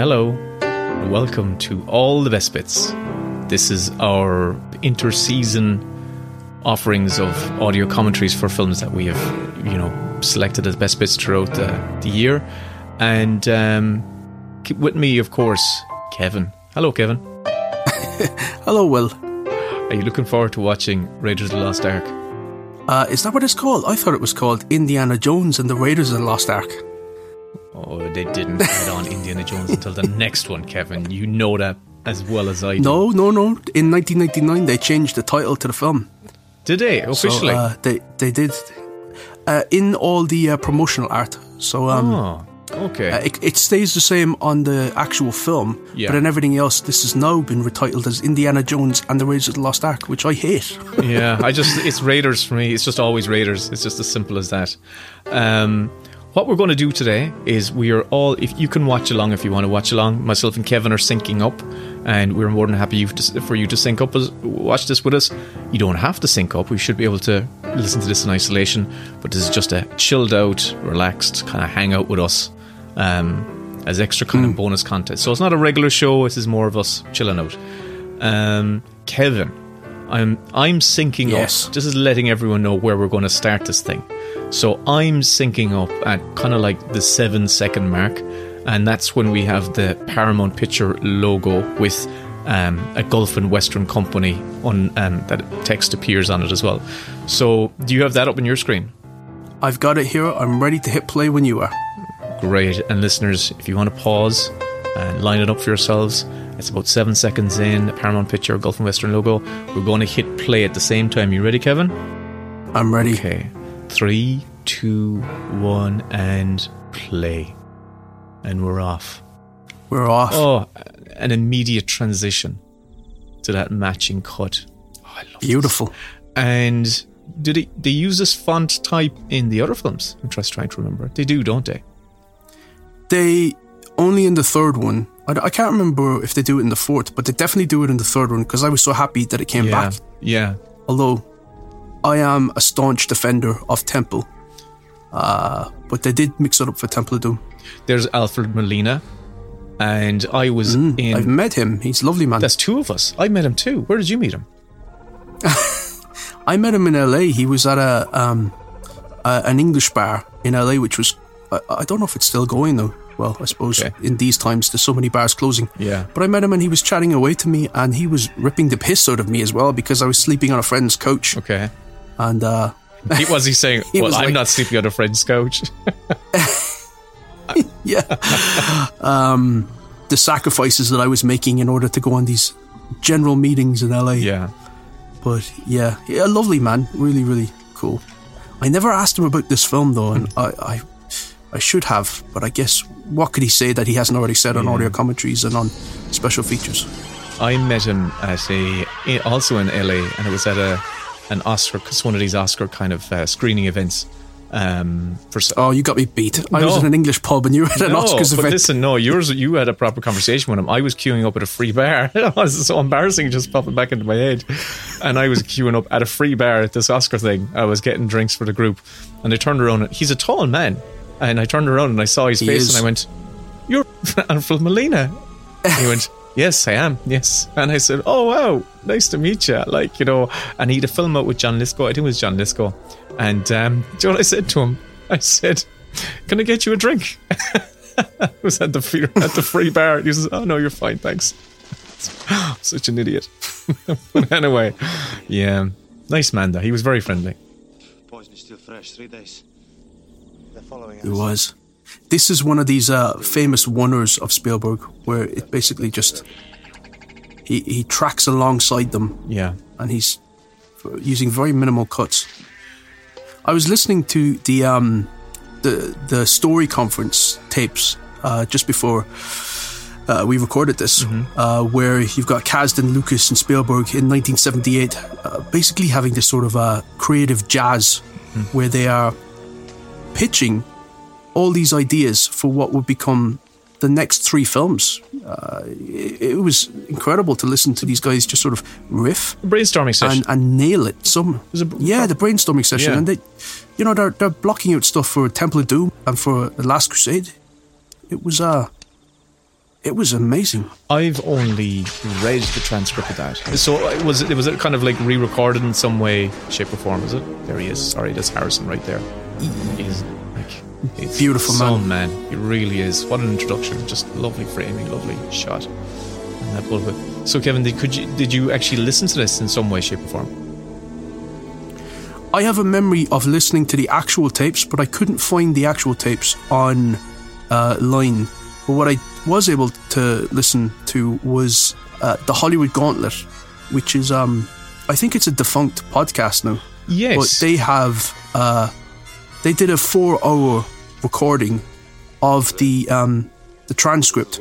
Hello, and welcome to All the Best Bits. This is our inter-season offerings of audio commentaries for films that we have, you know, selected as best bits throughout the, the year. And um, keep with me, of course, Kevin. Hello, Kevin. Hello, Will. Are you looking forward to watching Raiders of the Lost Ark? Uh, is that what it's called? I thought it was called Indiana Jones and the Raiders of the Lost Ark. Oh, they didn't add on Indiana Jones until the next one, Kevin. You know that as well as I do. No, no, no. In 1999, they changed the title to the film. Did they officially? So, uh, they they did uh, in all the uh, promotional art. So um, oh, okay. uh, it, it stays the same on the actual film, Yeah. but in everything else, this has now been retitled as Indiana Jones and the Raiders of the Lost Ark, which I hate. yeah, I just it's Raiders for me. It's just always Raiders. It's just as simple as that. Um, what we're going to do today is we are all. If you can watch along, if you want to watch along, myself and Kevin are syncing up, and we're more than happy for you to sync up, as, watch this with us. You don't have to sync up. We should be able to listen to this in isolation, but this is just a chilled out, relaxed kind of hangout with us. Um, as extra kind of bonus content. So it's not a regular show, this is more of us chilling out. Um, Kevin, I'm I'm syncing Yes. up. This is letting everyone know where we're going to start this thing. So I'm syncing up at kind of like the seven second mark, and that's when we have the Paramount Picture logo with um, a Gulf and Western company on um, that text appears on it as well. So do you have that up on your screen? I've got it here. I'm ready to hit play when you are. Great. And listeners, if you want to pause and line it up for yourselves, it's about seven seconds in, Paramount Picture Gulf and Western logo. We're going to hit play at the same time. You ready, Kevin? I'm ready. Okay. Three, two, one, and play. And we're off. We're off. Oh, an immediate transition to that matching cut. Oh, I love this. Beautiful. And did they, they use this font type in the other films? I'm just trying to remember. They do, don't they? They only in the third one. I, I can't remember if they do it in the fourth, but they definitely do it in the third one because I was so happy that it came Yeah. back. Yeah. Although I am a staunch defender of Temple, uh, but they did mix it up for Temple of Doom. There's Alfred Molina, and I was in I've met him. He's a lovely man. That's two of us. I met him too. Where did you meet him? I met him in LA. He was at a um, a, an English bar in LA, which was I, I don't know if it's still going though. Well, I suppose Okay. in these times there's so many bars closing. Yeah. But I met him and he was chatting away to me, and he was ripping the piss out of me as well because I was sleeping on a friend's couch, Okay. and uh, He, was he saying, He "Well, I'm like- not sleeping on a friend's couch"? yeah, um, the sacrifices that I was making in order to go on these general meetings in LA. yeah. But yeah, yeah, a lovely man, really, really cool. I never asked him about this film though, and I, I, I should have, but I guess what could he say that he hasn't already said on audio commentaries and on special features? I met him at a also in LA, and it was at a an Oscar, one of these Oscar kind of uh, screening events. Um, for Oh, you got me beat. I No. was in an English pub and you were at an no, Oscars event. listen, no, yours you had a proper conversation with him. I was queuing up at a free bar. it was so embarrassing, just popping back into my head. And I was queuing up at a free bar at this Oscar thing. I was getting drinks for the group, and they turned around. And he's a tall man, and I turned around and I saw his He face, is. and I went, "You're Alfred Molina." he went, "Yes, I am. Yes." And I said, "Oh wow, nice to meet you." Like you know, and he had a film out with John Lithgow. I think it was John Lithgow. And um, do you know what I said to him? I said, "Can I get you a drink?" I was at the free, at the free bar. And he says, "Oh no, you're fine, thanks." Such an idiot. but anyway, yeah, nice man though. He was very friendly. Poison is still fresh. Three days. They're following. It was. This is one of these uh, famous wonders of Spielberg, where it basically just he he tracks alongside them, Yeah, and he's using very minimal cuts. I was listening to the um, the the story conference tapes uh, just before uh, we recorded this, uh, where you've got Kasdan, Lucas, and Spielberg in 1978, uh, basically having this sort of uh, creative jazz, where they are pitching all these ideas for what would become the next three films. Uh, it, it was incredible to listen to these guys just sort of riff brainstorming session. and, and nail it. Some was a- yeah, the brainstorming session, Yeah. and they, you know, they're they're blocking out stuff for Temple of Doom and for the Last Crusade. It was uh, It was amazing. I've only read the transcript of that. So uh, was it? Was it kind of like re-recorded in some way, shape, or form? Is it? There he is. Sorry, that's Harrison right there. He's like he's Beautiful some man. He really is. What an introduction! Just lovely framing, lovely shot. And that bullet. So Kevin, did, could you did you actually listen to this in some way, shape, or form? I have a memory of listening to the actual tapes, but I couldn't find the actual tapes on uh, line. But what I was able to listen to was uh, the Hollywood Gauntlet, which is um, I think it's a defunct podcast now. Yes. But they have uh, they did a four-hour recording of the um, the transcript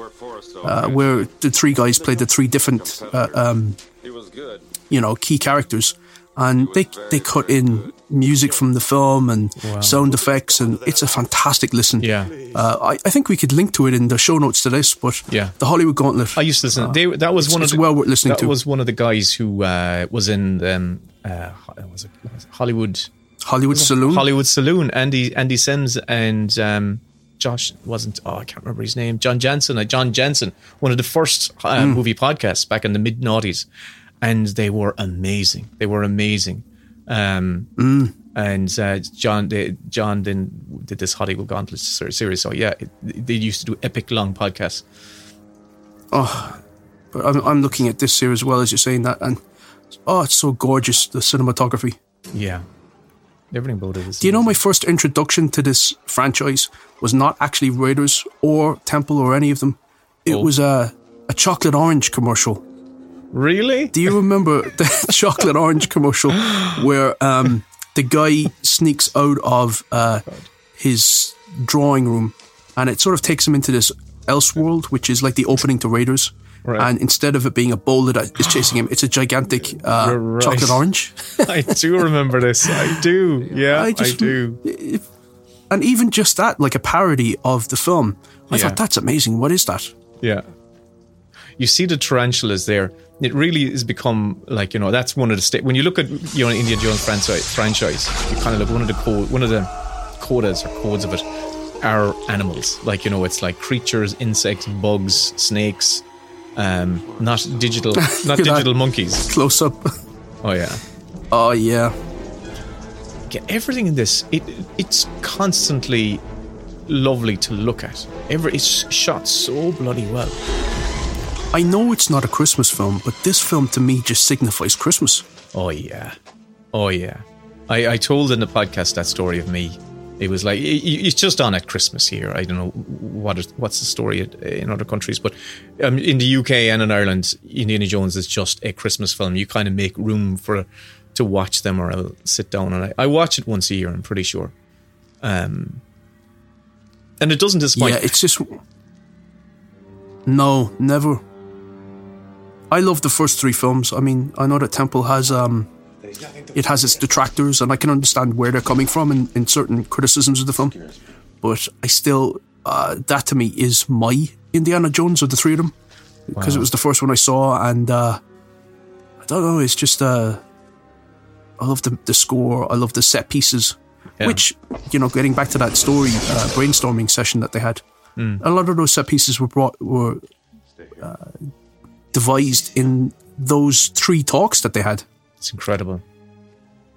uh, where the three guys played the three different uh, um, you know key characters and they they cut in music from the film and sound effects, and it's a fantastic listen. Yeah. uh, I, I think we could link to it in the show notes to this. But Yeah. the Hollywood Gauntlet. I used to listen. They, that was one of the well worth listening that to. was one of the guys who uh, was in um, uh, was it Hollywood Hollywood Saloon. Hollywood Saloon. Andy Andy Sims and um, Josh wasn't. Oh, I can't remember his name. John Jensen. Uh, John Jensen. One of the first uh, Hmm. movie podcasts back in the mid noughties, and they were amazing. They were amazing. Um, Hmm. And uh, John, they, John then did this Hollywood Gauntlet ser- series. So yeah, it, they used to do epic long podcasts. Oh, but I'm, I'm looking at this here as well as you're saying that, and oh, it's so gorgeous the cinematography. Yeah, everything about it is. Do you know my first introduction to this franchise was not actually Raiders or Temple or any of them? It Oh. was a a chocolate orange commercial. really? Do you remember the chocolate orange commercial where um, the guy sneaks out of uh, his drawing room and it sort of takes him into this else world, which is like the opening to Raiders. Right. And instead of it being a boulder that is chasing him, it's a gigantic uh, right. chocolate orange. I do remember this. I do. Yeah, I, I just- do. and even just that, like a parody of the film, I Yeah. thought that's amazing. What is that? Yeah. You see the tarantulas there. It really has become like you know that's one of the sta- when you look at you know Indiana Jones franchise franchise you kind of look one of the code one of the codas or codes of it are animals like you know it's like creatures insects bugs snakes um not digital not digital monkeys Close up. oh yeah oh, yeah. Get everything in this it it's constantly lovely to look at every it's shot so bloody well I know it's not a Christmas film, but this film to me just signifies Christmas. Oh yeah, oh yeah. I, I told in the podcast that story of me. It was like it's just on at Christmas here. I don't know what is, what's the story in other countries, but um, in the UK and in Ireland, Indiana Jones is just a Christmas film. You kind of make room for to watch them, or I'll sit down and I, I watch it once a year. I'm pretty sure, um, and it doesn't disappoint. Yeah, it's just. No, never. I love the first three films. I mean, I know that Temple has um, it has its detractors, and I can understand where they're coming from in, in certain criticisms of the film. But I still, uh, that to me is my Indiana Jones of the three of them because it was the first one I saw, and uh, I don't know. It's just uh, I love the the score. I love the set pieces, Yeah. which you know, getting back to that story uh, brainstorming session that they had, a lot of those set pieces were brought were uh, devised in those three talks that they had. It's incredible.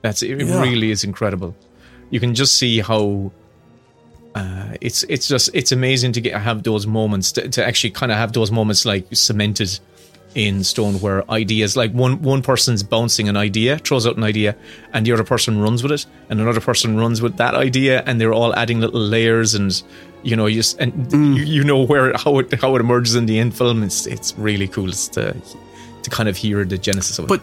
That's it. Yeah. Really is incredible. You can just see how uh, it's it's just it's amazing to get have those moments to, to actually kind of have those moments like cemented in stone where ideas like one one person's bouncing an idea throws out an idea and the other person runs with it and another person runs with that idea and they're all adding little layers and you know you just and you, you know where how it how it emerges in the end film it's it's really cool it's to to kind of hear the genesis of it But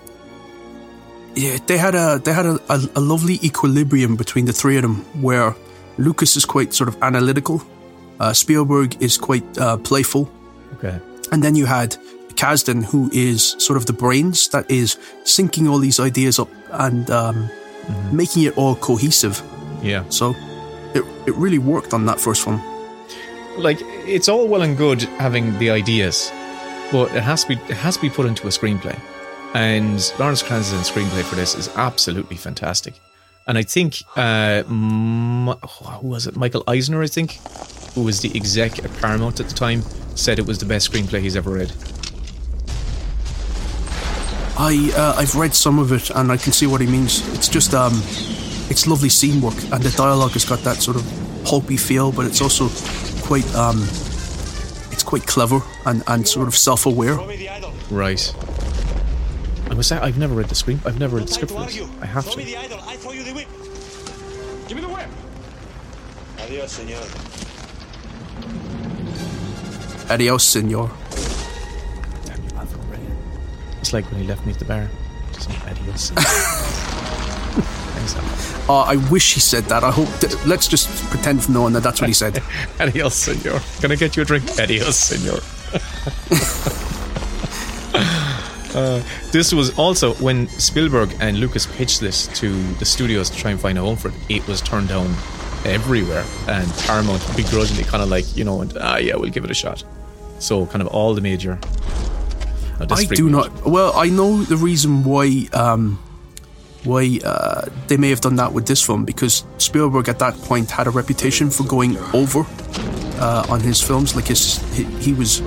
yeah, they had a they had a, a, a lovely equilibrium between the three of them, where Lucas is quite sort of analytical, uh, Spielberg is quite uh, playful, okay and then you had Kasdan, who is sort of the brains that is syncing all these ideas up and um, making it all cohesive. yeah So it it really worked on that first one. like it's all well and good having the ideas, but it has to be it has to be put into a screenplay. And Lawrence Kasdan's screenplay for this is absolutely fantastic. And I think uh, who was it? Michael Eisner, I think, who was the exec at Paramount at the time, said it was the best screenplay he's ever read. I uh, I've read some of it and I can see what he means. It's just um, it's lovely scene work and the dialogue has got that sort of pulpy feel, but it's also quite um, it's quite clever and, and sort of self aware. Throw me the idol. Right. I must say, I've never read the screen. I've never read the script Who for are this. you? I have Throw me to. the idol. I throw you the whip. Give me the whip. Adios, senor. Adios, senor. Damn you, Alpha Brilliant. It's like when he left me at the bar. Just an adios. Thanks, Alpha. Oh, I wish he said that. I hope. Th- let's just pretend from now on that that's what he said. Adios, senor. Can I get you a drink? Adios, senor. Uh, this was also when Spielberg and Lucas pitched this to the studios to try and find a home for it. It was turned down everywhere, and Paramount begrudgingly kind of like you know, went, ah, yeah, we'll give it a shot. So kind of all the major. uh, I do not. Well, I know the reason why um, why uh, they may have done that with this film because Spielberg at that point had a reputation for going over uh, on his films. Like his, he, he was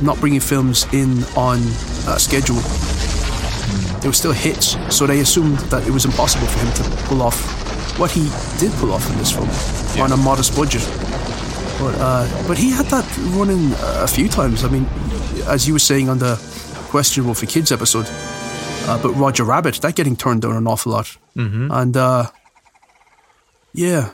not bringing films in on uh, schedule. They were still hits, so they assumed that it was impossible for him to pull off what he did pull off in this film on a modest budget. But uh, but he had that running a few times. I mean, as you were saying on the questionable for kids episode, uh, but Roger Rabbit that getting turned down an awful lot. Mm-hmm. And uh, yeah,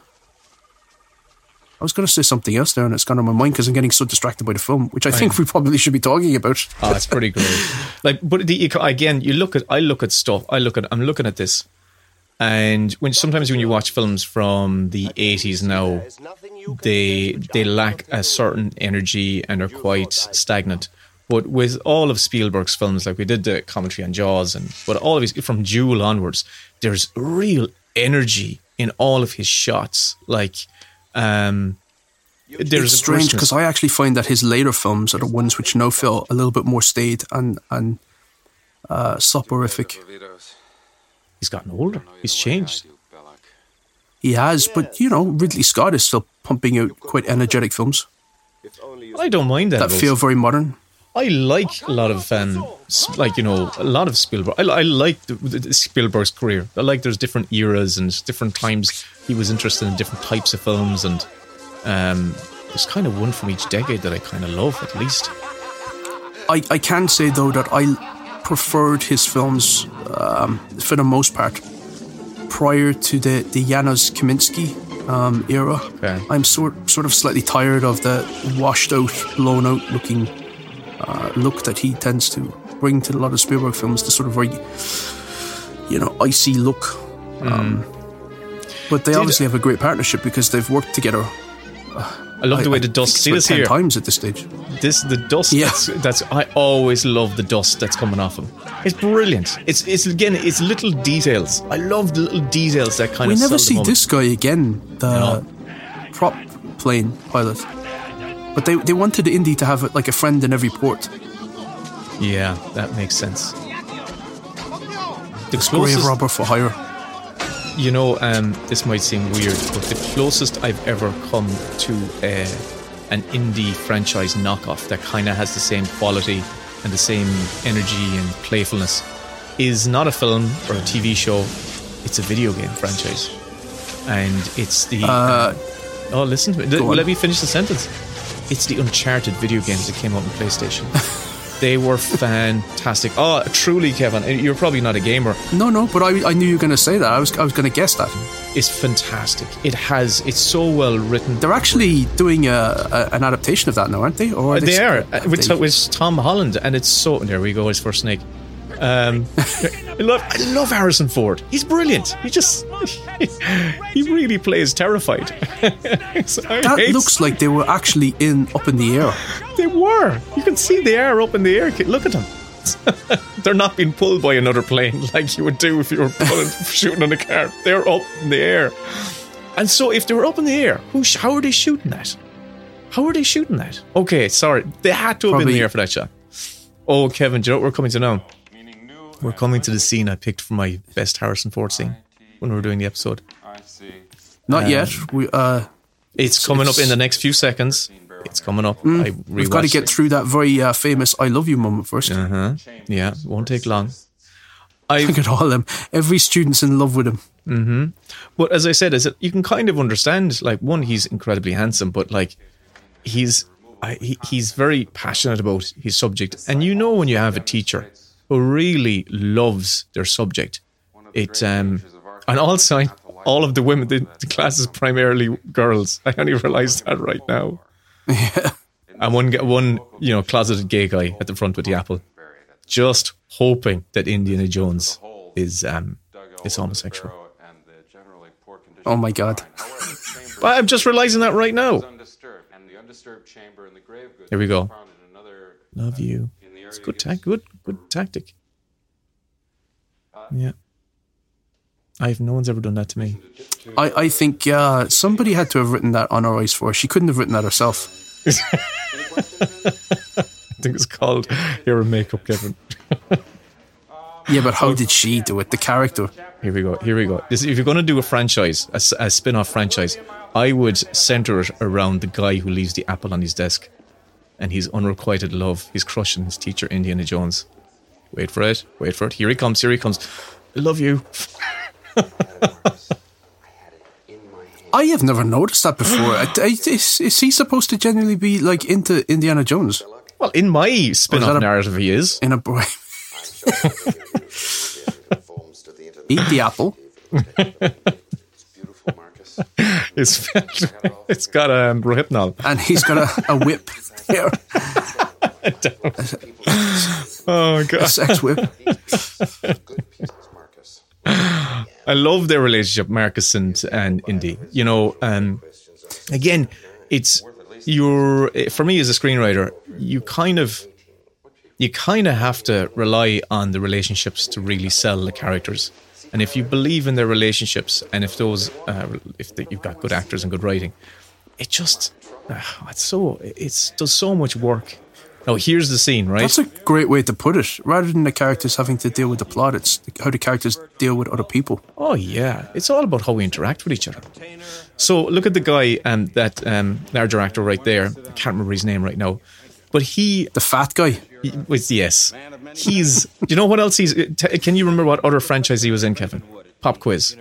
I was going to say something else there, and it's gone on my mind because I'm getting so distracted by the film, which I think we probably should be talking about. Oh, it's pretty great. like, but the, again, you look at, I look at stuff. I look at, I'm looking at this, and when sometimes when you watch films from the 80s now, they they lack a certain energy and are quite stagnant. But with all of Spielberg's films, like we did the commentary on Jaws, and but all of his from Duel onwards, there's real energy in all of his shots. Like, um, there's it's a strange because I actually find that his later films are the ones which now feel a little bit more staid and and uh, soporific. he's gotten older. He's changed. He has, but you know, Ridley Scott is still pumping out quite energetic films I don't mind that. that feel very modern. I like a lot of um, like you know a lot of Spielberg. I, I like the, the Spielberg's career. I like there's different eras and different times he was interested in different types of films, and um, there's kind of one from each decade that I kind of love at least. I, I can say though that I preferred his films um, for the most part prior to the the Janusz Kaminski um, era. Okay. I'm sort sort of slightly tired of the washed out, blown out looking uh, look that he tends to bring to a lot of Spielberg films. The sort of very you know icy look. Um, but they obviously have a great partnership because they've worked together. I love the way the dust. it's See this 10 here. times at this stage. This the dust. Yeah. That's, that's I always love the dust that's coming off him. It's brilliant. It's it's again it's little details. I love the little details that kind We of. We never see this guy again, the No. prop plane pilot. But they, they wanted Indy to have like a friend in every port. Yeah, that makes sense. The Grave closest, robber for hire. you know, um, this might seem weird, but the closest I've ever come to uh, an Indy franchise knockoff that kind of has the same quality and the same energy and playfulness is not a film or a TV show. It's a video game franchise, and it's the. Uh, oh, listen to me. go on. Let me finish the sentence. It's the Uncharted video games that came out on PlayStation. they were fantastic. Oh, truly, Kevin. You're probably not a gamer. no, no, but I, I knew you were going to say that. I was I was going to guess that. It's fantastic. It has. It's so well written. They're actually doing a, a, an adaptation of that now, aren't they? Or they, s- are uh, with, they- with Tom Holland, and it's so. There we go. His first snake. Um, I love. I love Harrison Ford. He's brilliant. He just. he really plays terrified. So that hate- looks like they were actually in up in the air. They were. You can see the air up in the air. Look at them. They're not being pulled by another plane like you would do if you were pulling, shooting in a car. They're up in the air. And so, if they were up in the air, who, sh- how are they shooting that? How are they shooting that? Okay, sorry. They had to have been in the air for that shot. Oh, Kevin, do you know what we're coming to now? We're coming to the scene I picked for my best Harrison Ford scene when we were doing the episode. I see. Not yet. We uh, It's coming up in the next few seconds. It's coming up. I Mm, We've got to get it. through that very uh, famous "I love you" moment first. Uh-huh. Yeah, won't take long. I Look at all them. Every student's in love with him. But as I said, is that you can kind of understand. Like one, he's incredibly handsome, but like he's I, he, he's very passionate about his subject, and you know when you have a teacher who really loves their subject, it um and also all of the women the, the class is primarily girls. I only realised that right now. Yeah. And one g- one you know closeted gay guy at the front with the apple, just hoping that Indiana Jones is um is homosexual. Oh my god. But I'm just realizing that right now. Here we go. Love you. It's good tac good good tactic. Yeah. I've no one's ever done that to me. I, I think uh, somebody had to have written that on our eyes for her. She couldn't have written that herself. I think it's called Hair and Makeup, Kevin. Yeah, but how did she do it? The character. Here we go. Here we go. This, if you're going to do a franchise, a spin-off franchise, I would center it around the guy who leaves the apple on his desk, and his unrequited love, his crush on his teacher Indiana Jones. Wait for it. Wait for it. Here he comes. Here he comes. I love you. I have never noticed that before. I- I- is, is he supposed to genuinely be like into Indiana Jones Well, in my spin-off narrative, he is. in a boy? Eat the apple. It's it's got um, rohypnol. and he's got a, a whip there, Oh a god, sex whip. I love their relationship, Marcus and and Indy. You know, um, again, it's you're for me as a screenwriter, you kind of you kind of have to rely on the relationships to really sell the characters. And if you believe in their relationships, and if those, uh, if the, you've got good actors and good writing, it just, uh, it's so, it's does so much work. Now here's the scene, right? That's a great way to put it. Rather than the characters having to deal with the plot, it's how the characters deal with other people. Oh yeah, it's all about how we interact with each other. So look at the guy um, that um, larger actor right there. I can't remember his name right now, but he The fat guy. he- with yes, he's. Do you know what else he's? T- can you remember what other franchise he was in, Kevin? Pop quiz.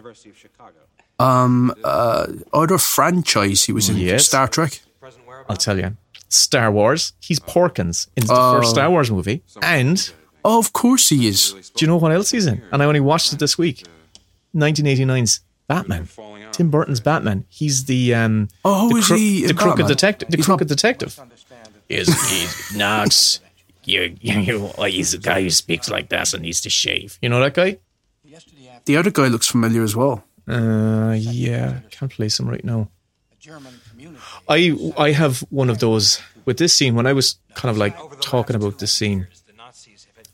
Um, uh, other franchise he was in Yes. Star Trek. I'll tell you. Star Wars. He's Porkins in the first Star Wars movie. And Oh, of course he is. do you know what else he's in? And I only watched it this week. 1989's Batman. Tim Burton's Batman. He's the um. Oh, the is he The crooked detective. The crooked detective. Is he's not? You, you, he's a guy who speaks like that and needs to shave. You know that guy? The other guy looks familiar as well. Uh, yeah, can't place him right now. I I have one of those with this scene when I was kind of like talking about this scene.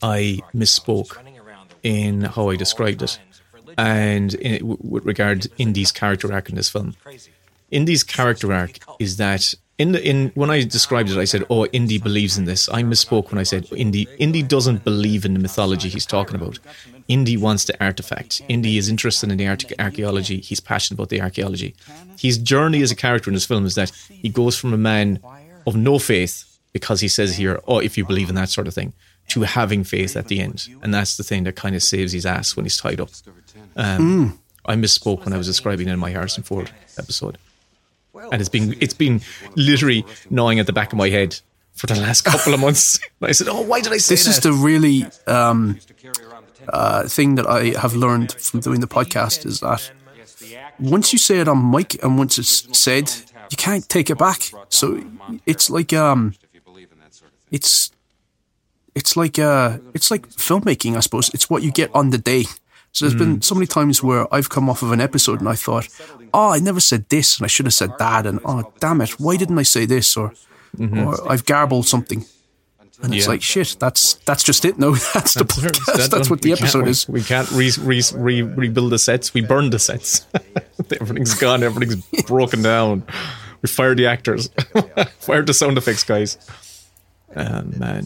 I misspoke in how I described it, and in, with regard to Indy's character arc in this film. Indy's character arc is that in the in when I described it, I said, "Oh, Indy believes in this." I misspoke when I said Indy. Indy doesn't believe in the mythology he's talking about. Indy wants the artifact. Indy is interested in the archaeology. He's passionate about the archaeology. His journey as a character in this film is that he goes from a man of no faith because he says here, "Oh, if you believe in that sort of thing," to having faith at the end, and that's the thing that kind of saves his ass when he's tied up. Um, I misspoke when I was describing it in my Harrison Ford episode and it's been it's been literally gnawing at the back of my head for the last couple of months. I said, "Oh, why did I say This that?" is the really um, uh, thing that I have learned from doing the podcast is that once you say it on mic and once it's said, you can't take it back. So it's like um, it's it's like uh, it's like filmmaking, I suppose. It's what you get on the day. So there's been mm. so many times where I've come off of an episode and I thought, oh, I never said this and I should have said that, and oh, damn it, why didn't I say this? Or mm-hmm. or I've garbled something. And it's Yeah. like shit. That's that's just it. No, that's the That's- that's, that's what the episode we- is. We can't re, re, re, rebuild the sets. We burned the sets. Everything's gone. Everything's broken down. We fired the actors. fired the sound effects guys. Oh, man.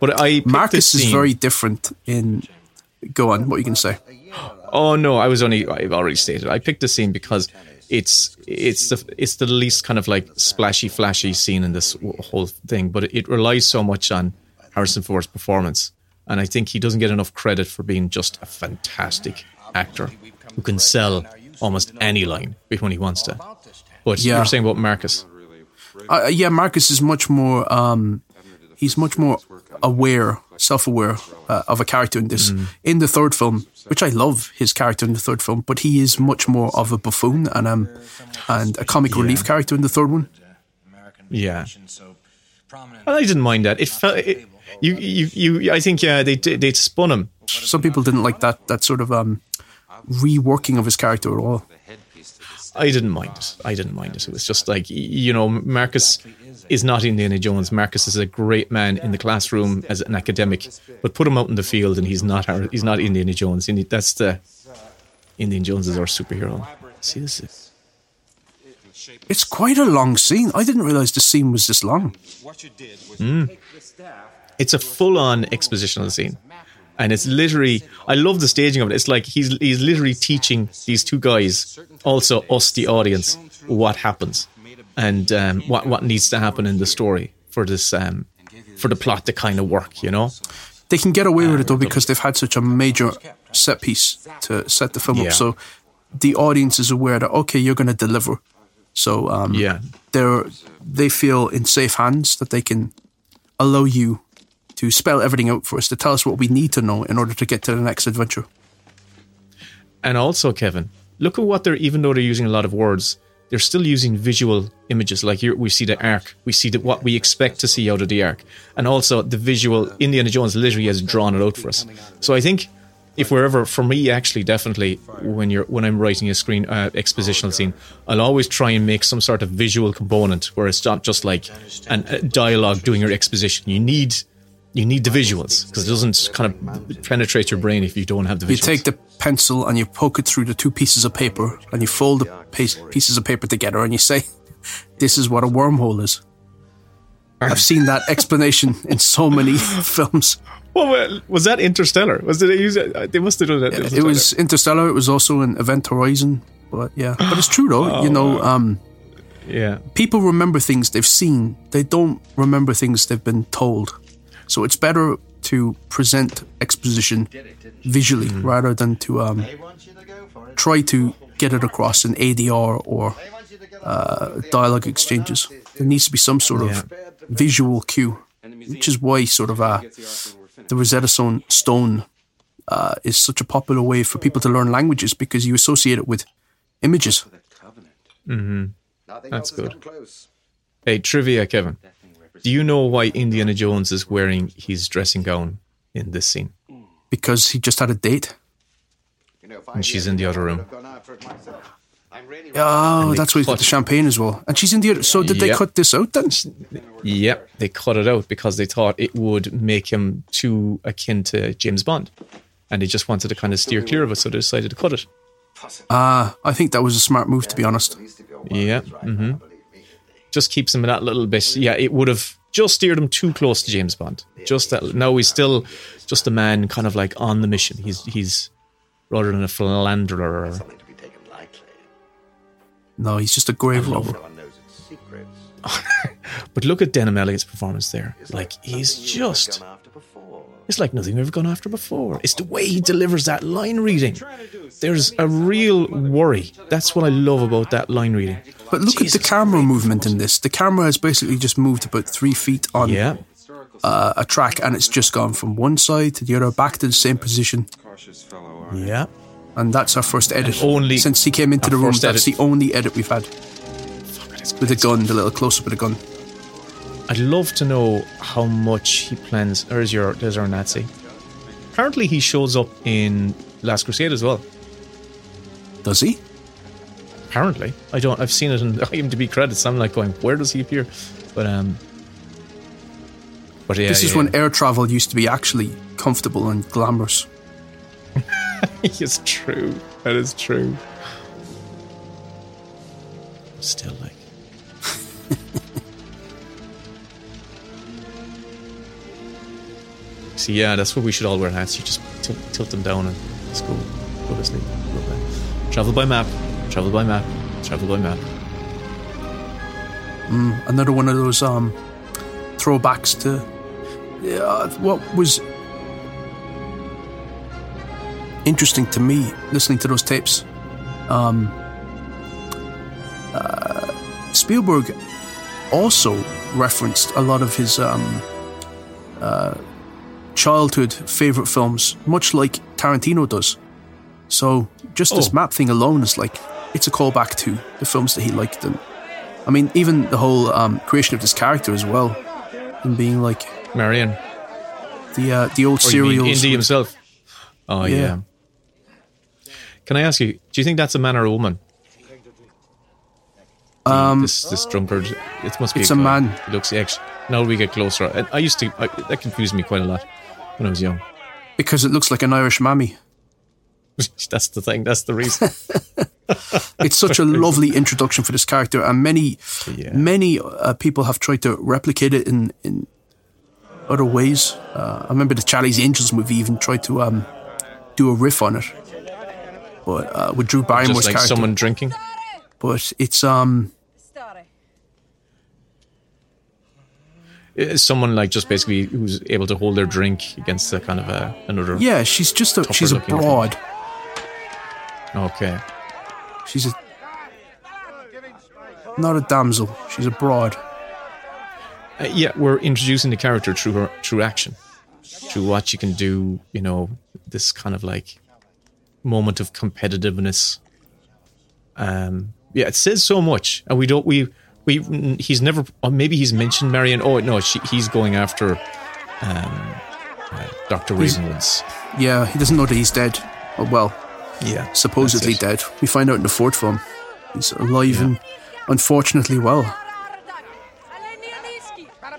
But I Marcus is very different in. Go on, what you can say? Oh no, I was only I've already stated. I picked this scene because it's it's the it's the least kind of like splashy, flashy scene in this whole thing, but it, relies so much on Harrison Ford's performance, and I think he doesn't get enough credit for being just a fantastic actor who can sell almost any line when he wants to. But Yeah. you're saying about Marcus, Uh, yeah, Marcus is much more. Um, he's much more aware, self-aware uh, of a character in this. In the third film, which I love his character in the third film, but he is much more of a buffoon and um and a comic relief character in the third one. yeah. And I didn't mind that. It felt it, you, you, you. I think yeah, they they spun him. Some people didn't like that that sort of um reworking of his character at all. I didn't mind it. I didn't mind it. It was just like you know, Marcus is not Indiana Jones. Marcus is a great man in the classroom as an academic, but put him out in the field and he's not. Har- He's not Indiana Jones. That's the Indiana Jones is our superhero. See this. Is, It's quite a long scene. I didn't realize the scene was this long. What you did was Mm. it's a full-on expositional scene, and it's literally. I love the staging of it. It's like he's he's literally teaching these two guys, also us, the audience, what happens and um, what what needs to happen in the story for this um, for the plot to kind of work. You know. They can get away with it though because they've had such a major set piece to set the film Yeah. up. So the audience is aware that okay, you're going to deliver. So um, Yeah. they're they feel in safe hands that they can allow you to spell everything out for us to tell us what we need to know in order to get to the next adventure. And also, Kevin, look at what they're, even though they're using a lot of words, they're still using visual images. Like here, we see the arc, we see the, what we expect to see out of the arc. And also, the visual, Indiana Jones literally has drawn it out for us. So I think if we're ever, for me, actually, definitely, when you're when I'm writing a screen uh, expositional scene, I'll always try and make some sort of visual component where it's not just like an, a dialogue doing your exposition. You need. You need the visuals because it doesn't kind of penetrate your brain if you don't have the visuals. You take the pencil and you poke it through the two pieces of paper and you fold the pieces of paper together and you say, "This is what a wormhole is." I've seen that explanation in so many films. Well, was that Interstellar? Was they use it? They must have done that. It was Interstellar. It was also an Event Horizon. But yeah, but it's true though. you know, um, yeah, people remember things they've seen. They don't remember things they've been told. So it's better to present exposition visually rather than to um, try to get it across in ADR or uh, dialogue exchanges. There needs to be some sort of visual cue, which is why sort of uh, the Rosetta Stone stone uh, is such a popular way for people to learn languages because you associate it with images. that's good. Hey, trivia, Kevin. Do you know why Indiana Jones is wearing his dressing gown in this scene? Because he just had a date. And she's in the other room. Oh, that's why he's got the champagne as well. And she's in the other. So did they cut this out then? Yep, they cut it out because they thought it would make him too akin to James Bond, and they just wanted to kind of steer clear of it, so they decided to cut it. Ah, I think that was a smart move, to be honest. Yeah, hmm just keeps him in that little bit. Yeah, it would have just steered him too close to James Bond. Just that. No, he's still just a man, kind of like on the mission. He's he's rather than a philanderer. Something to be taken lightly. No, he's just a grave robber. No one knows its secrets. But look at Denholm Elliott's performance there. Like he's just. gone after before. It's like nothing we've ever gone after before. It's the way he delivers that line reading. There's a real worry. That's what I love about that line reading. But look at the camera movement in this. The camera has basically just moved about three feet on Yeah. uh, a track, and it's just gone from one side to the other, back to the same position. Cautious fellow, Yeah. And that's our first edit. only- since he came into the room, that's edit. the only edit we've had with the gun, the little close up of the gun. I'd love to know how much he plans. There's your there's our Nazi. Apparently, he shows up in Last Crusade as well. Does he? Apparently, I don't. I've seen it in IMDb credits. I'm like going, where does he appear? But um, but yeah, this is yeah, when air travel used to be actually comfortable and glamorous. it's true. That is true. Still, like. See, yeah, that's what we should all wear hats. You just tilt, tilt them down and just go, go to sleep. Go to bed. Travel by map. Travel by map. Travel by map. another one of those um, throwbacks to yeah, what was interesting to me listening to those tapes. Um, uh, Spielberg also referenced a lot of his um, uh, childhood favorite films, much like Tarantino does. So just this Oh. map thing alone is like it's a callback to the films that he liked and I mean, even the whole um, creation of this character as well, and being like Marion. the uh, the old you mean serials. Indy himself. Oh yeah. Yeah. Can I ask you? Do you think that's a man or a woman? Um, this this drunkard. It must be. it's a, a man. It looks actually. Now we get closer. I, I used to. I, that confused me quite a lot when I was young. because it looks like an Irish mammy. that's the thing. That's the reason. It's such a lovely introduction for this character, and many Yeah. many uh, people have tried to replicate it in in other ways. Uh, I remember the Charlie's Angels movie even tried to um, do a riff on it, but uh, with Drew Barrymore's Just like character. someone drinking. But it's um It's someone like just basically who's able to hold their drink against a kind of a another. yeah, she's just a she's a looking thing. Okay. She's a not a damsel. She's a bride. Uh, yeah, we're introducing the character through her through action, through what she can do. You know, this kind of like moment of competitiveness. Um, yeah, it says so much, and we don't we we he's never maybe he's mentioned Marion. Oh no, she, he's going after um, uh, Doctor Ravenwoods. Yeah, he doesn't know that he's dead. Or, well, Yeah, supposedly dead. We find out in the fourth film. He's alive and unfortunately well.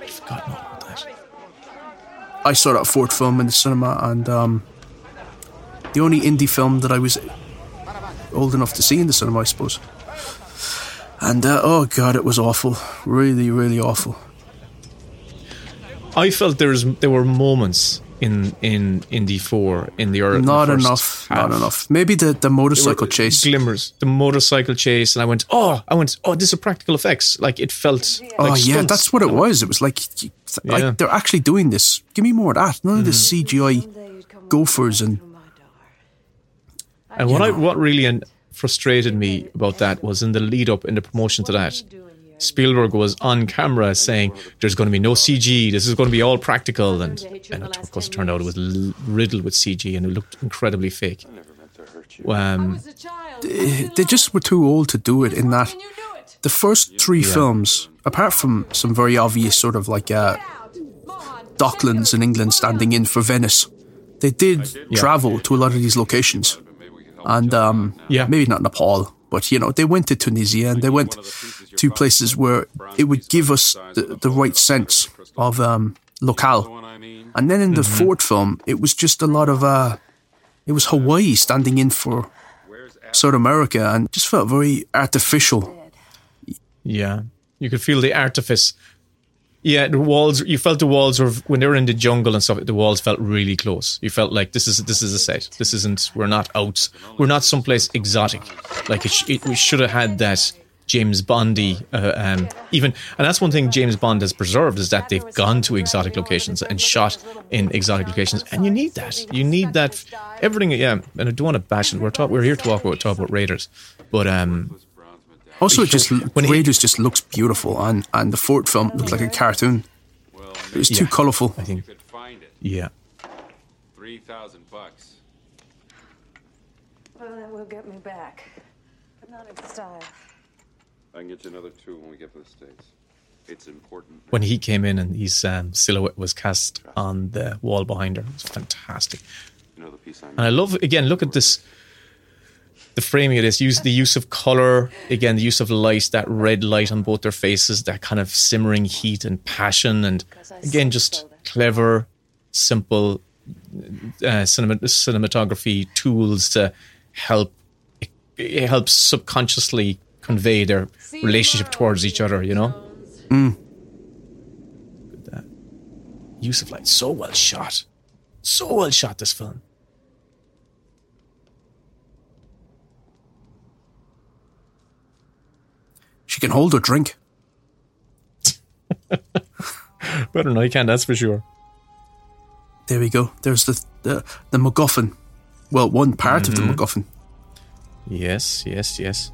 Forgotten all about that. I saw that fourth film in the cinema, and um, the only Indy film that I was old enough to see in the cinema, I suppose. And uh, oh god, it was awful, really, really awful. I felt there's there were moments in in Indy Four in the early Not the enough, half. not enough. Maybe the, the were motorcycle chase. glimmers, the motorcycle chase, and I went, oh, I went, oh, this is practical effects. Like it felt. Oh like yeah, stunts. that's what it was. It was like, like Yeah. they're actually doing this. Give me more of that. None of this mm-hmm. CGI gophers and And what I what really frustrated me about that was in the lead up in the promotion to that, Spielberg was on camera saying, "There's going to be no CG. This is going to be all practical." And and it, of course, it turned out it was riddled with CG, and it looked incredibly fake. Um, they just were too old to do it. In that, the first three films, apart from some very obvious sort of like uh, Docklands in England standing in for Venice, they did travel to a lot of these locations, and um, Yeah. maybe not Nepal, but you know they went to Tunisia and they went to places where it would give us the, the right sense of um, locale. And then in the fourth film, it was just a lot of uh, it was Hawaii standing in for South America, and just felt very artificial. Yeah, you could feel the artifice. Yeah, the walls. You felt the walls were when they were in the jungle and stuff. The walls felt really close. You felt like this is this is a set. This isn't. We're not out. We're not someplace exotic. Like it, sh- it we should have had that James Bondy. Uh, um, even and that's one thing James Bond has preserved is that they've gone to exotic locations and shot in exotic locations, and you need that. You need that. Everything. Yeah, and I don't want to bash it. We're talk, We're here to talk about talk about Raiders, but um. Also, it just When he- Raiders just looks beautiful, and and the fourth film looked like a cartoon. It was too Yeah. colourful. I think. Could find it. Yeah. Three thousand bucks. Well, that will get me back. But not in style. I can get you another two when we get to the States. It's important. when he came in and his um, silhouette was cast on the wall behind her. It was fantastic. You know the piece I'm And I love, again, look at this, the framing of this, use the use of color, again, the use of light, that red light on both their faces, that kind of simmering heat and passion. And again, just clever, simple uh, cinema, cinematography tools to help, it helps subconsciously convey their relationship towards each other, you know? Mm. That use of light, so well shot. So well shot, this film. She can hold her drink. Better than I can, that's for sure. There we go. There's the the, the MacGuffin. Well, one part of the MacGuffin. Yes, yes, yes.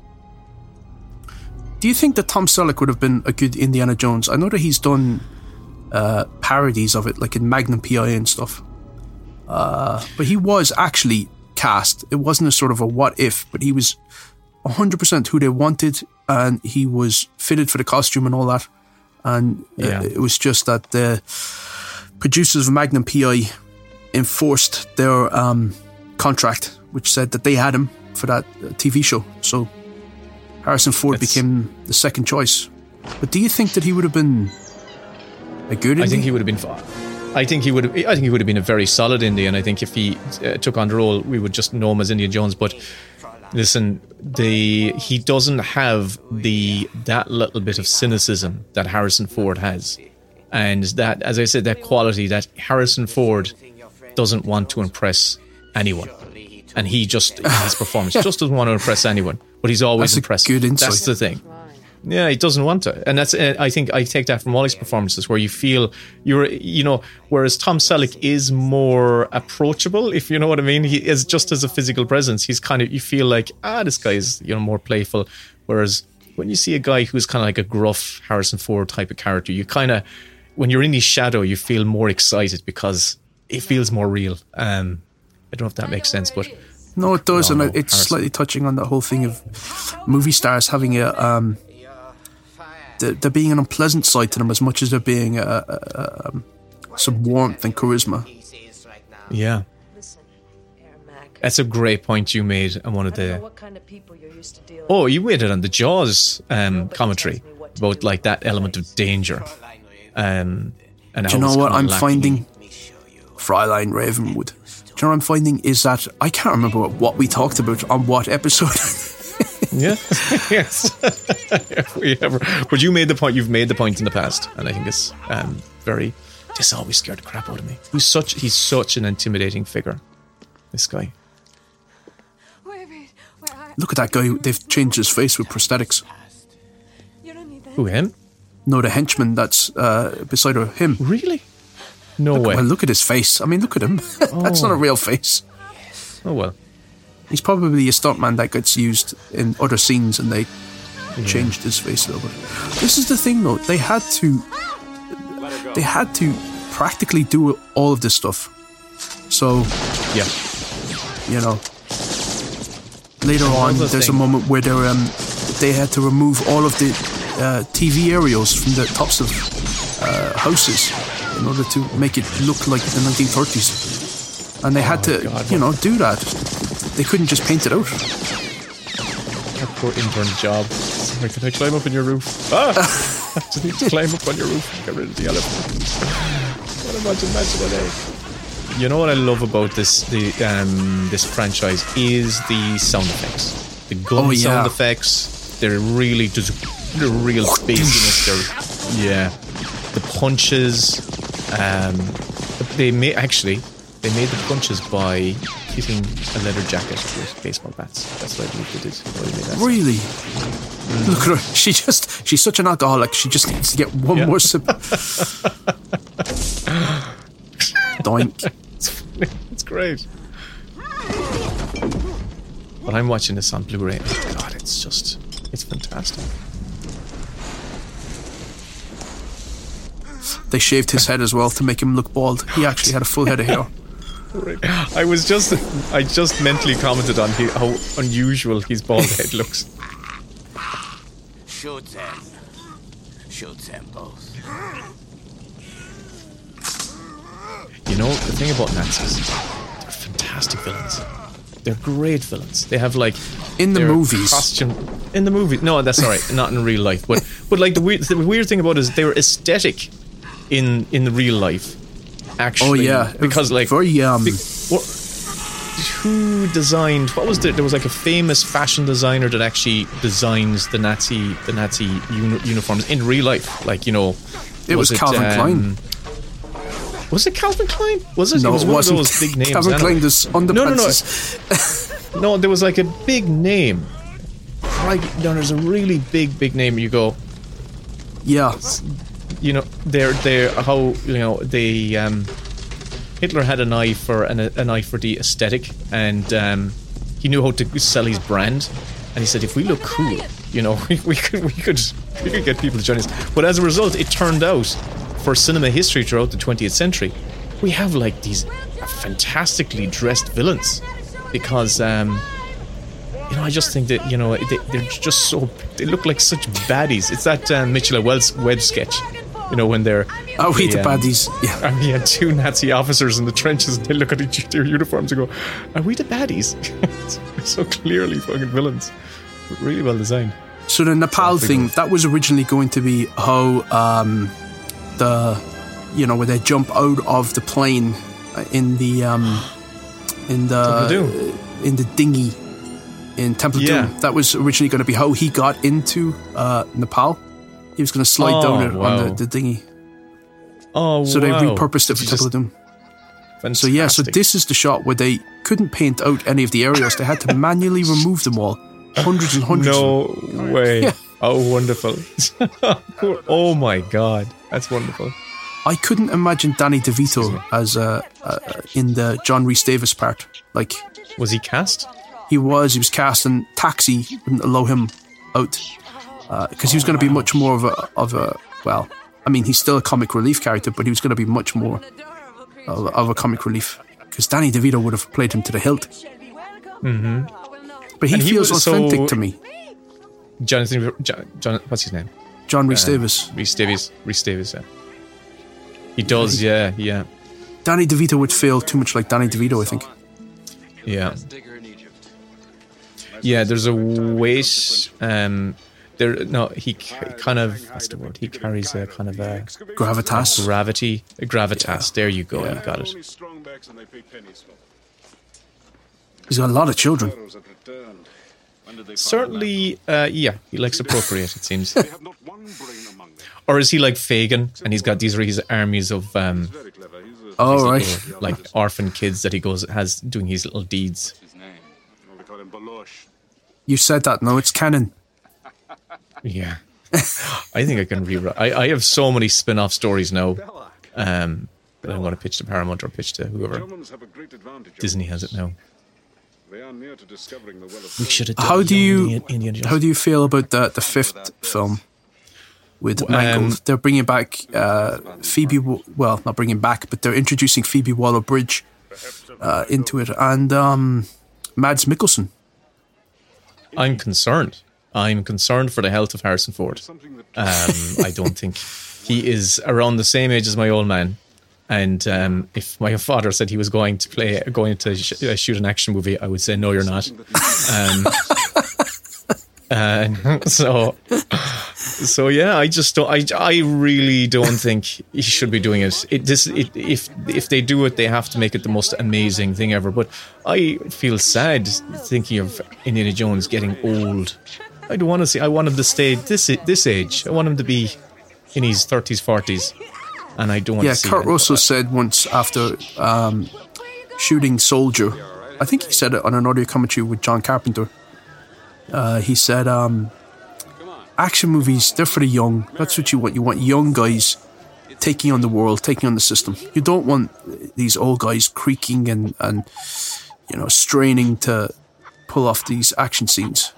Do you think that Tom Selleck would have been a good Indiana Jones? I know that he's done uh, parodies of it, like in Magnum PI and stuff. Uh, but he was actually cast. It wasn't a sort of a what if, but he was 100% who they wanted, and he was fitted for the costume and all that. And uh, Yeah. it was just that the producers of Magnum PI enforced their um, contract, which said that they had him for that uh, TV show. So Harrison Ford It's- became the second choice. But do you think that he would have been a good? I think he would have been. fi- I think he would. Have, I think he would have been a very solid Indy, and I think if he uh, took on the role, we would just know him as Indiana Jones. But listen, the he doesn't have the that little bit of cynicism that Harrison Ford has, and that, as I said, that quality that Harrison Ford doesn't want to impress anyone, and he just in his performance just doesn't want to impress anyone, but he's always That's a impressive. good insight. That's the thing. Yeah, he doesn't want to, and that's. Uh, I think I take that from all his performances, where you feel you're, you know, whereas Tom Selleck is more approachable, if you know what I mean. He is just as a physical presence. He's kind of you feel like ah, this guy is you know more playful, whereas when you see a guy who's kind of like a gruff Harrison Ford type of character, you kind of when you're in his shadow, you feel more excited because it feels more real. Um, I don't know if that makes sense, but No, it does, No, and no, it's Harrison. slightly touching on the whole thing of movie stars having a um, there, there being an unpleasant side to them as much as there being a, a, a, um, some warmth and charisma. yeah, that's a great point you made on one of I don't know the. kind of people you're used to dealing Oh, you waited on the Jaws um, commentary about like that element of danger. Um, and Do you know what I'm lacking. finding? Fräulein Ravenwood. Do you know what I'm finding is that I can't remember what we talked about on what episode. Yeah, yes. We ever, but you made the point. You've made the point in the past, and I think it's um, very. This always scared the crap out of me. He's such. He's such an intimidating figure. This guy. Wait a minute. Wait, I, Look at that guy. They've changed his face with prosthetics. you don't need that. Who him? No, the henchman that's uh, beside her, him. Really? No way. Well, look at his face. I mean, look at him. that's not a real face. oh well. He's probably a stuntman that gets used in other scenes, and they changed his face a little bit. This is the thing, though. They had to, they had to practically do all of this stuff. So Yeah. you know, later on, there's a moment where they um, they had to remove all of the uh, TV aerials from the tops of uh, houses in order to make it look like the 1930s, and they had to, God, you know, do that. They couldn't just paint it out. That poor intern job. Sorry, can I climb up on your roof? Ah! I just need to climb up on your roof and get rid of the elephant. What imagine imagine a day. You know what I love about this the um this franchise is the sound effects. The gun Oh, yeah. sound effects. They're really just they're real bassiness. They're yeah. The punches. Um they made actually they made the punches by hitting a leather jacket with baseball bats. That's what I believe they did. They made that. Really, look at her. She just she's such an alcoholic. She just needs to get one Yeah. more sip. Doink. it's great. But I'm watching this on Blu-ray. and God, it's just it's fantastic. They shaved his head as well to make him look bald. He actually had a full head of hair. I was just I just mentally commented on he, how unusual his bald head looks. Shoot them. Shoot them both. You know the thing about Nazis, they're fantastic villains. They're great villains. They have like In the movies. costume in the movie. No, that's all right. Not in real life, but but like the weird the weird thing about it is they were aesthetic in in the real life. Actually, Oh yeah, because like very um. Be- what, who designed? What was the? There was like a famous fashion designer that actually designs the Nazi the Nazi uni- uniforms in real life. Like you know, It was Calvin Klein. Was it Calvin Klein? Was it? No, it was it one wasn't. of those big names. Calvin anyway. Klein does No, no, no. No, there was like a big name. like know, there's a really big, big name. You go, Yeah, you know, they're they're how you know they um, Hitler had an eye for an, an eye for the aesthetic, and um, he knew how to sell his brand. And he said, if we look cool, you know, we, we could we could we could get people to join us. But as a result, it turned out for cinema history throughout the 20th century, we have like these fantastically dressed villains because. Um, you know, I just think that you know they, they're just so they look like such baddies. It's that um, Mitchell Wells Webb sketch, you know, when they're oh we the um, baddies. Yeah, and had two Nazi officers in the trenches, and they look at each their uniforms and go, "Are we the baddies?" So clearly fucking villains. Really well designed. So the Nepal Something thing that was originally going to be how um, the you know where they jump out of the plane uh, in the um, in the Temple in the dinghy in Temple Yeah. Doom. That was originally going to be how he got into uh, Nepal. He was going to slide Oh, down it wow. on the, the dinghy. Oh, So they repurposed it for It's Temple just Doom. So yeah, so this is the shot where they couldn't paint out any of the areas. They had to manually remove them all, hundreds and hundreds. of them. No way. Yeah. Oh, wonderful. Oh my god, that's wonderful. I couldn't imagine Danny DeVito as uh, uh, in the John Rhys-Davies part. Like Was he cast? he was, he was cast, and Taxi wouldn't allow him out because he was going to be much more of a of a well. I mean, he's still a comic relief character, but he was going to be much more of, of a comic relief because Danny DeVito would have played him to the hilt. Mm-hmm. But he he feels authentic so- to me. Jonathan. John, John, what's his name? John Rhys-Davies. Reese Davies. Rhys-Davies. Yeah. He does. Yeah. Yeah. Danny DeVito would feel too much like Danny DeVito, I think. Yeah. Yeah, there's a weight. Um, there. No, he kind of. What's the word? He carries a kind of a Gravitas. gravity, a gravitas. There you go. You got it. Only strong backs and they pay pennies for. He's got a lot of children. Pharaohs had returned. When did they find Certainly, uh, yeah, he likes appropriate. It seems, them? They have not one brain among them. or is he like Fagin, and he's got these his armies of um, Very clever. He's a Oh, right. little, like orphan kids that he goes has doing his little deeds. his name. Well, we call him Balosh. You said that. No, it's canon. Yeah, I think I can rewrite. I, I have so many spin-off stories now. Um, that I'm going to pitch to Paramount or pitch to whoever. Have a great advantage. Disney has it now. They are near to discovering the well of We should have. done How do you Indiana- Indiana how do you feel about the the fifth film with Um, Mangold? they're bringing back uh, Phoebe. Well, not bringing back, but they're introducing Phoebe Waller Bridge uh, into it, and um, Mads Mikkelsen. I'm concerned. I'm concerned for the health of Harrison Ford. Um, I don't think he is around the same age as my old man. And um, if my father said he was going to play, going to sh- uh, shoot an action movie, I would say no, you're not. Um, and so, so yeah, I just don't. I, I really don't think he should be doing it. It this it, if if they do it, they have to make it the most amazing thing ever. But I feel sad thinking of Indiana Jones getting old. I don't want to see. I want him to stay this this age. I want him to be in his thirties, forties, and I don't want Yeah, to see. Kurt. Russell said once after um, shooting Soldier, I think he said it on an audio commentary with John Carpenter. Uh, he said, um, "Action movies, they're for the young. That's what you want. You want young guys taking on the world, taking on the system. You don't want these old guys creaking and and you know straining to pull off these action scenes."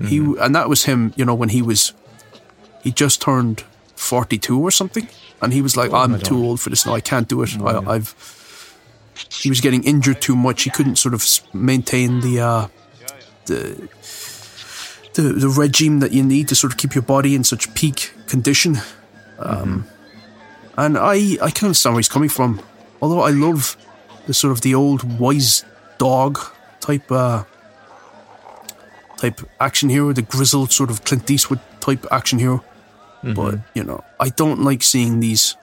He and that was him. You know when he was he just turned 42 or something. And he was like i'm too old for this now. I can't do it. I, i've he was getting injured too much. He couldn't sort of maintain the uh the the, the regime that you need to sort of keep your body in such peak condition. Um and i i can understand where he's coming from. Although i love the sort of the old wise dog type uh type action hero the grizzled sort of clint eastwood type action hero. Mm-hmm. But you know, I don't like seeing these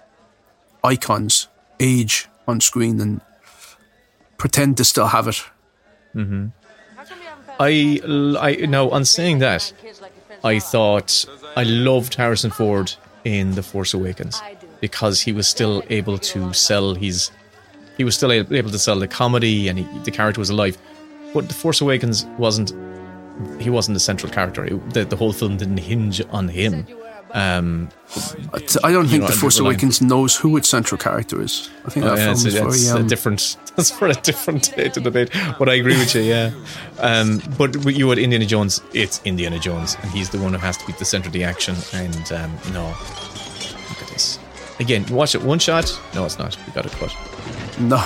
icons age on screen and pretend to still have it. Mm-hmm. I, I now on saying that, I thought I loved Harrison Ford in The Force Awakens because he was still able to sell his, he was still able to sell the comedy and he, the character was alive. But The Force Awakens wasn't he wasn't the central character. It- the, the whole film didn't hinge on him. Um, I don't think know, The Force Awakens knows who its central character is. I think Oh, that yeah, is that's very. a Um, different. That's for a different day to debate. But I agree with you, yeah. Um, but you at Indiana Jones, it's Indiana Jones, and he's the one who has to be the center of the action. And um, no, look at this. Again, watch it. One shot. No, it's not. We got it cut. no.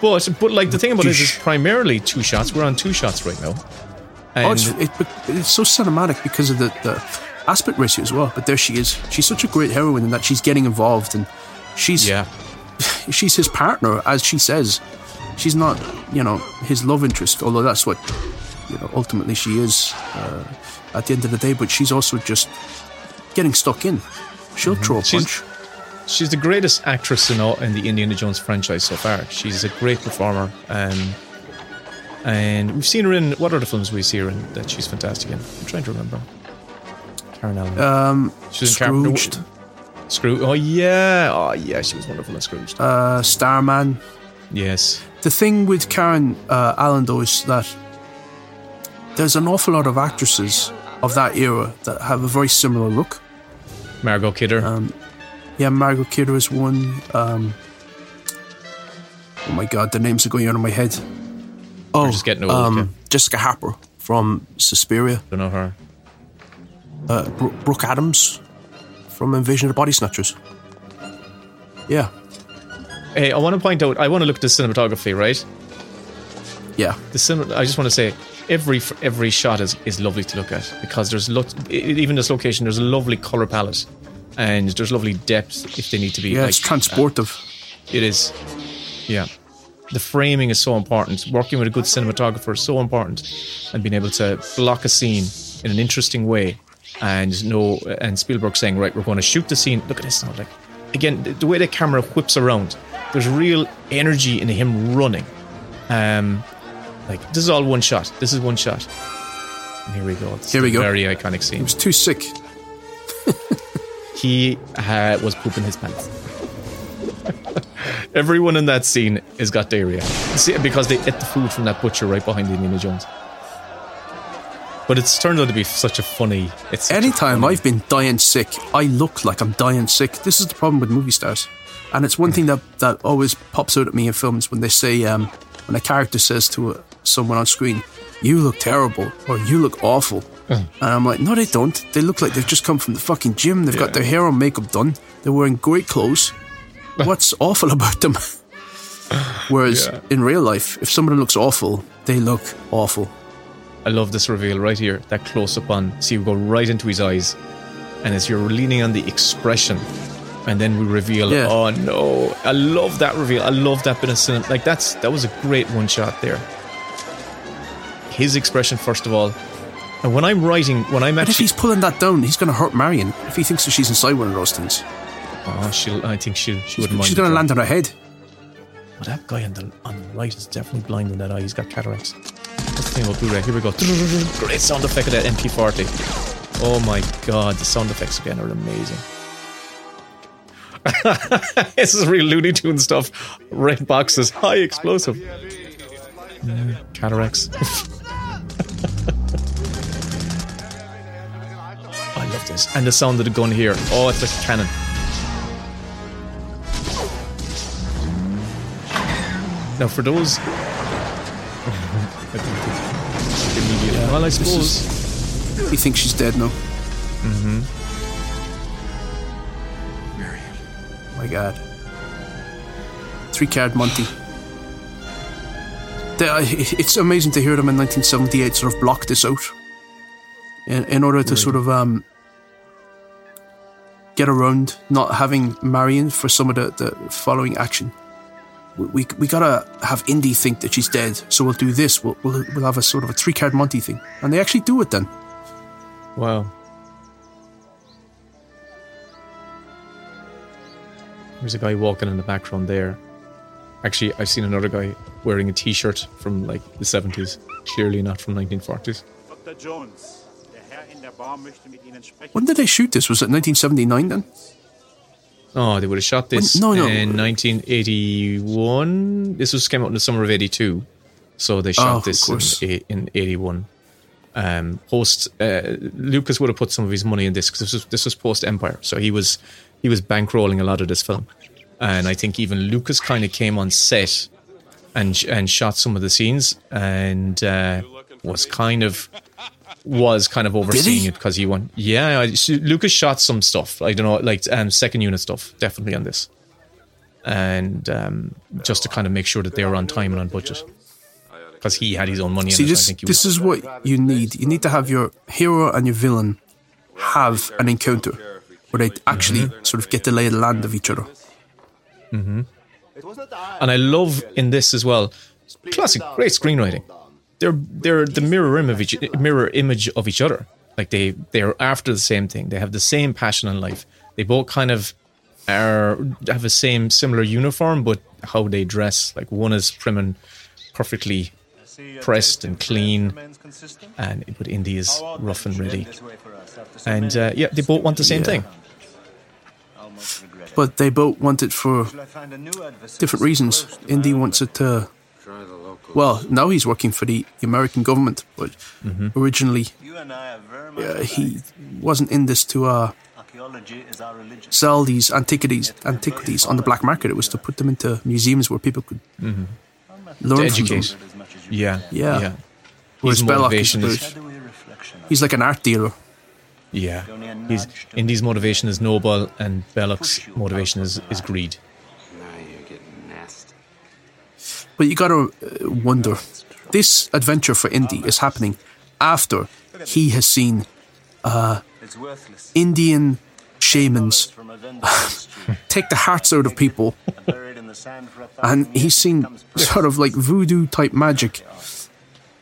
But but like the thing about it is, it's primarily two shots. We're on two shots right now. And Oh, it's, it, it's so cinematic because of the, the aspect ratio as well. But there she is. She's such a great heroine in that she's getting involved and she's yeah, she's his partner, as she says. She's not, you know, his love interest, although that's what, you know, ultimately she is uh, at the end of the day. But she's also just getting stuck in. She'll throw a Mm-hmm. She's- punch. she's the greatest actress in all in the Indiana Jones franchise so far. She's a great performer. Um, and we've seen her in what other films we see her in that she's fantastic in. I'm trying to remember. Karen Allen. Um, She was in Carpenter- Scrooged, Scrooge. Oh yeah. Oh yeah. She was wonderful in Scrooge. uh, Starman. yes. The thing with Karen uh, Allen, though, is that there's an awful lot of actresses of that era that have a very similar look. Margot Kidder. Um, Yeah, Margot Kidder is one. Um, oh my god, the names are going out of my head. Oh, just getting old, um. Jessica Harper from Suspiria. Don't know her. Uh, Bro- Brooke Adams from Invasion of the Body Snatchers. Yeah, Hey, I want to point out. I want to look at the cinematography, right? yeah. the cinema, I just want to say every every shot is, is lovely to look at because there's lo- even this location there's a lovely color palette and there's lovely depth if they need to be Yeah, like, it's transportive. it is yeah the framing is so important working with a good cinematographer is so important and being able to block a scene in an interesting way and know and Spielberg saying right we're going to shoot the scene look at this now like again the, the way the camera whips around there's real energy in him running um like this is all one shot this is one shot and here we go It's Here we go. very iconic scene. He was too sick. he uh, was pooping his pants. Everyone in that scene has got diarrhea See, because they ate the food from that butcher right behind Indiana Jones. But it's turned out to be such a funny. It's Anytime funny- I've been dying sick, I look like I'm dying sick. This is the problem with movie stars. And it's one thing that, that always pops out at me in films when they say, um, when a character says to someone on screen, you look terrible or you look awful. And I'm like, no, they don't. They look like they've just come from the fucking gym. They've got their hair and makeup done. They're wearing great clothes. What's awful about them? Whereas Yeah. in real life, if somebody looks awful, they look awful. I love this reveal right here. That close up on. See, you go right into his eyes, and as you're leaning on the expression, and then we reveal. Yeah. Oh no! I love that reveal. I love that bit of cinema. Like that's that was a great one shot there. His expression, first of all, and when I'm writing, when I'm But if he's pulling that down, he's going to hurt Marion if he thinks that she's inside one of those things. Oh, she'll. I think she she wouldn't mind. She's going to land on her head. But that guy on the on the right is definitely blind in that eye. He's got cataracts. That's the thing about Blu-ray. Here we go. Great sound effect of that MP40. Oh my god, the sound effects again are amazing. this is real Looney Tune stuff. Red boxes, high explosive. Cataracts. I love this. And the sound of the gun here. Oh, it's like a cannon. Now, for those. Immediately. well, I this suppose. He thinks she's dead now. Mm-hmm. My God. Three card Monty. The- uh, It's amazing to hear them in 1978 sort of block this out in, in order to sort of um, get around not having Marion for some of the, the following action. We, we, we gotta have Indy think that she's dead, so we'll do this. We'll, we'll, we'll have a sort of a three card Monty thing. And they actually do it then. Wow. There's a guy walking in the background there. Actually, I've seen another guy wearing a T-shirt from like the 70s. Clearly not from 1940s. Dr. Jones, der Herr in der Bar möchte mit Ihnen sprechen. When did they shoot this? Was it 1979 then? Oh, they would have shot this no, no. in 1981. This was came out in the summer of 82. So they Oh, shot of this in, in 81. Um, post uh, Lucas would have put some of his money in this because this was, this was post Empire, so he was he was bankrolling a lot of this film, and I think even Lucas kind of came on set and and shot some of the scenes and uh, was kind of was kind of overseeing it because he won. Yeah, Lucas shot some stuff. I don't know, like um, second unit stuff, definitely on this, and um, just to kind of make sure that they were on time and on budget because he had his own money. See, in it. I this think he this is what you need. You need to have your hero and your villain have an encounter where they actually Mm-hmm. sort of get the lay of the land of each other. and I love in this as well. Classic, great screenwriting. They're they're the mirror image mirror image of each other. Like they they're after the same thing. They have the same passion in life. They both kind of are have the same similar uniform, but how they dress. Like one is prim and perfectly pressed and clean, and but Indy is rough and ready. And uh, yeah, they both want the same Yeah. thing. But they both want it for different reasons. Indy wants it to. Well, now he's working for the American government, but Mm-hmm. originally You and I are very uh, he wasn't in this to uh, is our sell these antiquities antiquities on the black market. It was to put them into museums where people could learn To from them. educate. As much as you Yeah, Yeah. yeah. Whereas His Belloq is motivation is about- shadowy reflection. He's like an art dealer. Yeah, Only a he's nudge to- Indy's motivation is noble, and Belloq's motivation is, is greed. Now you're getting nasty. But you gotta uh, wonder this adventure for Indy is happening after he has seen worthless. Indian shamans From a vendor on the street, take the hearts out of people, buried in the sand for a and he's seen sort of like voodoo type magic.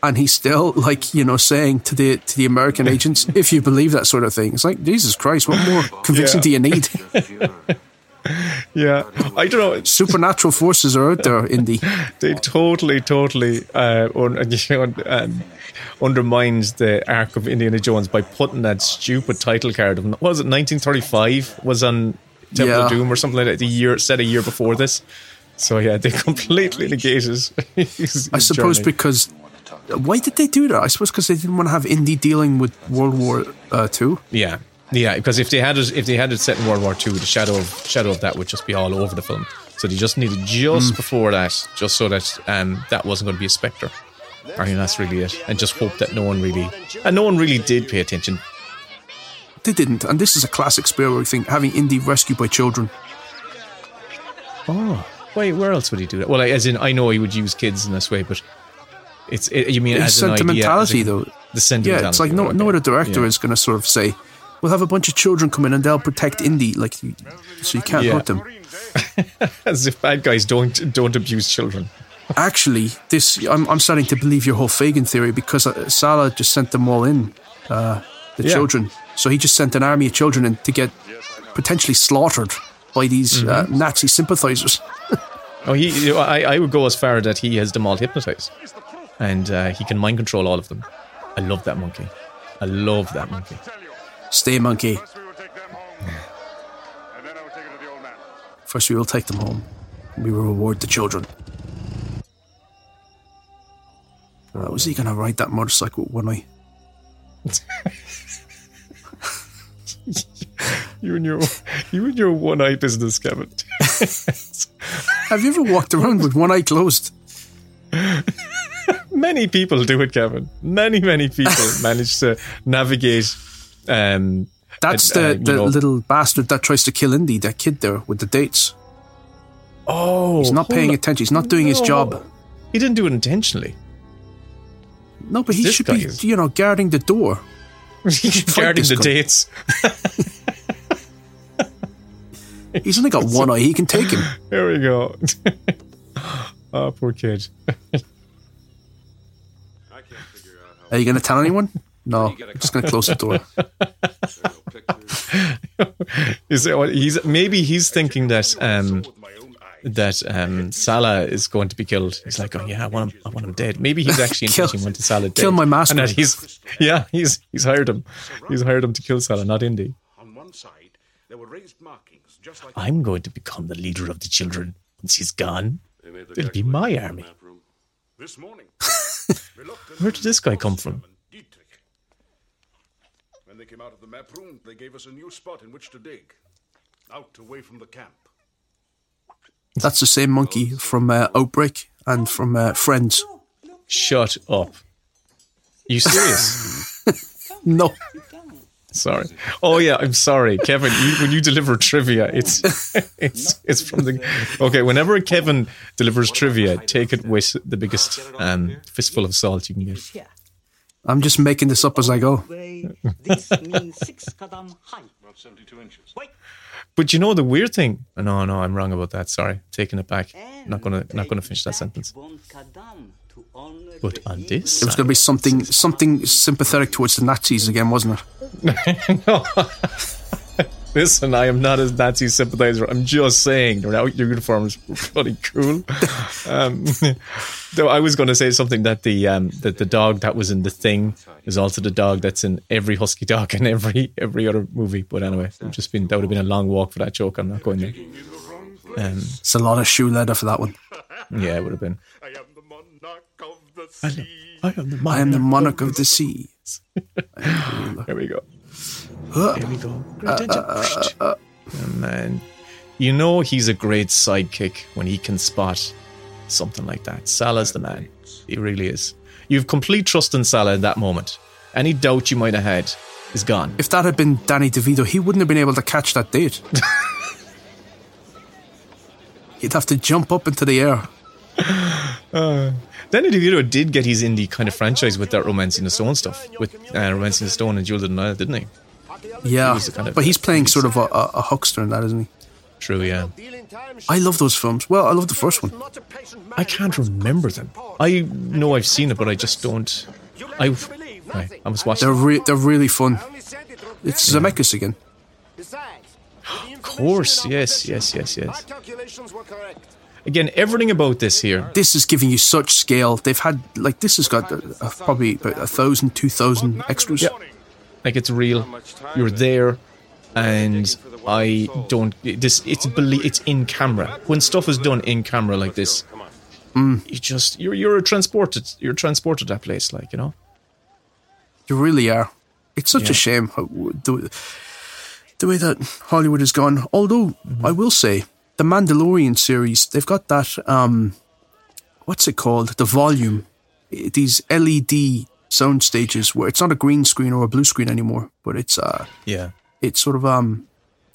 And he's still like you know saying to the to the American agents, if you believe that sort of thing, it's like Jesus Christ, what more convincing Yeah. do you need? Yeah, I don't know. Supernatural forces are out there, Indy. They totally, totally uh, un- um, undermines the arc of Indiana Jones by putting that stupid title card of what was it 1935 was on Temple Yeah. of Doom or something like that. The year set a year before this. So yeah, they completely negate his, his I suppose journey. because why did they do that? I suppose because they didn't want to have Indy dealing with World War uh, Two. Yeah, yeah. Because if they had it, if they had it set in World War Two, the shadow of shadow of that would just be all over the film. So they just needed just before that, just so that um, that wasn't going to be a specter. I mean, that's really it, and just hope that no one really, and no one really did pay attention. They didn't, and this is a classic Spielberg thing: having Indy rescued by children. Oh, wait, where else would he do that? Well, as in, I know he would use kids in this way, but it's it, you mean It's as an idea, sentimentality, as a- though. The sentimentality. Yeah, it's like no okay. no other director Yeah. is going to sort of say, "We'll have a bunch of children come in and they'll protect Indy," like so you can't Yeah. hurt them. as if bad guys don't don't abuse children. Actually, this I'm, I'm starting to believe your whole Fagin theory because uh, Salah just sent them all in, uh, the Yeah. children. So he just sent an army of children in to get potentially slaughtered by these uh, Mm-hmm. Nazi sympathizers. Oh, he. You know, I I would go as far that he has them all hypnotized, and uh, he can mind control all of them. I love that monkey. I love that monkey. Stay, monkey. First we will take them home. And then I will take it to the old man. First, we will take them home. We will reward the children. Uh, was he going to ride that motorcycle with one eye? You and your you and your one eye business, Kevin. Have you ever walked around with one eye closed? many people do it, Kevin. Many many people manage to navigate. Um, That's Uh, the, uh, the know- little bastard that tries to kill Indy, that kid there with the dates. oh, He's not paying on. attention. He's not doing his job. He didn't do it intentionally. No, but he This should be, is- you know, guarding the door. He's guarding the guy. dates. He's only got one eye. He can take him. There we go. oh, poor kid. I can't figure out how to do it. Are you going to tell anyone? No, I'm just going to close the door. Is it, what- he's maybe he's thinking that um that um Salah is going to be killed. He's like, oh yeah, I want him. I want him dead. Maybe he's actually Kill- intentionally wanting Salah dead. kill my master. And he's yeah, he's he's hired him. He's hired him to kill Salah, not Indy. On one side, there were raised markings, just like I'm going to become the leader of the children once he's gone. They made the It'll be my army. This morning, Where did this guy come from? Dietrich they came out of the map room, they gave us a new spot in which to dig. Out away from the camp. That's the same monkey from uh, Outbreak and from uh, Friends. Shut up. you serious? No, sorry. Oh yeah, I'm sorry, Kevin. You, when you deliver trivia, it's it's it's from the okay. Whenever Kevin delivers trivia, take it with the biggest um, fistful of salt you can get. I'm just making this up as I go. this means six kadam high. About 72 inches. But you know the weird thing? No, no, I'm wrong about that. Sorry, taking it back. Not gonna not gonna finish that sentence. One kadam to honor But on this, It was going to be something something sympathetic towards the Nazis again, wasn't it? no. Listen, I am not a Nazi sympathizer. I'm just saying their your uniform is pretty cool. Um, though I was going to say something that the um, that the dog that was in the thing is also the dog that's in every husky dog in every every other movie. But anyway, it just been that would have been a long walk for that joke. I'm not going there. Um, It's a lot of shoe leather for that one. yeah, it would have been. I am the monarch of the sea. I am the I am the monarch of the sea. There we go. Huh. There we go. Oh, man, you know he's a great sidekick when he can spot something like that. Salah's the man. He really is. You have complete trust in Salah in that moment. Any doubt you might have had is gone. If that had been Danny DeVito, he wouldn't have been able to catch that date. He'd have to jump up into the air. Danny DeVito did get his Indy kind of franchise with that Romance in the Stone stuff, with uh, Romancing the Stone and Jewel of the Nile, didn't he? Yeah, was a kind of- but he's playing sort of a, a, a huckster in that, isn't he? True, yeah. I love those films. Well, I love the first one. I can't remember them. I know I've seen it, but I just don't. I, right, I was watching. They're re- they're really fun. It's Zemeckis again. Of course, yes, yes, yes, yes. Again, everything about this here. This is giving you such scale. They've had like this has got uh, uh, probably about a thousand, two thousand extras. Yeah. Like it's real. You're there, and I don't. This it's belie- It's in camera. When stuff is done in camera like this, you just you're you're transported. You're transported to that place, like you know. You really are. It's such Yeah. a shame how, the, the way that Hollywood has gone. Although I will say, the Mandalorian series, they've got that. Um, what's it called? The volume. These LED sound stages where it's not a green screen or a blue screen anymore, but it's uh, Yeah. it's sort of um,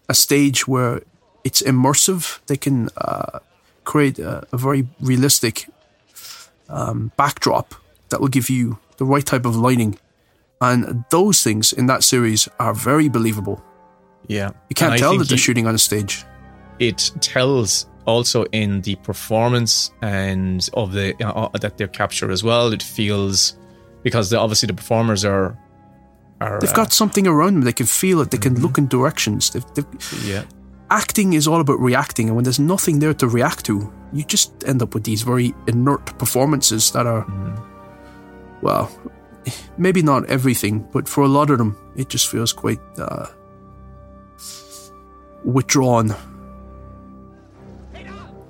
a stage where it's immersive. They can uh, create a, a very realistic um, backdrop that will give you the right type of lighting. And those things in that series are very believable. Yeah. You can't tell that they're you- shooting on a stage. it tells also in the performance and of the uh, that they're captured as well. It feels because the, obviously the performers are are They've got something around them. They can feel it. They can look in directions. They've, they've, yeah acting is all about reacting, and when there's nothing there to react to, you just end up with these very inert performances that are, well, maybe not everything, but for a lot of them, it just feels quite uh, withdrawn.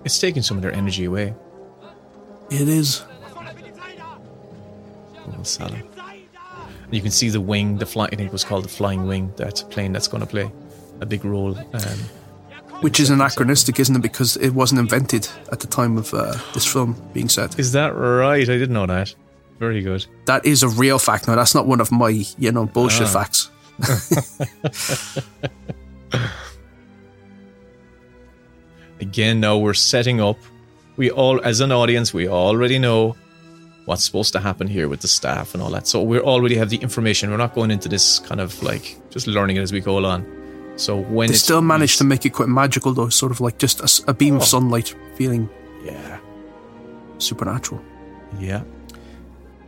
it's taking some of their energy away. It is. Little Salah. And you can see the wing, the fly. I think it was called the flying wing. That plane that's going to play a big role. Um, Which is anachronistic, isn't it? Because it wasn't invented at the time of uh, this film being set. is that right? I didn't know that. Very good. That is a real fact. Now, that's not one of my, you know, bullshit Ah. facts. Again, now we're setting up. We all, as an audience, we already know what's supposed to happen here with the staff and all that. So we already have the information. We're not going into this kind of like just learning it as we go along. So when They still managed to make it quite magical, though, sort of like just a beam Oh. of sunlight feeling yeah, supernatural. yeah,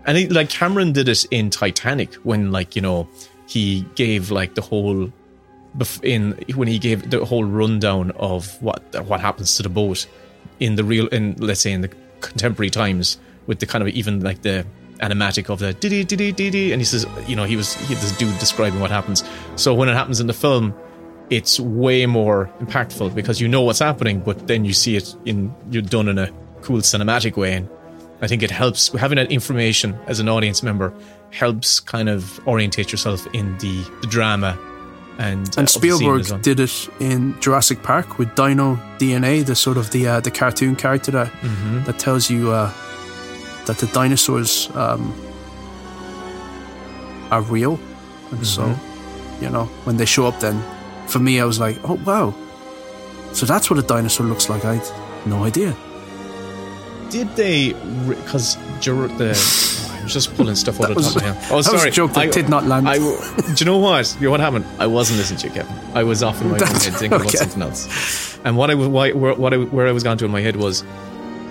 and like Cameron did it in Titanic when like you know he gave like the whole in when he gave the whole rundown of what what happens to the boat in the real in let's say in the contemporary times with the kind of even like the animatic of the diddy diddy diddy and he says you know he was he this dude describing what happens so when it happens in the film it's way more impactful because you know what's happening but then you see it in you're done in a cool cinematic way and I think it helps having that information as an audience member helps kind of orientate yourself in the, the drama and uh, And Spielberg well. did it in Jurassic Park with Dino DNA, the sort of the uh, the cartoon character that Mm-hmm. that tells you uh, that the dinosaurs um, are real, and so Mm-hmm. you know when they show up, then for me I was like, oh wow, so that's what a dinosaur looks like. I had no idea. Did they? Because the I was just pulling stuff out of the top of my head. Oh, that was a sorry. joke that did not land. I, do you know what? You know what happened? I wasn't listening to you, Kevin. I was off in my own That's- head thinking about something else. And what I why, where, what I, where I was going to in my head was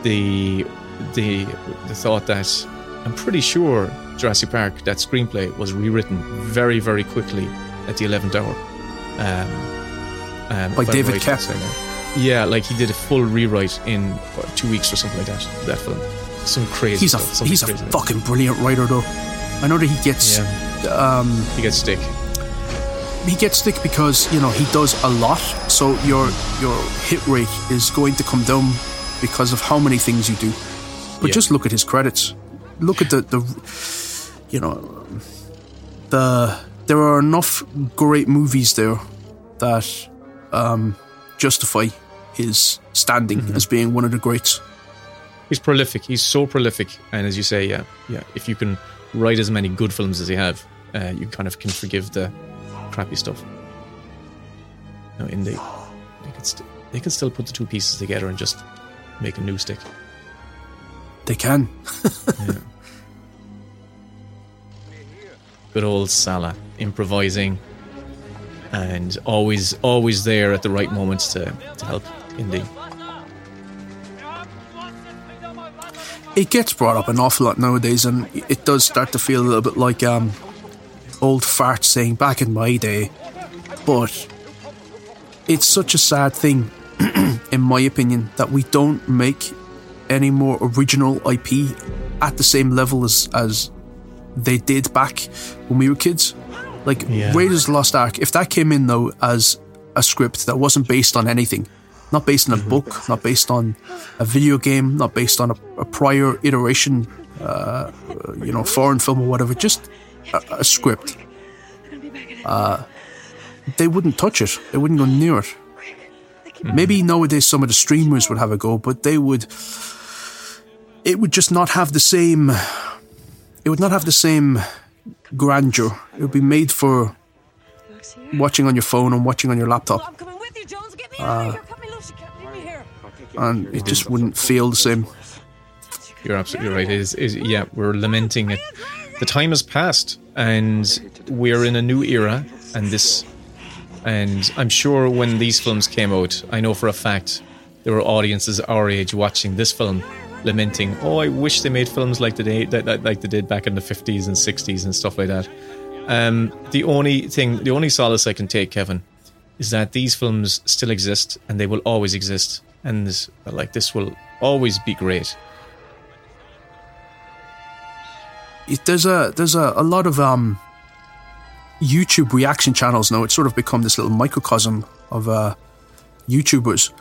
the the the thought that I'm pretty sure Jurassic Park that screenplay was rewritten very very quickly at the eleventh hour. Um, um, By David right in Koepp. saying that. Yeah, like he did a full rewrite in what, two weeks or something like that. That film, some crazy. He's a stuff, something he's a fucking brilliant writer though. I know that he gets that. um, he gets stick. he gets stick because you know he does a lot so your your hit rate is going to come down because of how many things you do but Yeah. just look at his credits look at the the you know the there are enough great movies there that um, justify his standing Mm-hmm. as being one of the greats He's prolific. He's so prolific, and as you say, yeah, yeah. If you can write as many good films as he have, uh, you kind of can forgive the crappy stuff. No, in the they could st- they can still put the two pieces together and just make a new stick. They can Good old Salah improvising, and always always there at the right moments to to help Indy. it gets brought up an awful lot nowadays, and it does start to feel a little bit like um, old fart saying back in my day. But it's such a sad thing, in my opinion, that we don't make any more original IP at the same level as as they did back when we were kids. Like Yeah. Raiders of the Lost Ark, if that came in though as a script that wasn't based on anything, not based on a book, not based on a video game, not based on a, a prior iteration, uh, you know, foreign film or whatever, just a, a script. Uh, they wouldn't touch it. They wouldn't go near it. Maybe nowadays some of the streamers would have a go, but they would. It would just not have the same. It would not have the same grandeur. It would be made for watching on your phone and watching on your laptop, I'm coming with you, Jones. Get me out of ah. here. Cut me loose. You can't leave me here. and it just wouldn't feel the same. You're absolutely right. It is, is yeah, we're lamenting it. The time has passed, and we're in a new era. And this, and I'm sure when these films came out, I know for a fact there were audiences our age watching this film, lamenting, "Oh, I wish they made films like they like they did back in the 50s and 60s and stuff like that." Um, the only thing, the only solace I can take, Kevin, is that these films still exist and they will always exist, and this, like this will always be great. there's a there's a, a lot of um YouTube reaction channels now. It's sort of become this little microcosm of uh, YouTubers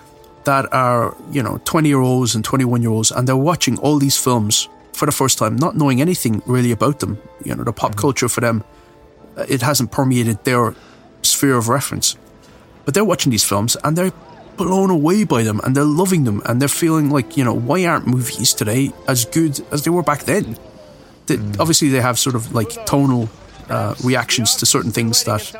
that are you know 20 year olds and 21 year olds, and they're watching all these films for the first time, not knowing anything really about them. You know, the pop culture for them, uh, it hasn't permeated their sphere of reference. But they're watching these films and they're blown away by them and they're loving them and they're feeling like, you know, why aren't movies today as good as they were back then? They, Obviously, they have sort of like tonal uh, reactions to certain things that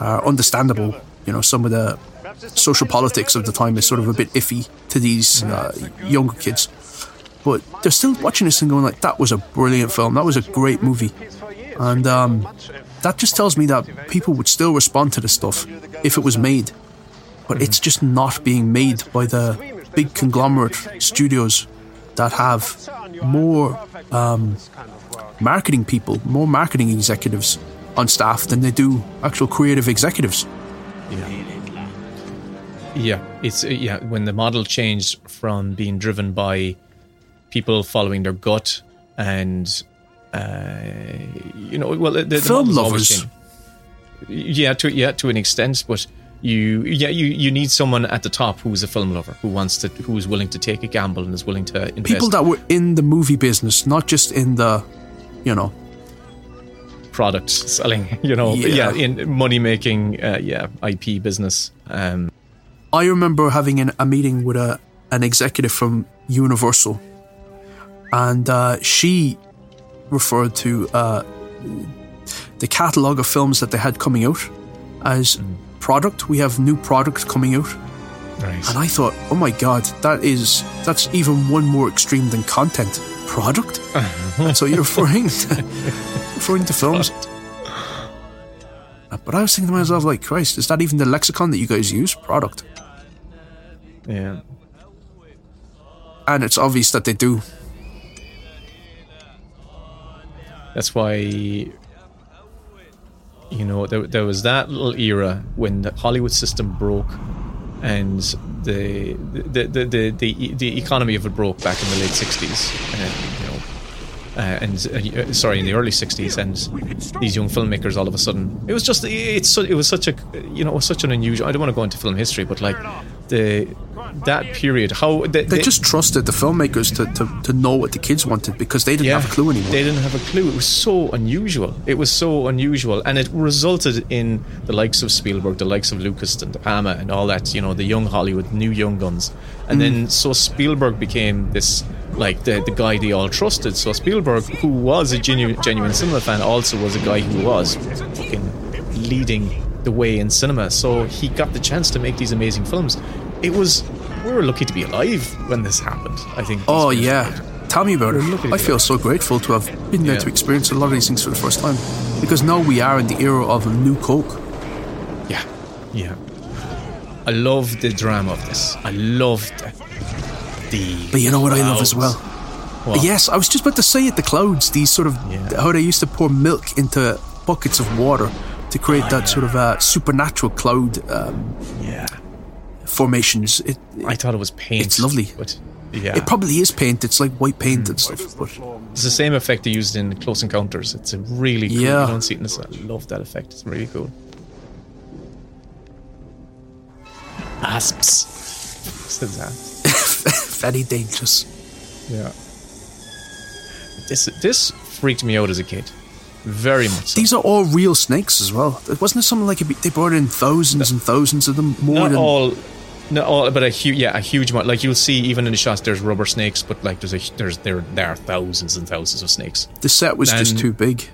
are understandable. You know, some of the social politics of the time is sort of a bit iffy to these uh, younger kids. But they're still watching this and going like, "That was a brilliant film. That was a great movie," and um, that just tells me that people would still respond to this stuff if it was made. But it's just not being made by the big conglomerate studios that have more um, marketing people, more marketing executives on staff than they do actual creative executives. Yeah, it's uh, yeah. When the model changed from being driven by people following their gut and uh, you know, well, the, the Film lovers. yeah, to yeah, to an extent, but You yeah you, you need someone at the top who's a film lover who wants to who is willing to take a gamble and is willing to invest. People that were in the movie business, not just in the, you know, product selling, you know, Yeah. yeah, in money making, uh, yeah, IP business. Um, I remember having an, a meeting with a an executive from Universal, and uh, she referred to uh, the catalog of films that they had coming out as Mm. product. We have new product coming out, right. and I thought, oh my god, that is that's even one more extreme than content. Product. so you're referring to, referring to films. But I was thinking to myself, like, Christ, is that even the lexicon that you guys use? Product. Yeah. And it's obvious that they do. That's why, you know, there, there was that little era when the Hollywood system broke and the the, the, the, the, the economy of it broke back in the late 60s. And, you know, uh, and uh, sorry, in the early '60s, and these young filmmakers, all of a sudden, it was just it's it was such a you know it was such an unusual. I don't want to go into film history, but like the that period, how they, They just trusted the filmmakers to, to, to know what the kids wanted because they didn't have a clue anymore. They didn't have a clue. It was so unusual. It was so unusual, and it resulted in the likes of Spielberg, the likes of Lucas and De Palma, and all that. You know, the young Hollywood, new young guns, and mm. then so Spielberg became this like the the guy they all trusted. So Spielberg, who was a genuine genuine cinema fan, also was a guy who was fucking leading the way in cinema. So he got the chance to make these amazing films. It was we were lucky to be alive when this happened. I think. Oh, yeah. were- Tell me about We're it. I feel so grateful to have been there Yeah. to experience a lot of these things for the first time. Because now we are in the era of a new Coke. Yeah, yeah. I love the drama of this. I love the. But you know what I love as well? What? Yes, I was just about to say it. The clouds, these sort of Yeah. how they used to pour milk into buckets of water to create that sort of uh, supernatural cloud um, Yeah. formations. It, I thought it was paint. It's lovely. But yeah. it probably is paint. It's like white paint Mm. and stuff. But it's the same effect they used in Close Encounters. It's a really cool. Yeah. You don't see it in this. I love that effect. It's really cool. Asps. Says that. very dangerous. Yeah. This this freaked me out as a kid. Very much. So. These are all real snakes as well. Wasn't it something like they brought in thousands and thousands of them? More not than all not all but a huge yeah a huge amount like you'll see even in the shots there's rubber snakes but like there's a there's there there are thousands and thousands of snakes the set was just too big.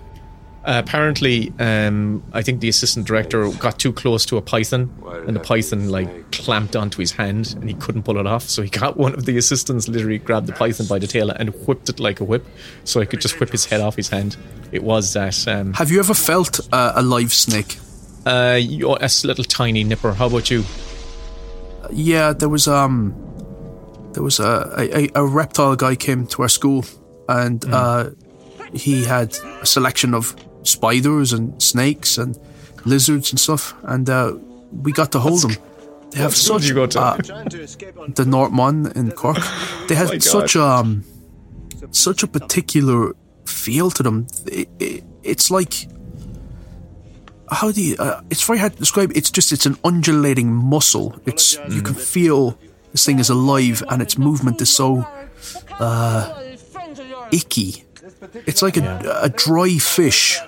Uh, apparently um i think the assistant director got too close to a python and the python like clamped onto his hand and he couldn't pull it off so he got one of the assistants literally grabbed the python by the tail and whipped it like a whip so he could just whip his head off his hand it was that um Have you ever felt uh, a live snake? uh you- a little tiny nipper how about you Yeah, there was um, there was a a, a reptile guy came to our school, and Hmm. uh, he had a selection of spiders and snakes and lizards and stuff, and uh, we got to hold them. They have such did you go to? uh, the Nortmon in Cork. They have Oh such um such a particular feel to them. It, it, it's like how do you? Uh, it's very hard to describe. It's just it's an undulating muscle. It's you can feel this thing is alive and its movement is so uh, icky. It's like a, a dry fish,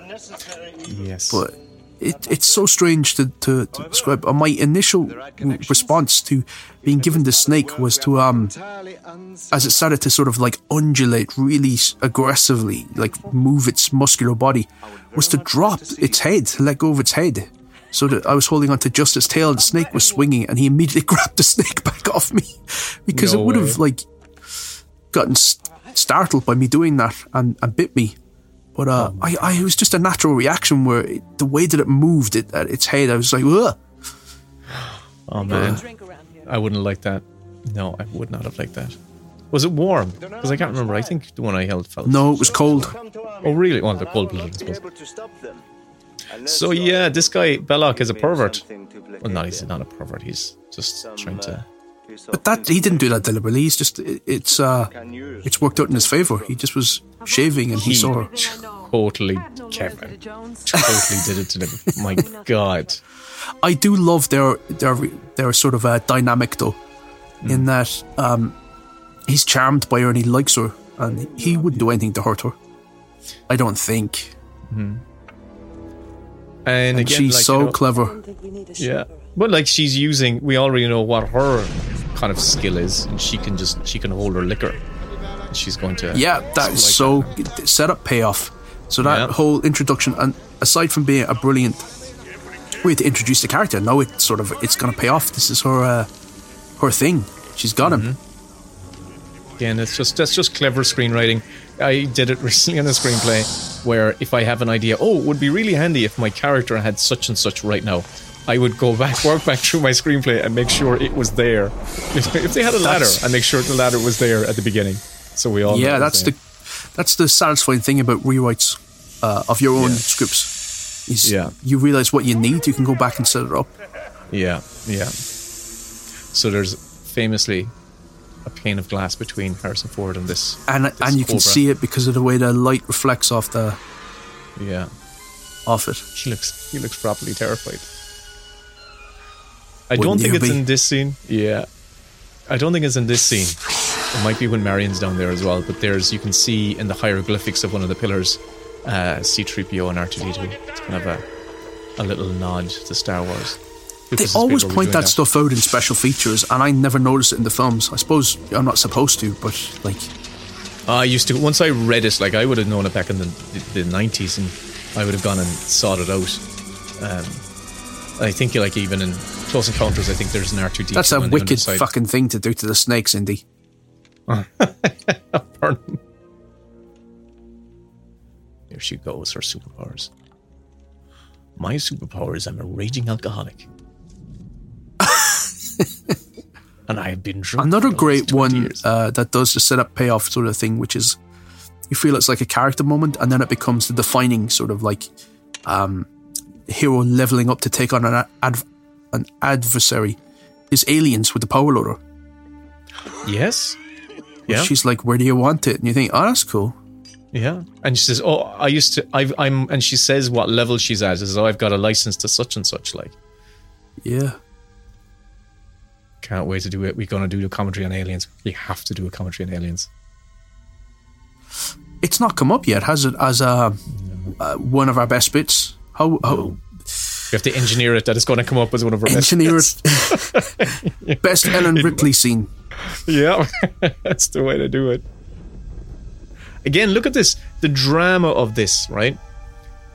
yes but it, it's so strange to, to, to describe. Uh, my initial response to being given the snake was to um as it started to sort of like undulate really aggressively, like move its muscular body, was to drop its head, to let go of its head. So that I was holding onto just its tail, the snake was swinging, and he immediately grabbed the snake back off me because No it would way. have like gotten s- startled by me doing that and, and bit me. But uh, I, I, it was just a natural reaction where it, the way that it moved it, at its head, I was like, Ugh. Oh man, I wouldn't like that. No, I would not have liked that. Was it warm? Because I can't remember. I think the one I held felt. no, it was cold. Oh really? Well, they're cold blooded, I suppose. So yeah, this guy Belloq is a pervert. Well, no, he's not a pervert. He's just trying to. But that he didn't do that deliberately. He's just it, it's uh, it's worked out in his favor. He just was shaving and he, He- saw her. totally I have Kevin Jones. totally did it to them. My God. I do love their their their sort of uh, dynamic though, in that um, he's charmed by her and he likes her, and he wouldn't do anything to hurt her. I don't think. And, And again, she's like, so you know, clever. think we need a Yeah, but like she's using. We already know what her kind of skill is, and she can just she can hold her liquor. She's going to Yeah, that's so set up payoff. So that Yeah. whole introduction, and aside from being a brilliant way to introduce the character, now it's sort of it's going to pay off. This is her uh, her thing. She's got him. Again, it's just that's just clever screenwriting. I did it recently in a screenplay where if I have an idea, oh, it would be really handy if my character had such and such right now. I would go back, work back through my screenplay, and make sure it was there. If, if they had a ladder, I make sure the ladder was there at the beginning, so we all. Yeah, that's the that's the satisfying thing about rewrites uh, of your own Yeah. scripts. Is Yeah. you realize what you need, you can go back and set it up. Yeah, yeah. So there's famously a pane of glass between Harrison Ford and this. and this and you can see it because of the way the light reflects off the Yeah, off it. he looks he looks properly terrified. I Wouldn't don't think it's be? in this scene. Yeah, I don't think it's in this scene. It might be when Marion's down there as well. But there's you can see in the hieroglyphics of one of the pillars, uh, C-3PO and R2D2. It's kind of a a little nod to Star Wars. They always point that stuff out in special features, and I never noticed it in the films. I suppose I'm not supposed to, but like, I used to once I read it, like I would have known it back in the the nineties, and I would have gone and sought it out. Um, I think like even in Close Encounters, I think there's an R two D. that's a wicked fucking thing to do to the snakes, Indy. There she goes, her superpowers. My superpower is I'm a raging alcoholic, and I have been drunk. Another for great one uh, that does the setup payoff sort of thing, which is you feel it's like a character moment, and then it becomes the defining sort of like um, hero leveling up to take on an ad- an adversary. Is aliens with the power loader? yes, yeah, She's like, "Where do you want it?" And you think, "Oh, that's cool." yeah, and she says, "Oh, I used to. I've, I'm," and she says what level she's at. She says, "Oh, I've got a license to such and such." Like, Yeah. can't wait to do it. We're gonna do a commentary on aliens. We have to do a commentary on aliens. It's not come up yet, has it? As uh, uh, one of our best bits. How, how We have to engineer it that it's going to come up as one of our best engineer bits. it? best Ellen Ripley scene. Yeah, that's the way to do it. Again, look at this the drama of this, right?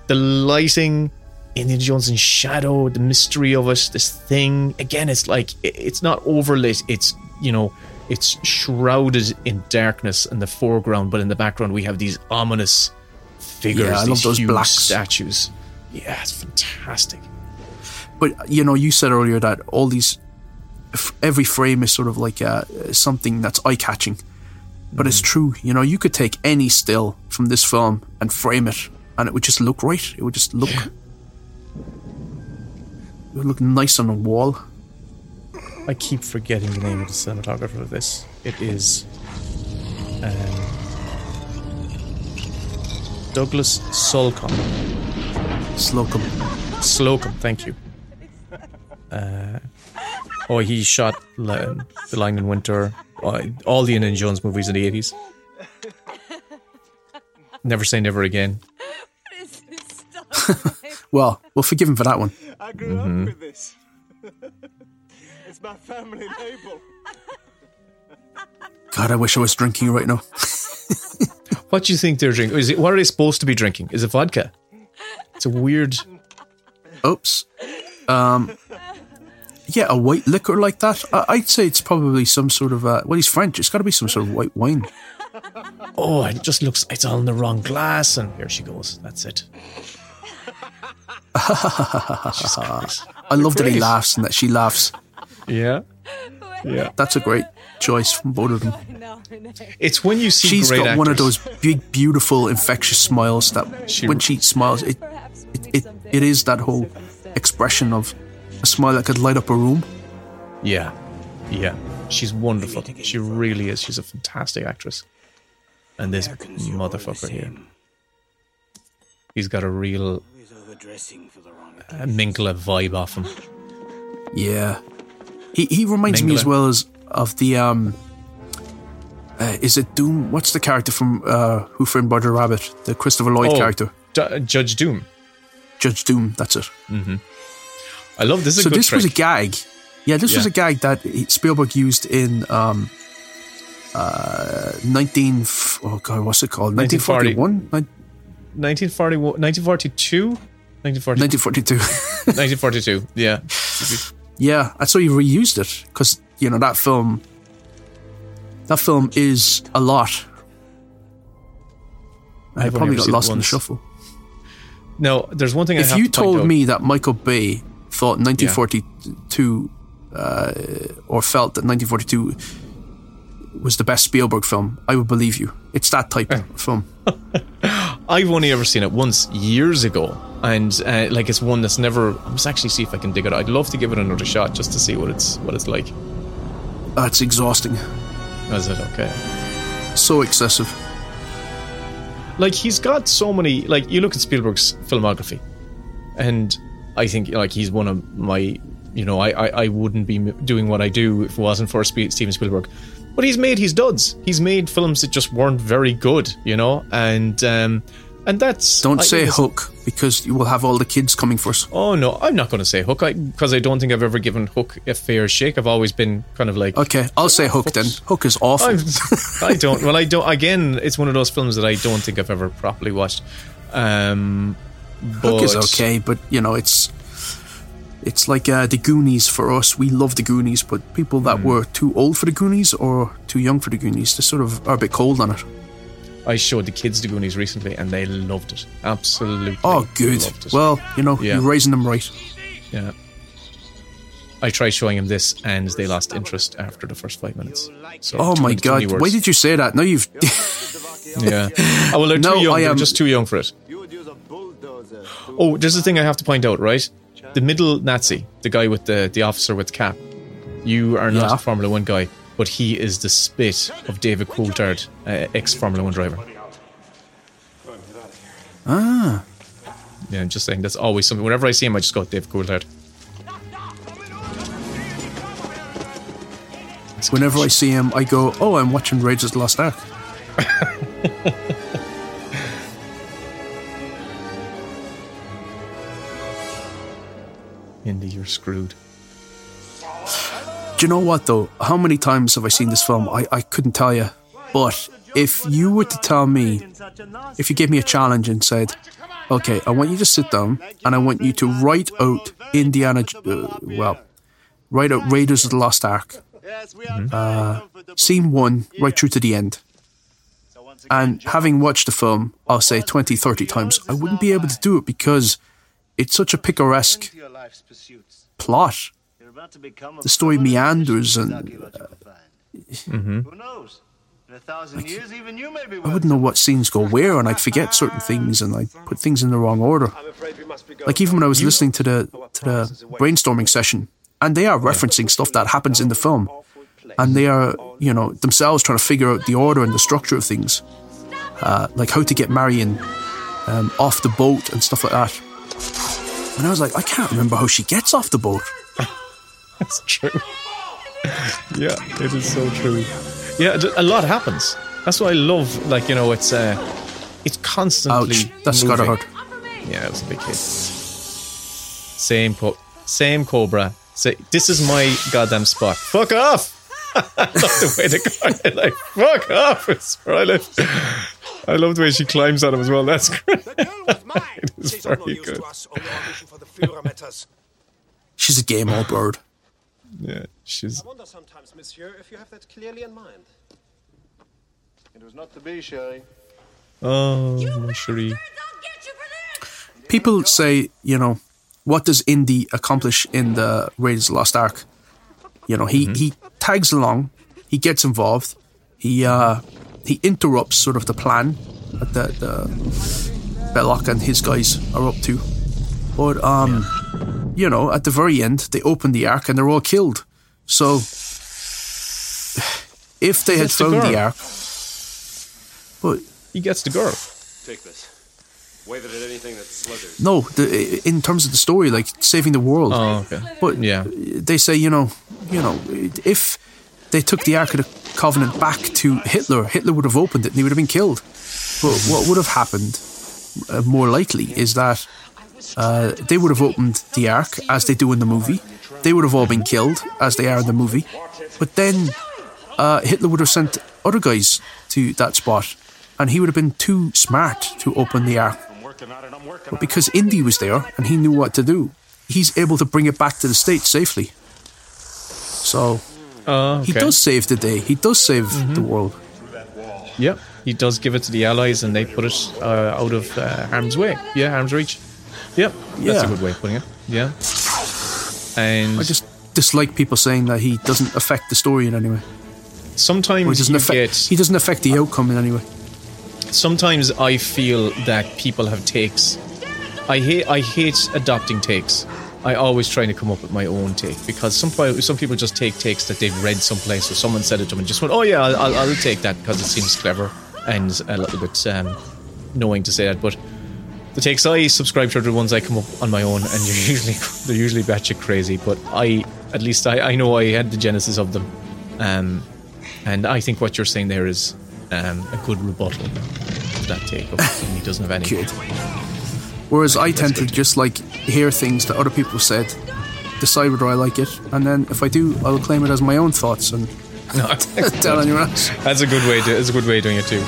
The lighting, Indiana Jones in shadow, the mystery of us, this thing. Again, it's like it's not overlit, it's, you know, it's shrouded in darkness in the foreground, but in the background, we have these ominous figures, Yeah, I love those huge blacks. statues. Yeah, it's fantastic. But you know, you said earlier that all these, every frame is sort of like uh, something that's eye catching. But it's true, you know, you could take any still from this film and frame it, and it would just look right. It would just look, it would look nice on a wall. I keep forgetting the name of the cinematographer of this. It is um, Douglas Slocombe. Slocombe. Slocombe, thank you. Uh, oh, he shot Li- The Lion in Winter, uh, all the Indiana Jones movies in the 80s. Never Say Never Again. What is this stuff? Well, we'll forgive him for that one. I grew up with this. it's my family label. God, I wish I was drinking right now. What do you think they're drinking? Is it, what are they supposed to be drinking? Is it vodka? It's a weird. Oops. Um, yeah, a white liquor like that. I- I'd say it's probably some sort of. Uh, well, he's French. It's got to be some sort of white wine. Oh, it just looks. It's all in the wrong glass, and here she goes. That's it. I love that he laughs and that she laughs. Yeah, yeah. That's a great choice from both of them. It's when you see She's great got one of those big, beautiful, infectious smiles that She- when she smiles, it, it, it, it is that whole expression of a smile that could light up a room. Yeah, yeah. She's wonderful. She really is. She's a fantastic actress. And this motherfucker here. He's got a real He's overdressing for the wrong uh, Minkla vibe off him. Yeah, he he reminds me as well as of the um. Uh, is it Doom? What's the character from uh, Who Framed Roger Rabbit? The Christopher Lloyd Oh, character, Ju- Judge Doom. Judge Doom. That's it. I love this. Is so a good this was a gag. Yeah, this was a gag that Spielberg used in um, uh, nineteen. Oh god, what's it called? Nineteen 1940. forty-one. 1941, 1942, 1942, 1942. 1942. Yeah, yeah, that's why he reused it because you know that film. That film is a lot. I probably got lost in the shuffle. No, there's one thing. I If you to told me that Michael Bay thought 1942 uh, or felt that 1942 was the best Spielberg film, I would believe you. It's that type of film. I've only ever seen it once years ago, and uh, like it's one that's never. I must actually see if I can dig it. out. I'd love to give it another shot just to see what it's what it's like. That's exhausting. Is it okay? So excessive. Like he's got so many. Like you look at Spielberg's filmography, and I think like he's one of my. You know, I I, I wouldn't be doing what I do if it wasn't for Steven Spielberg. But he's made his duds. He's made films that just weren't very good. You know, and um, and that's Don't I- say Hook because you will have all the kids coming for us. Oh no, I'm not going to say Hook because I, don't think I've ever given Hook a fair shake. I've always been kind of like Okay, I'll say Hook then. Hook is awful. I'm, I don't. Well, I don't. Again, it's one of those films that I don't think I've ever properly watched. Um, Hook is okay, but you know it's it's like uh, the Goonies for us. We love the Goonies, but people that Hmm. were too old for the Goonies or too young for the Goonies, they sort of are a bit cold on it. I showed the kids the Goonies recently, and they loved it. Absolutely. Oh, good. Loved it. Well, you know, Yeah. you're raising them right. yeah. I tried showing him this, and they lost interest after the first five minutes. So Oh my many- too many god! Why did you say that? Now you've. Yeah. Oh well, they're No, too young. I They're am- just too young for it. Oh, there's a thing I have to point out, right? The middle Nazi, the guy with the the officer with the cap. You are not Yeah. a Formula One guy, but he is the spit of David Coulthard, uh, ex Formula One driver. ah, Yeah, I'm just saying that's always something. Whenever I see him, I just go David Coulthard. whenever I see him, I go, "Oh, I'm watching Raiders of the Lost Ark." Indy, you're screwed. Do you know what though? How many times have I seen this film? I, I couldn't tell you. But if you were to tell me, if you gave me a challenge and said, okay, I want you to sit down and I want you to write out Indiana, uh, well, write out Raiders of the Lost Ark, uh, scene one, right through to the end. And having watched the film, I'll say 20, 30 times, I wouldn't be able to do it because it's such a picaresque plot. The story meanders and Who knows? In a thousand years, even you may be I wouldn't know what scenes go where, and I'd forget certain things, and I'd put things in the wrong order. Like even when I was listening to the to the brainstorming session, and they are referencing stuff that happens in the film, and they are you know themselves trying to figure out the order and the structure of things, uh, like how to get Marion um, off the boat and stuff like that. And I was like, I can't remember how she gets off the boat. That's true. yeah, it is so true. Yeah, a lot happens. That's what I love. Like you know, it's uh, it's constantly. Ouch, that's gotta hurt. Yeah, it was a big hit. Same, co- same Cobra. Say, this is my goddamn spot. Fuck off! I love the way the guy like fuck off. It's where I live. I love the way she climbs on him as well. That's great. it is very good. She's a game old bird. Yeah, she's. I wonder sometimes, monsieur, if you have that clearly in mind. It was not to be, Sherry. Oh, Sherry. People say, you know, what does Indy accomplish in the Raiders of the Lost Ark? You know, he, he tags along, he gets involved, he uh, he interrupts sort of the plan that the, the Belloq and his guys are up to. But um, you know, at the very end, they open the Ark and they're all killed. So if they had That's the the. Ark, but He gets the girl. Take this. Wave it at anything that slithers. No, the, in terms of the story, like saving the world. Oh, okay. But Yeah. they say, you know, you know, if they took the Ark of the Covenant back to Hitler, Hitler would have opened it and he would have been killed. But what would have happened, uh, more likely, is that uh, they would have opened the Ark as they do in the movie. They would have all been killed as they are in the movie. But then uh, Hitler would have sent other guys to that spot, and he would have been too smart to open the Ark. But because Indy was there and he knew what to do, he's able to bring it back to the States safely. So Oh, he does save the day. He does save the world. Yep. He does give it to the Allies and they put it uh, out of uh, harm's way. Yeah, harm's reach. Yep. That's a good way of putting it. Yeah. And I just dislike people saying that he doesn't affect the story in any way. Or sometimes he doesn't affect get he doesn't affect the outcome in any way. sometimes I feel that people have takes. I hate I hate adopting takes. I always try to come up with my own take because some some people just take takes that they've read someplace or someone said it to them and just went, oh yeah, I'll, I'll, I'll take that because it seems clever and a little bit um, knowing to say that. But the takes I subscribe to are the ones I come up on my own, and you're usually they're usually batshit crazy. But I at least I, I know I had the genesis of them, um, and I think what you're saying there is um, a good rebuttal to that take. He doesn't have any. Good. Whereas I tend to just like hear things that other people said, decide whether I like it, and then if I do, I'll claim it as my own thoughts and No, tell anyone else. that's a good way. To, that's a good way of doing it too.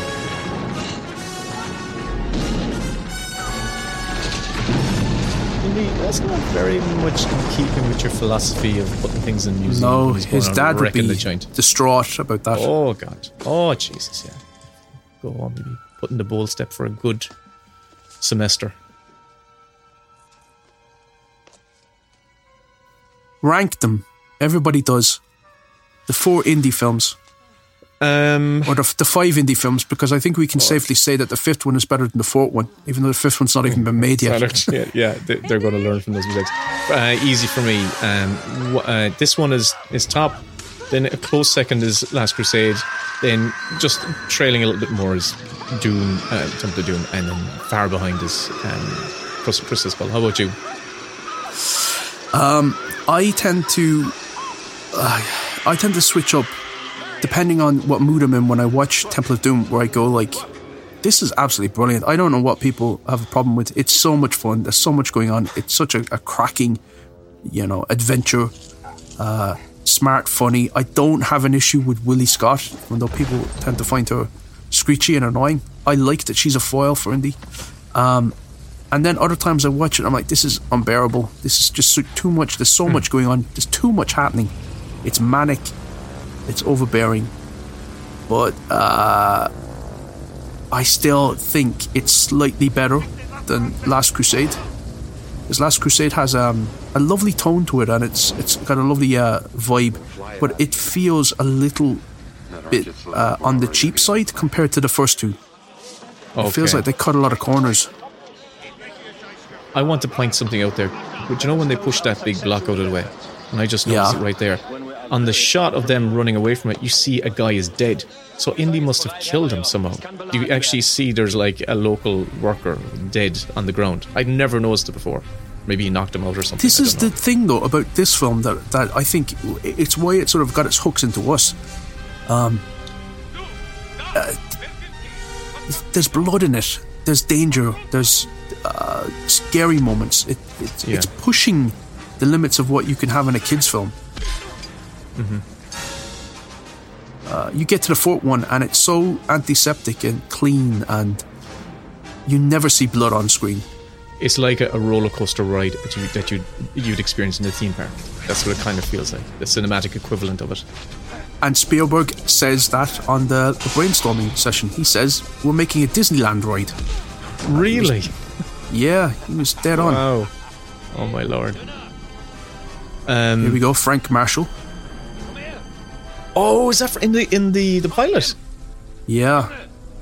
That's not very much in keeping with your philosophy of putting things in museums. No, his dad would be distraught about that. Oh god. Oh Jesus, yeah. Go on, maybe putting the bowl step for a good semester. Rank them. Everybody does. The four Indy films, Um, or the, the five Indy films, because I think we can safely say that the fifth one is better than the fourth one, even though the fifth one's not even been made yet. yeah, yeah, they- they're going to learn from those mistakes. Uh, easy for me. Um, uh, this one is is top. Then a close second is Last Crusade. Then just trailing a little bit more is Doom, uh, Temple of Doom, and then far behind is um, Crystal Skull. How about you? I tend to, uh, I tend to switch up depending on what mood I'm in when I watch Temple of Doom, where I go like, "This is absolutely brilliant." I don't know what people have a problem with. It's so much fun. There's so much going on. It's such a, a cracking, you know, adventure. Uh, smart, funny. I don't have an issue with Willie Scott, even though people tend to find her screechy and annoying. I like that she's a foil for Indy. Um, and then other times I watch it, I'm like, this is unbearable. This is just so, too much. There's so much going on. There's too much happening. It's manic. It's overbearing. But uh, I still think it's slightly better than Last Crusade. Because Last Crusade has um, a lovely tone to it, and it's it's got a lovely uh, vibe, but it feels a little bit uh, on the cheap side compared to the first two. It feels like they cut a lot of corners. I want to point something out there. But you know when they push that big block out of the way? And I just noticed Yeah. it right there. On the shot of them running away from it, you see a guy is dead. So Indy must have killed him somehow. You actually see there's like a local worker dead on the ground. I'd never noticed it before. Maybe he knocked him out or something. This is the thing, though, about this film that that I think it's why it sort of got its hooks into us. Um, uh, there's blood in it. There's danger. There's uh, scary moments. It, it, Yeah. It's pushing the limits of what you can have in a kids' film. Mm-hmm. Uh, you get to the fourth one, and it's so antiseptic and clean, and you never see blood on screen. It's like a, a roller coaster ride that you that you you'd experience in a theme park. That's what it kind of feels like. The cinematic equivalent of it. And Spielberg says that on the, the brainstorming session. He says, We're making a Disneyland ride. Really? Yeah, he was dead on. Wow. Oh my lord. Um, Here we go, Frank Marshall. Oh, is that for- in the in the the pilot? Yeah,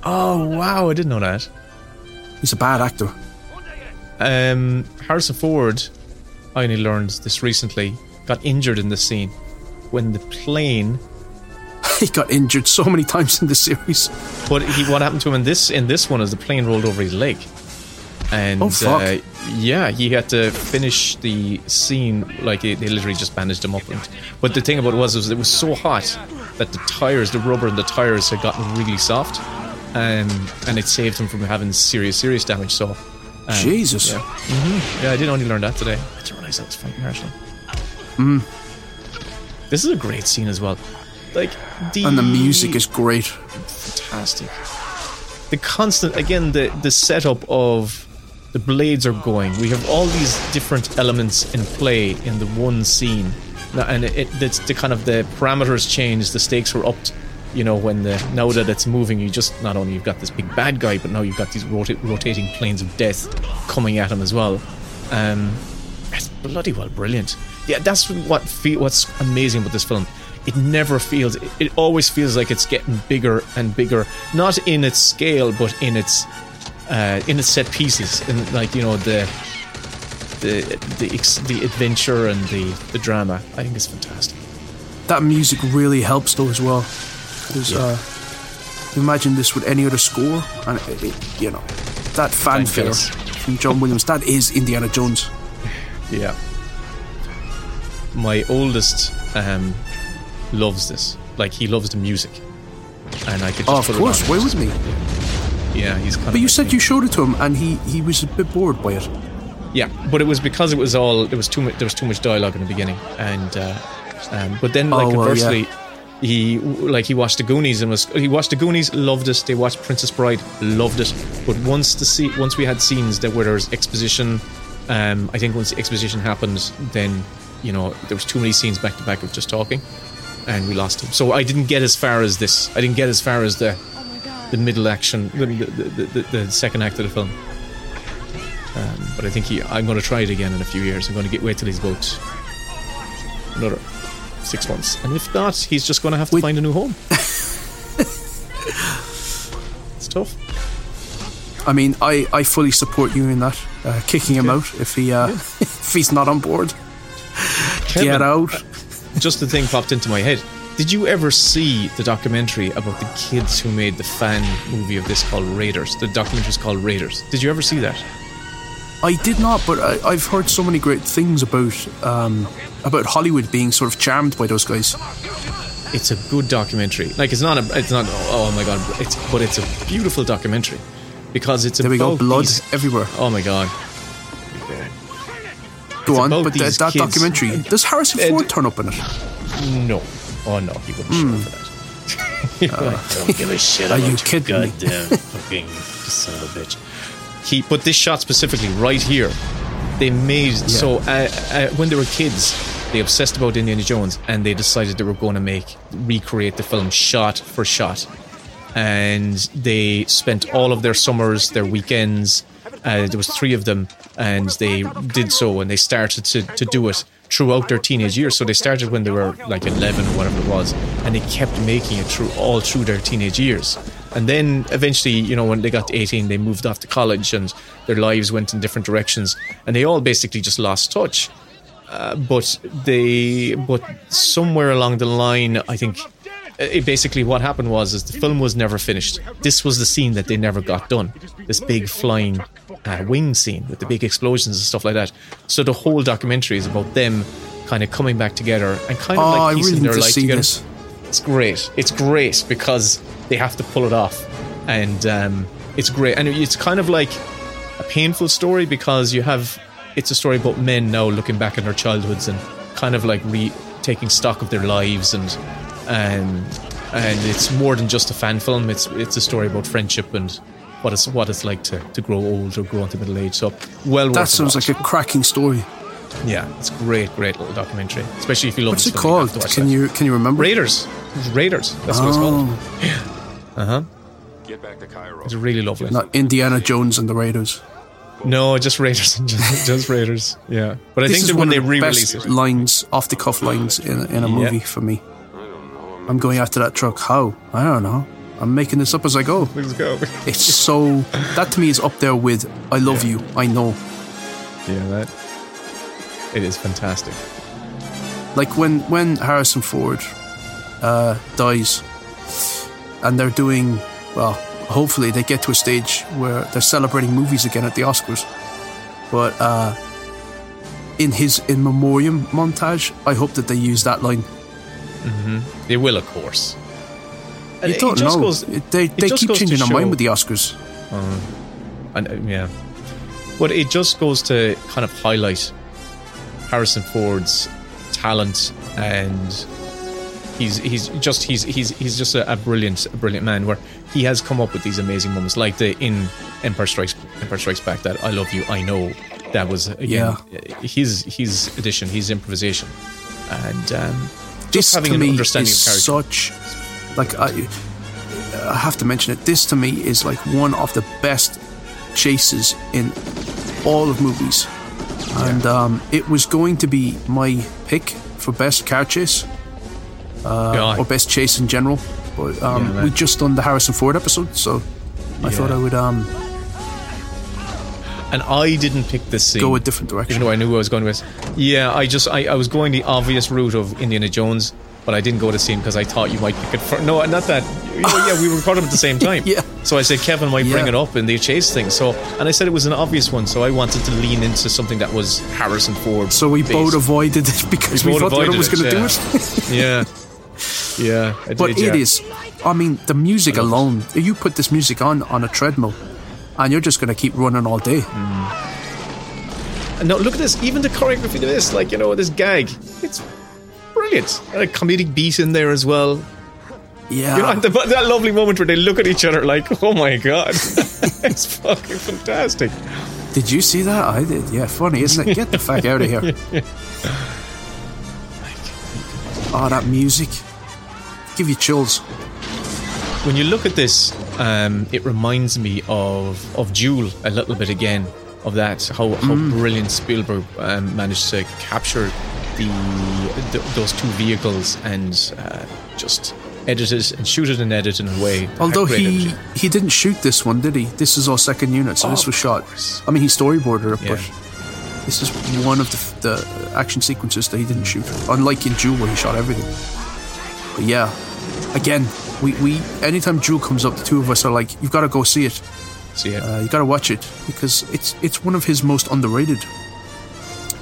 Oh wow, I didn't know that. he's a bad actor. Um, Harrison Ford, I only learned this recently, got injured in the scene when the plane. He got injured so many times in the series. But he, what happened to him in this in this one is the plane rolled over his leg, and Oh, fuck. Uh, yeah, he had to finish the scene like they, literally just bandaged him up. And, but the thing about it was, was it was so hot that the tires, the rubber in the tires, had gotten really soft, um, and it saved him from having serious, serious damage. So, um, Jesus. yeah. Mhm. yeah, I did only learn that today. I didn't realize that was fighting Marshall. Mm. This is a great scene as well. Like the And the music is great. fantastic. The constant again the the setup of the blades are going. We have all these different elements in play in the one scene, and it, it it's the kind of the parameters change. The stakes were upped. You know when the now that it's moving, you just not only you've got this big bad guy, but now you've got these rota- rotating planes of death coming at him as well. Um, it's bloody well brilliant. Yeah, that's what fe- what's amazing about this film. It never feels. It always feels like it's getting bigger and bigger. Not in its scale, but in its uh, in its set pieces. And like you know the the the the adventure and the the drama. I think it's fantastic. That music really helps though as well. Because uh, imagine this with any other score, and it, it, you know that fanfare from John Williams. That is Indiana Jones. Yeah. My oldest um, loves this. Like he loves the music, and I could. Just Oh, of course. and wouldn't just- he? Yeah, he's kind of. But you like said me. you showed it to him, and he he was a bit bored by it. Yeah, but it was because it was all there was too much there was too much dialogue in the beginning, and uh, um, but then like Oh, well, conversely, yeah. he like he watched the Goonies and was he watched the Goonies, loved it. They watched Princess Bride, loved it. But once the see once we had scenes that where there was exposition, um, I think once the exposition happened, then you know there was too many scenes back to back of just talking, and we lost him. So I didn't get as far as this. I didn't get as far as the the middle action, the the, the, the, second act of the film. Um, but I think he, I'm going to try it again in a few years. I'm going to get wait till he's about another six months, and if not, he's just going to have to Wait. find a new home. it's tough. I mean, I, I fully support you in that. Uh, kicking him out if he uh, if he's not on board. Kevin, Get out. Just the thing popped into my head. Did you ever see the documentary about the kids who made the fan movie of this called Raiders? The documentary is called Raiders. Did you ever see that? I did not, but I, I've heard so many great things about um, about Hollywood being sort of charmed by those guys. It's a good documentary. Like it's not a, it's not. Oh my god! It's but it's a beautiful documentary because it's a There we go, about blood these- everywhere. Oh my god! Go on, but that, that kids. documentary does Harrison Uh, Ford turn up in it? No. Oh no, he wouldn't show up for that. You're like, don't give a shit Are you kidding me? goddamn fucking son of a bitch. He, but this shot specifically, right here, they made so uh, uh, when they were kids, they obsessed about Indiana Jones, and they decided they were going to make recreate the film shot for shot, and they spent all of their summers, their weekends. Uh, there was three of them, and they did so, and they started to, to do it throughout their teenage years. So they started when they were like 11 or whatever it was, and they kept making it through all through their teenage years. And then eventually, you know, when they got to 18, they moved off to college, and their lives went in different directions, and they all basically just lost touch. Uh, but they, but somewhere along the line, I think it basically what happened was is the film was never finished. This was the scene that they never got done. This big flying uh, wing scene with the big explosions and stuff like that. So the whole documentary is about them kind of coming back together and kind of Oh, like piecing really their life together. this. It's great. It's great because they have to pull it off, and um, it's great. And it's kind of like a painful story because you have it's a story about men now looking back at their childhoods and kind of like re taking stock of their lives and and and it's more than just a fan film. It's it's a story about friendship and what it's what it's like to, to grow old or grow into middle age. So well worth That a sounds watch. like a cracking story. yeah, it's great, great little documentary. Especially if you love What's it film, you called? Can that. you can you remember? Raiders. Raiders. That's what it's called. Oh, Uh huh. Get back to Cairo. It's really lovely. not Indiana Jones and the Raiders. No, just Raiders. just, just Raiders. Yeah, but I this think is that one when they of the re-release best it, lines, off the cuff lines in a, in a Yeah. movie for me. I'm going after that truck. How? I don't know. I'm making this up as I go. let's go. It's so that to me is up there with "I love you." I know. yeah, that it is fantastic. Like when when Harrison Ford uh, dies, and they're doing well. hopefully they get to a stage where they're celebrating movies again at the Oscars. But uh, in his in memoriam montage, I hope that they use that line. They will, of course. You it don't just know. goes- It- they it they just keep changing their mind with the Oscars. And uh, yeah, but it just goes to kind of highlight Harrison Ford's talent, and he's he's just he's he's he's just a, a brilliant a brilliant man. Where he has come up with these amazing moments, like the in Empire Strikes Empire Strikes Back. That I love you, I know. That was again his his addition, his improvisation, and um, This just having to an me understanding is of character. such like I, I have to mention it. This to me is like one of the best chases in all of movies, and um, it was going to be my pick for best car chase Yeah, or best chase in general. But um, Yeah, we just done the Harrison Ford episode, so I thought I would um, and I didn't pick this scene. go a different direction. even though I knew I was going with. Yeah, I just I, I was going the obvious route of Indiana Jones, but I didn't go the scene because I thought you might pick it for. No, not that. You know, yeah, we recorded at the same time. Yeah. So I said Kevin might bring it up in the chase thing. So and I said it was an obvious one. So I wanted to lean into something that was Harrison Ford. So we based. both avoided it because We we, thought the other was going to do yeah. it. Yeah. Yeah. I But did, it yeah. is. I mean, the music alone. You put this music on on a treadmill, and you're just going to keep running all day. And No, look at this. Even the choreography to this, like you know, this gag, it's brilliant. And a comedic beat in there as well. Yeah. You know, the, that lovely moment where they look at each other like, oh my god, it's fucking fantastic. Did you see that? I did. Yeah, funny, isn't it? Get the fuck out of here. Oh, that music. Give you chills. When you look at this, um, it reminds me of of Duel a little bit again. Of that, how how brilliant Spielberg um, managed to capture the, th those two vehicles and uh, just edit it and shoot it and edit in a way. Although he energy. he didn't shoot this one, did he? This is our second unit, so Oh, this was shot. I mean, he storyboarded it, Yeah. but this is one of the, the action sequences that he didn't shoot. Unlike in Duel, where he shot everything. But yeah, again, we, we anytime Duel comes up, the two of us are like, "You've got to go see it. So yeah, Uh, you got to watch it because it's it's one of his most underrated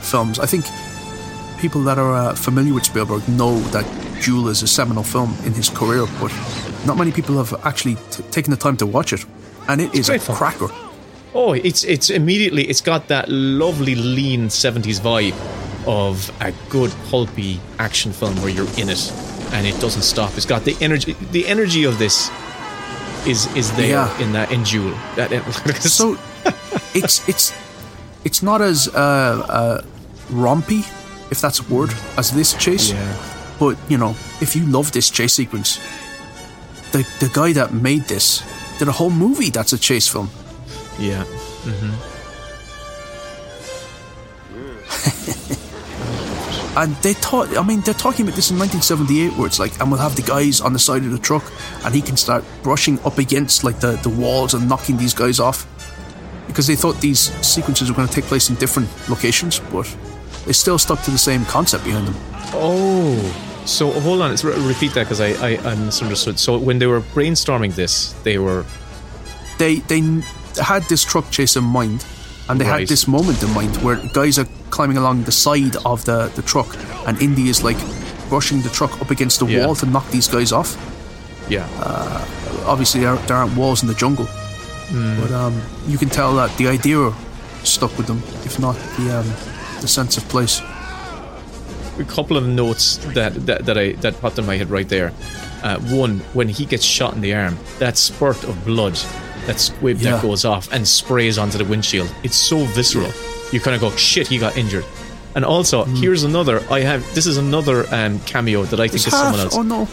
films. I think people that are uh, familiar with Spielberg know that Duel is a seminal film in his career, but not many people have actually t- taken the time to watch it, and it is a fun. cracker. Oh, it's it's immediately it's got that lovely lean '70s vibe of a good pulpy action film where you're in it and it doesn't stop. It's got the energy. The energy of this is is there Yeah. in that in Duel. That So it's it's it's not as uh, uh, rompy, if that's a word, as this chase. yeah, But you know, if you love this chase sequence, the the guy that made this did a whole movie that's a chase film. yeah. And they thought, I mean, they're talking about this in 1978, where it's like, and we'll have the guys on the side of the truck, and he can start brushing up against like the, the walls and knocking these guys off. Because they thought these sequences were going to take place in different locations, but they still stuck to the same concept behind them. Oh, so hold on. Let's re- repeat that because I, I I misunderstood. So when they were brainstorming this, they were They they had this truck chase in mind, and they Right. had this moment in mind where guys are climbing along the side of the, the truck, and Indy is like brushing the truck up against the Yeah. wall to knock these guys off. yeah. obviously there, there aren't walls in the jungle, but um, you can tell that the idea stuck with them, if not the um, the sense of place. a couple of notes that that, that I that popped in my head right there. Uh, one, when he gets shot in the arm, that spurt of blood, that squib Yeah. that goes off and sprays onto the windshield. It's so visceral. You kind of go, "Shit, he got injured." And also, here's another. I have. This is another um, cameo that I think It's is someone else. Oh no!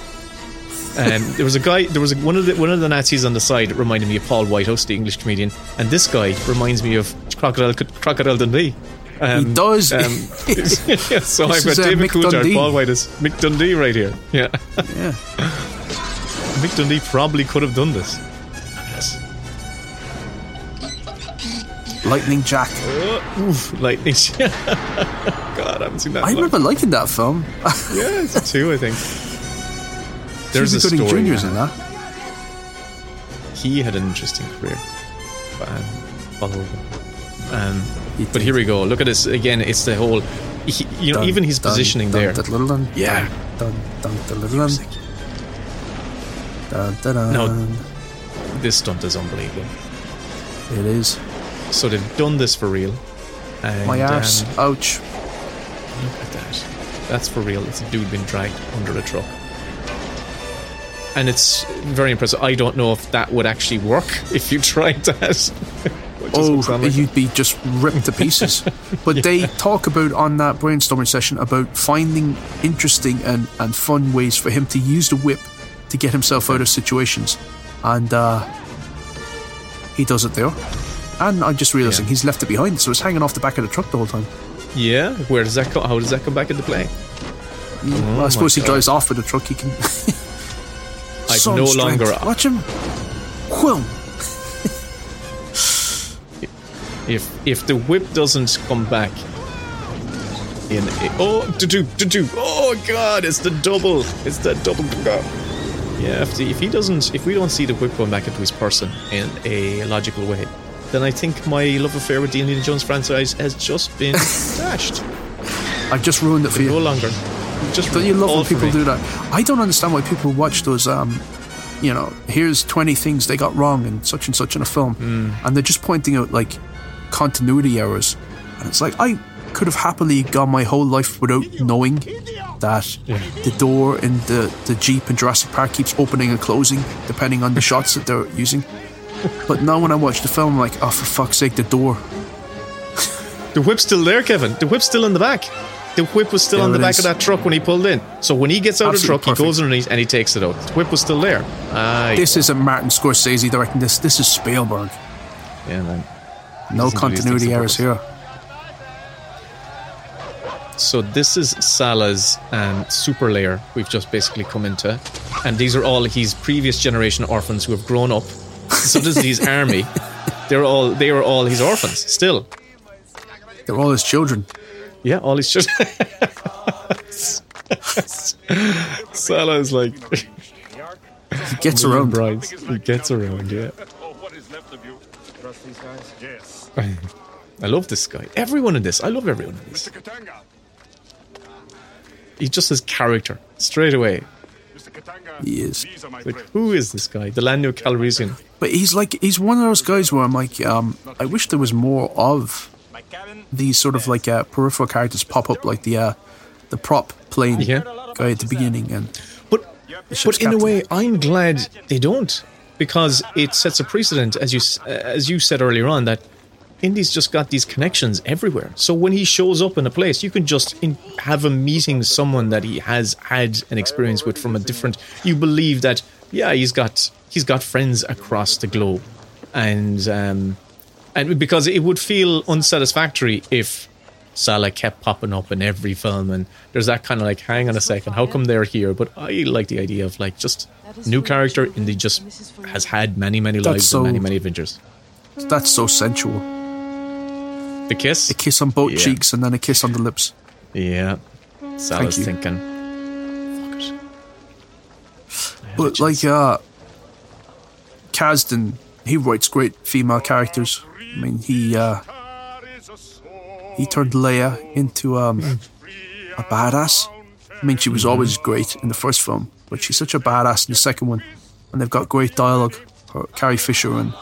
Um, there was a guy. There was a, one of the one of the Nazis on the side reminded me of Paul Whitehouse, the English comedian, and this guy reminds me of Crocodile Crocodile Dundee. Um, He does. Um, yeah, so I've got uh, David Coulthard, Paul Whitehouse, Mick Dundee right here. Yeah, yeah, Mick Dundee probably could have done this. Lightning Jack. Uh, oof, like, God, I haven't seen that. I remember liking that film. Yeah, it's two, I think. There's Cuba a Gooding story. Jr.'s in that. he had an interesting career. Um, Um, but here we go. Look at this again. It's the whole, he, you know, Dun, even his dun, positioning dun, there. dun, Yeah. Dun, dun, dun, dun, dun. Dun, dun, dun. No. This stunt is unbelievable. It is. So they've done this for real. And, My arse. um, Ouch. Look at that. That's for real. It's a dude being dragged under a truck. And it's very impressive. I don't know if that would actually work if you tried that. Oh, like you'd be just ripped to pieces. But they talk about on that brainstorming session about finding interesting and, and fun ways for him to use the whip to get himself out of situations. And uh, he does it there. And I'm just realizing Yeah. he's left it behind, so it's hanging off the back of the truck the whole time. Yeah, where does that come? How does that come back into play? well, I suppose he Oh God. drives off with the truck. He can. I've no strength. longer. Watch him. Whoom. If if the whip doesn't come back in, a, oh, do do do do. Oh God, it's the double. It's the double. Yeah, if, the, if he doesn't, if we don't see the whip going back into his person in a logical way, then I think my love affair with the Indiana Jones franchise has just been dashed. I've just ruined it for you. No longer. Just Don't you love when people do that? I don't understand why people watch those. Um, you know, here's twenty things they got wrong in such and such in a film, Hmm. and they're just pointing out like continuity errors, and it's like I could have happily gone my whole life without knowing that the door in the the Jeep in Jurassic Park keeps opening and closing depending on the shots that they're using. But now when I watch the film, I'm like, oh, for fuck's sake, the door. The whip's still there, Kevin. The whip's still in the back. The whip was still There on the back is. of that truck when he pulled in. So when he gets out of the Absolutely truck, he goes underneath and he takes it out. The whip was still there. Aye. This isn't Martin Scorsese directing this. This is Spielberg. yeah, man. No doesn't do these continuity errors here. So this is Salah's um, super layer we've just basically come into, and these are all his previous generation orphans who have grown up. So this is his army. They're all they were all his orphans still. They're all his children. Yeah, all his children. Salah is like He gets around. brides. He gets around. Yeah, what is left of you? Trust these guys? Yes. I love this guy. Everyone in this. I love everyone in this. He just has character straight away. Mr. He is. These are my Like, who is this guy? The Lando Calrissian. But he's like he's one of those guys where I'm like, um, I wish there was more of these sort of like uh, peripheral characters pop up, like the uh, the prop plane Yeah. guy at the beginning, and But ship's but in a way, I'm glad they don't because it sets a precedent, as you uh, as you said earlier on, that Indy's just got these connections everywhere. So when he shows up in a place, you can just in, have a meeting someone that he has had an experience with from a different. You believe that yeah, he's got he's got friends across the globe, and um, and because it would feel unsatisfactory if Salah kept popping up in every film, and there's that kind of like, hang on a second, how come they're here? But I like the idea of like just new character, and they just has had many, many lives so- and many, many adventures. that's so sensual. The kiss, A kiss on both Yeah. cheeks and then a kiss on the lips. yeah. Salah's you. thinking, fuck it. But like uh, Kasdan, he writes great female characters. I mean, he uh, he turned Leia into um, a badass. I mean, she was always great in the first film, but she's such a badass in the second one. And they've got great dialogue. Carrie Fisher and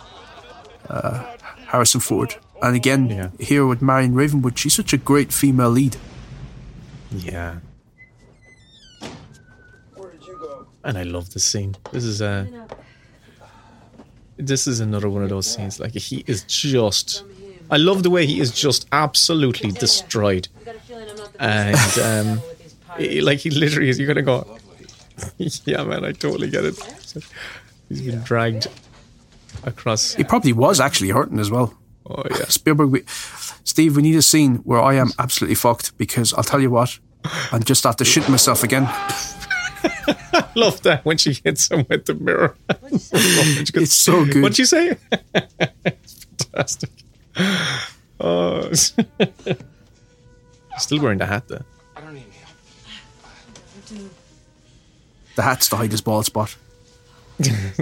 uh, Harrison Ford. And again, Yeah. here with Marion Ravenwood, she's such a great female lead. Yeah. And I love this scene. This is a. This is another one of those scenes. Like he is just. I love the way he is just absolutely destroyed, and um, he- like he literally is. You're gonna go. yeah, man, I totally get it. He's been dragged across. He probably was actually hurting as well. Oh yeah. Spielberg, we, Steve, we need a scene where I am absolutely fucked because I'll tell you what, I'm just after shitting myself again. I love that when she hits him with the mirror. It's so good. What'd you say? Fantastic. Oh. Still wearing the hat though. I don't need you. The hat's to hide his bald spot.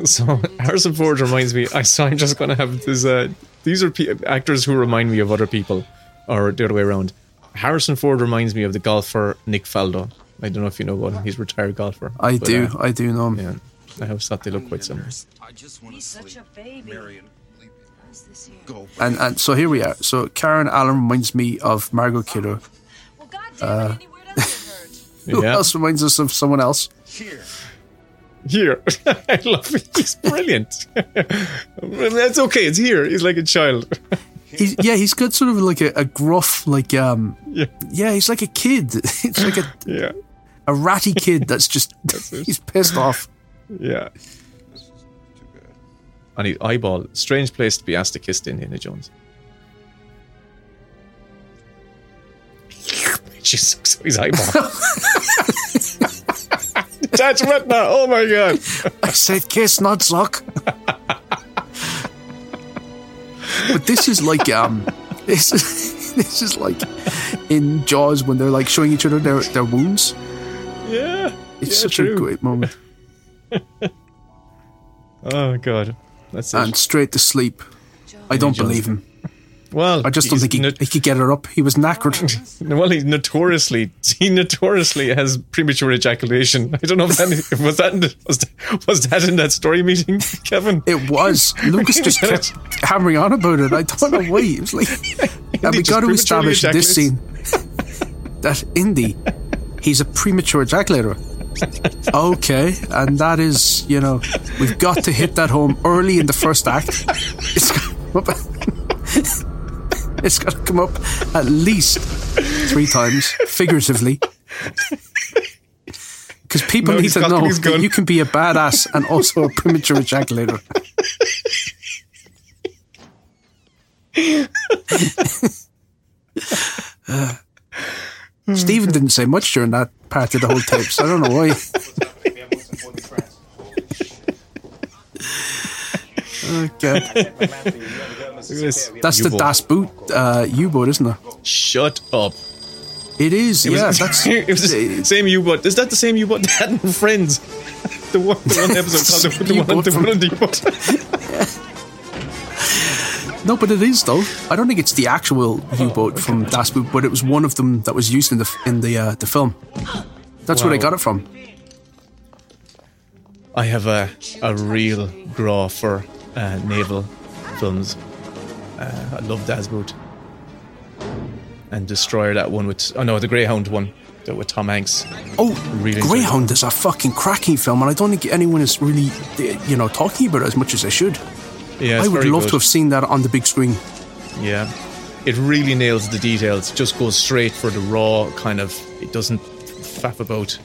so Harrison Ford reminds me. I so I'm just gonna have this. Uh, these are pe- actors who remind me of other people, or the other way around. Harrison Ford reminds me of the golfer Nick Faldo. I don't know if you know about him. He's a retired golfer. I But, do. uh, I do know him. yeah, I have thought they look quite similar. He's such a baby. How's this here? And and so here we are. So Karen Allen reminds me of Margot Kidder. Well, goddamn it, anywhere else it hurt. Who Yeah. else reminds us of someone else? Here, I love it. He's brilliant. That's okay. It's here. He's like a child. He's yeah, he's got sort of like a, a gruff, like um, Yeah. yeah, he's like a kid. It's like a, Yeah, a ratty kid that's just he's pissed off. yeah. And his eyeball. Strange place to be asked to kiss Indiana Jones. She sucks his eyeball. Detach retina. Oh my god. I said kiss, not suck. but this is like um, this is this is like in Jaws when they're like showing each other their their wounds. Yeah. It's yeah, such true. a great moment. Oh god. That's it. And straight to sleep. I don't believe him. Well, I just don't think he, not- he could get her up. He was knackered. Well, he notoriously he notoriously has premature ejaculation. I don't know if that was that in the, was, that, was that in that story meeting, Kevin. It was. Lucas just kept hammering on about it. I don't know why. It was like, we got to establish in this scene ejaculates? that Indy, he's a premature ejaculator. Okay, and that is, you know, we've got to hit that home early in the first act. It's it's got to come up at least three times, figuratively. Because people No, need to know that gun. you can be a badass and also a premature ejaculator. Steven didn't say much during that part of the whole tape, so I don't know why. Oh, Okay. That's the U-boat. Das Boot uh, U-boat, isn't it? Shut up. It is. It was, yeah, that's. it was the same U-boat. Is that the same U-boat that had in Friends? The one, the one episode called the, the, one, U-boat the from- one on the U-boat. No, but it is though. I don't think it's the actual U-boat from Das Boot, but it was one of them that was used in the in the uh, the film. That's where I got it from. I have a a real draw for uh, naval films. Uh, I love Das Boot and Destroyer. That one with oh no, the Greyhound one the- with Tom Hanks. Oh, Really Greyhound is a fucking cracking film, and I don't think anyone is really, you know, talking about it as much as they should. Yeah, I would love good. to have seen that on the big screen. Yeah. It really nails the details. Just goes straight for the raw kind of. It doesn't faff about,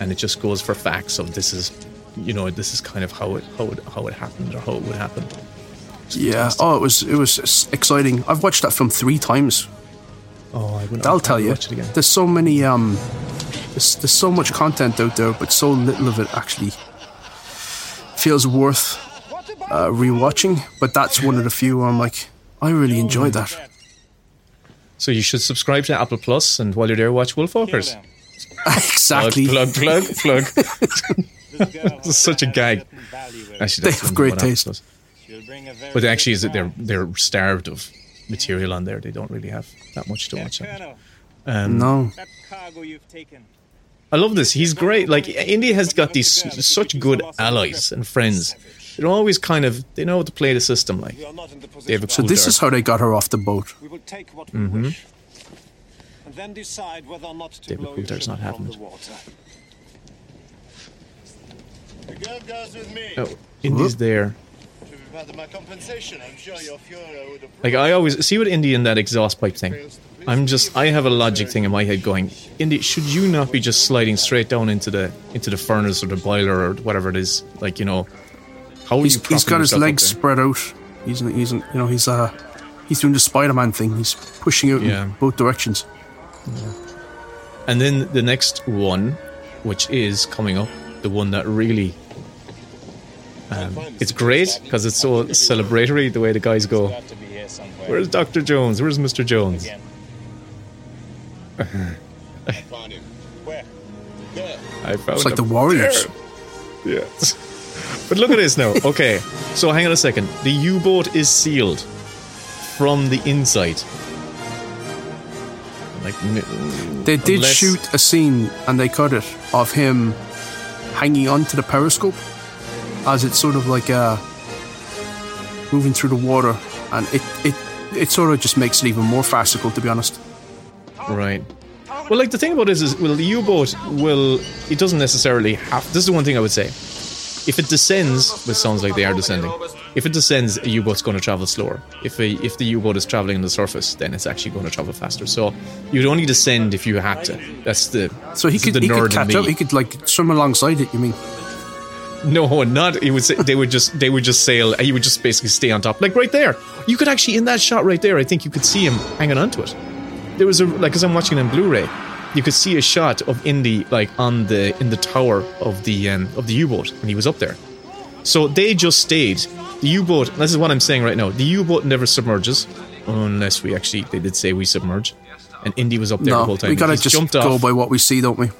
and it just goes for facts of this is, you know, this is kind of how it how it how it happened or how it would happen. Yeah. Oh, it was it was exciting. I've watched that film three times. Oh, I would. I'll tell you. Watch it again. There's so many um, there's, there's so much content out there, but so little of it actually feels worth uh, rewatching. But that's one of the few where I'm like, I really enjoyed that. So you should subscribe to Apple Plus, and while you're there, watch Wolfwalkers. exactly. Plug, plug, plug, plug. this is such a gag. Actually, They have great on taste. Plus. But actually, is that they're they're starved of material on there. They don't really have that much to watch. on. Um, No. That cargo you've taken. I love this. He's great. Like Indy has got these such good allies and friends. They're always kind of they know how to play the system. Like We are not in the they have a position. So cool this dart. is how they got her off the boat. We will take what we Mhm. wish, and then decide whether or not to David blow your Coulter's not having it. the water. The girl goes with me. Oh, Indy's there. To be part of my compensation, I'm sure your Führer would approve. Like I always see what Indy in that exhaust pipe thing. I'm just I have a logic thing in my head going, Indy, should you not be just sliding straight down into the into the furnace or the boiler or whatever it is? Like you know, how are He's, you? he's propping got his legs spread out. He's he's you know he's uh he's doing the Spider-Man thing. He's pushing out Yeah. in both directions. And then the next one, which is coming up, the one that really. Um, it's great because it's so celebratory the way the guys go. Where's Dr. Jones? Where's Mr. Jones? I found him. Where? There. I found It's like the Warriors. there. Yes. But look at this now. Okay, so hang on a second. The U-boat is sealed from the inside. Like They did unless- shoot a scene and they cut it of him hanging onto the periscope as it's sort of like uh, moving through the water, and it it it sort of just makes it even more farcical, to be honest. Right. Well, like the thing about this is, well, the U-boat will. It doesn't necessarily have. This is the one thing I would say. If it descends, which sounds like they are descending. If it descends, a U-boat's going to travel slower. If a, if the U-boat is traveling on the surface, then it's actually going to travel faster. So you'd only descend if you had to. That's the. So he could he could catch up. He could like swim alongside it. You mean? No, not. It would. Say, they would just. They would just sail. He would just basically stay on top, like right there. You could actually, in that shot right there, I think you could see him hanging onto it. There was a like as I'm watching it in Blu-ray, you could see a shot of Indy like on the in the tower of the um, of the U-boat when he was up there. So they just stayed. The U-boat. This is what I'm saying right now. The U-boat never submerges unless we actually. They did say we submerge, and Indy was up there the whole time. we gotta He's just jumped go off. by what we see, don't we?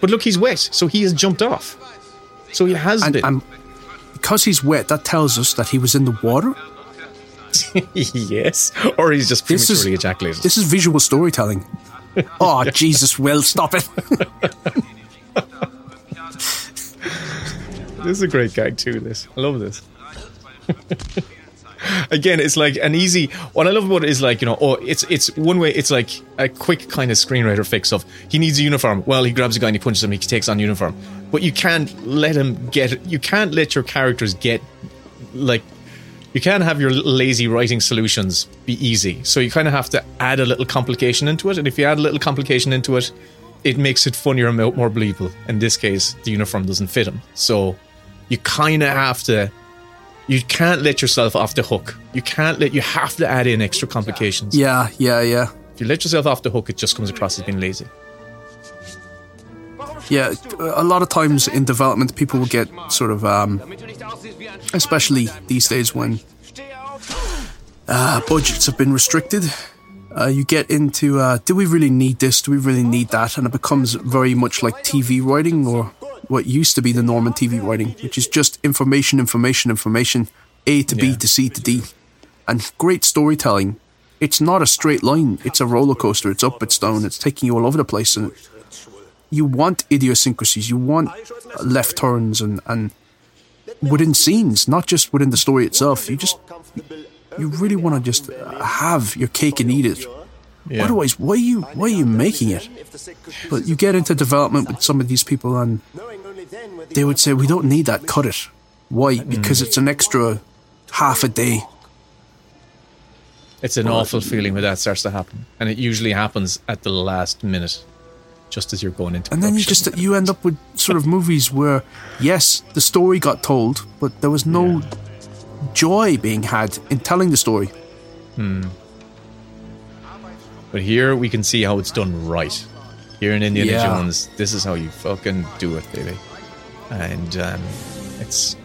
But look, he's wet, so he has jumped off. So he has And, been. and because he's wet, that tells us that he was in the water. yes, or he's just This is prematurely ejaculated. this is visual storytelling. Oh Jesus! Will stop it. This is a great gag too. This I love this. Again, it's like an easy. What I love about it is like you know, oh, it's it's one way. It's like a quick kind of screenwriter fix of he needs a uniform. Well, he grabs a guy and he punches him. He takes on uniform, but you can't let him get. You can't let your characters get like. You can't have your lazy writing solutions be easy. So you kind of have to add a little complication into it. And if you add a little complication into it, it makes it funnier and more believable. In this case, the uniform doesn't fit him. So you kind of have to you can't let yourself off the hook you can't let you have to add in extra complications Yeah, yeah, yeah, if you let yourself off the hook it just comes across as being lazy yeah. A lot of times in development, people will get sort of, um, especially these days when uh, budgets have been restricted. Uh, you get into, uh, do we really need this? Do we really need that? And it becomes very much like TV writing or what used to be the norm in TV writing, which is just information, information, information, A to B Yeah. to C to D. And great storytelling, it's not a straight line. It's a roller coaster. It's up, it's down. It's taking you all over the place. And you want idiosyncrasies. You want left turns and, and within scenes, not just within the story itself. You just, you really want to just have your cake and eat it. Yeah Otherwise, why are you why are you making it? But you get into development with some of these people, and they would say, "We don't need that. Cut it." Why? Hmm. Because it's an extra half a day. it's an awful feeling when that starts to happen and it usually happens at the last minute just as you're going into And then you just you end up with sort of movies where yes, the story got told, but there was no joy being had in telling the story. Hmm. But here we can see how it's done right here in Indiana Yeah. Jones this is how you fucking do it baby and um, it's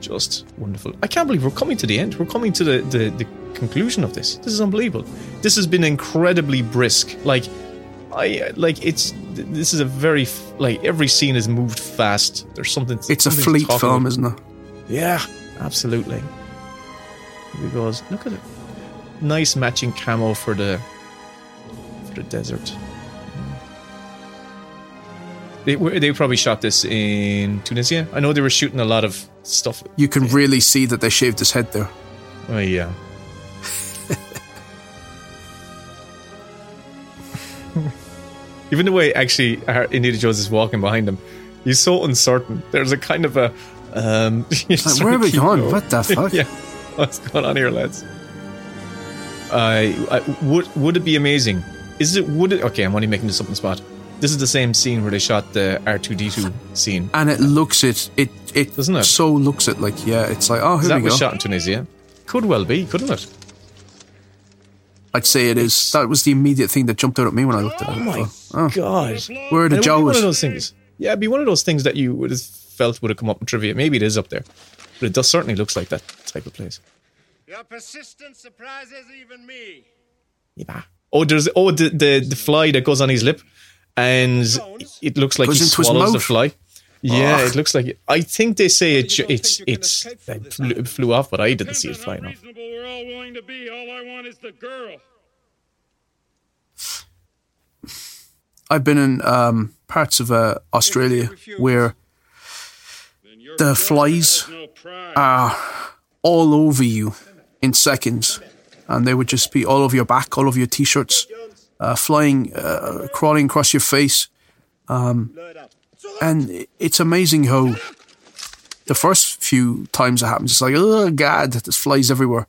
just wonderful. I can't believe we're coming to the end. We're coming to the, the, the conclusion of this. This is unbelievable. This has been incredibly brisk. Like, I like it's. This is a very like every scene is moved fast. There's something. It's a something to fleet film, about. isn't it? Yeah, absolutely. Because look at it, nice matching camo for the the desert. They were, they probably shot this in Tunisia. I know they were shooting a lot of stuff. You can really see that they shaved his head there. Oh yeah. Even the way actually uh, Indiana Jones is walking behind him, he's so uncertain. There's a kind of a um. Like, where are we keep going? going. What the fuck? yeah, what's going on here, lads? I I- would would it be amazing? Is it would it? Okay, I'm only making this up on the spot. This is the same scene where they shot the R2D2 scene. And it looks it it it Doesn't it? so looks it like yeah, it's like oh here that we go. was shot in Tunisia. Could well be, couldn't it? I'd say it is. That was the immediate thing that jumped out at me when I looked at it. Oh my Oh, god! where are the And it one of those things. Yeah, it'd be one of those things that you would have felt would have come up in trivia. Maybe it is up there, but it does certainly looks like that type of place. Your persistence surprises even me. Yeah. Oh, there's oh the the, the fly that goes on his lip, and it looks like Goes he swallows the fly. Yeah, Oh. it looks like it. I think they say it. ju- It's it's it flew, it flew off, but I didn't see it flying off. We're all willing to be. All I want is the girl. I've been in um, parts of uh, Australia where the flies are all over you in seconds, and they would just be all over your back, all over your t-shirts, uh, flying, uh, crawling across your face. Um, and it's amazing how the first few times it happens, it's like, oh god, there's flies everywhere.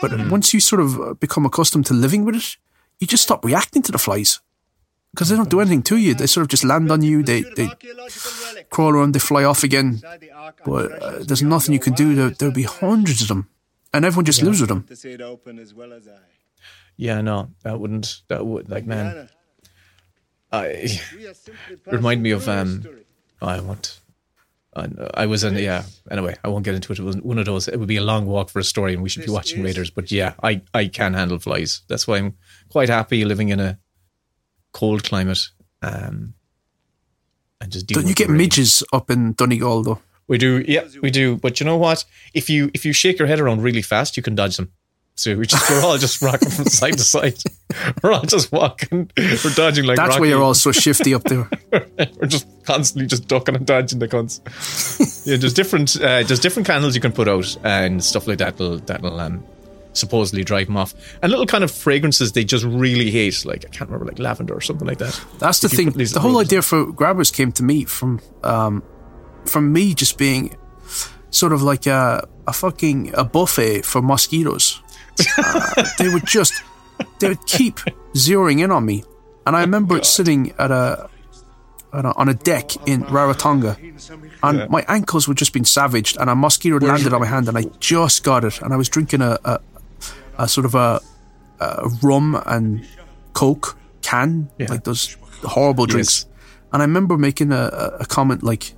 But once you sort of uh, become accustomed to living with it, you just stop reacting to the flies because they don't do anything to you. They sort of just land on you. They they crawl around. They fly off again. But uh, there's nothing you can do. There, there'll be hundreds of them, and everyone just lives with them. To see it open as well as I. Yeah, no, that wouldn't. That would like man. I We are simply remind me of um. I want. I, I was in yeah. Anyway, I won't get into it. It was one of those. It would be a long walk for a story, and we should be watching is- Raiders. But yeah, I I can handle flies. That's why I'm quite happy living in a cold climate. Um, and just Don't you get rain. midges up in Donegal though? We do, yeah, we do. But you know what? If you if you shake your head around really fast, you can dodge them. So we just we're all just rocking from side to side. We're all just walking. We're dodging like That's Rocky. why you're all so shifty up there. We're just constantly just ducking and dodging the cunts. yeah, there's different uh, there's different candles you can put out and stuff like that. That'll that'll um, supposedly drive them off. And little kind of fragrances they just really hate. Like I can't remember, like lavender or something like that. That's the If thing. The whole idea for grabbers came to me from um, from me just being sort of like a, a fucking a buffet for mosquitoes. Uh, they would just they would keep zeroing in on me, and I remember sitting at a, at a on a deck in Rarotonga, and my ankles were just being savaged, and a mosquito landed on my hand, and I just got it, and I was drinking a a, a sort of a, a rum and coke can, Yeah. like those horrible drinks. And I remember making a- a comment like,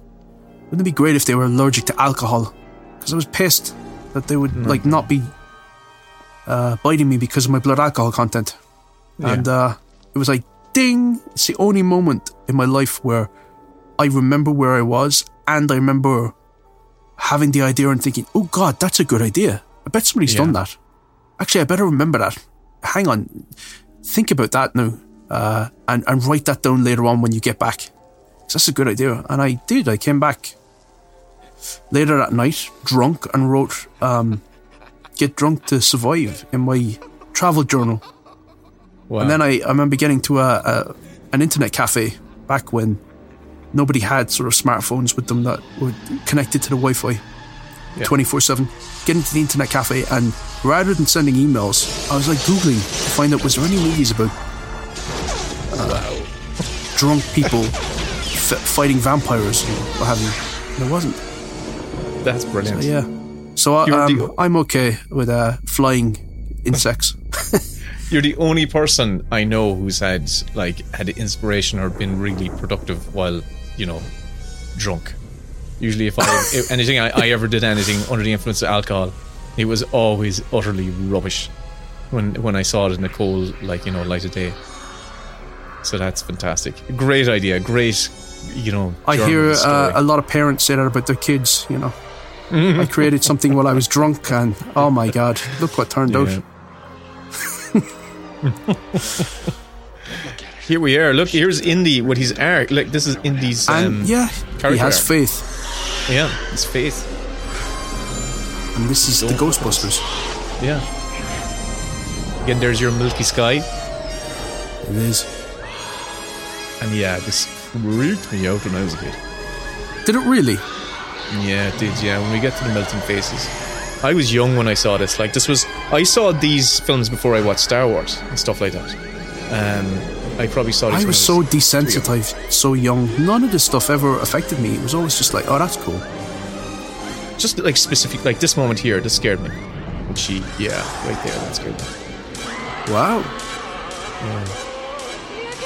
"Wouldn't it be great if they were allergic to alcohol?" Because I was pissed that they would like not be uh, biting me because of my blood alcohol content. And uh, it was like, ding! It's the only moment in my life where I remember where I was, and I remember having the idea and thinking, "Oh God, that's a good idea. I bet somebody's Yeah. done that." Actually, I better remember that. Hang on, think about that now, uh, and and write that down later on when you get back. 'Cause That's a good idea, and I did. I came back later that night, drunk, and wrote um, "Get drunk to survive" in my travel journal. Wow. And then I, I remember getting to a, a an internet cafe back when nobody had sort of smartphones with them that were connected to the Wi-Fi twenty four seven. Getting to the internet cafe and rather than sending emails, I was like googling to find out was there any movies about uh, drunk people f- fighting vampires and what have you. And there wasn't. That's brilliant. Yeah. So I, um, the, I'm okay with uh, flying insects. You're the only person I know who's had like had inspiration or been really productive while you know drunk. Usually, if I if anything I, I ever did anything under the influence of alcohol, it was always utterly rubbish. When when I saw it in the cold, like you know, light of day. So that's fantastic. Great idea. Great, you know. I hear uh, a lot of parents say that about their kids. You know, I created something while I was drunk, and oh my god, look what turned Yeah. out. Here we are. Look, here's Indy What he's art. Like this is Indy's. And Um, yeah, he has faith, Yeah, his faith. and this is the Ghostbusters. Yeah. Again, there's your milky sky. It is. And yeah, this freaked me out when I was a kid. Did it really? Yeah, it did. Yeah, when we get to the melting faces. I was young when I saw this. Like, this was. I saw these films before I watched Star Wars and stuff like that. Um, I probably saw these I was so desensitized, so young. None of this stuff ever affected me. It was always just like, oh, that's cool. Just like specific, like this moment here, this scared me. And she, yeah, right there, that scared me. Wow,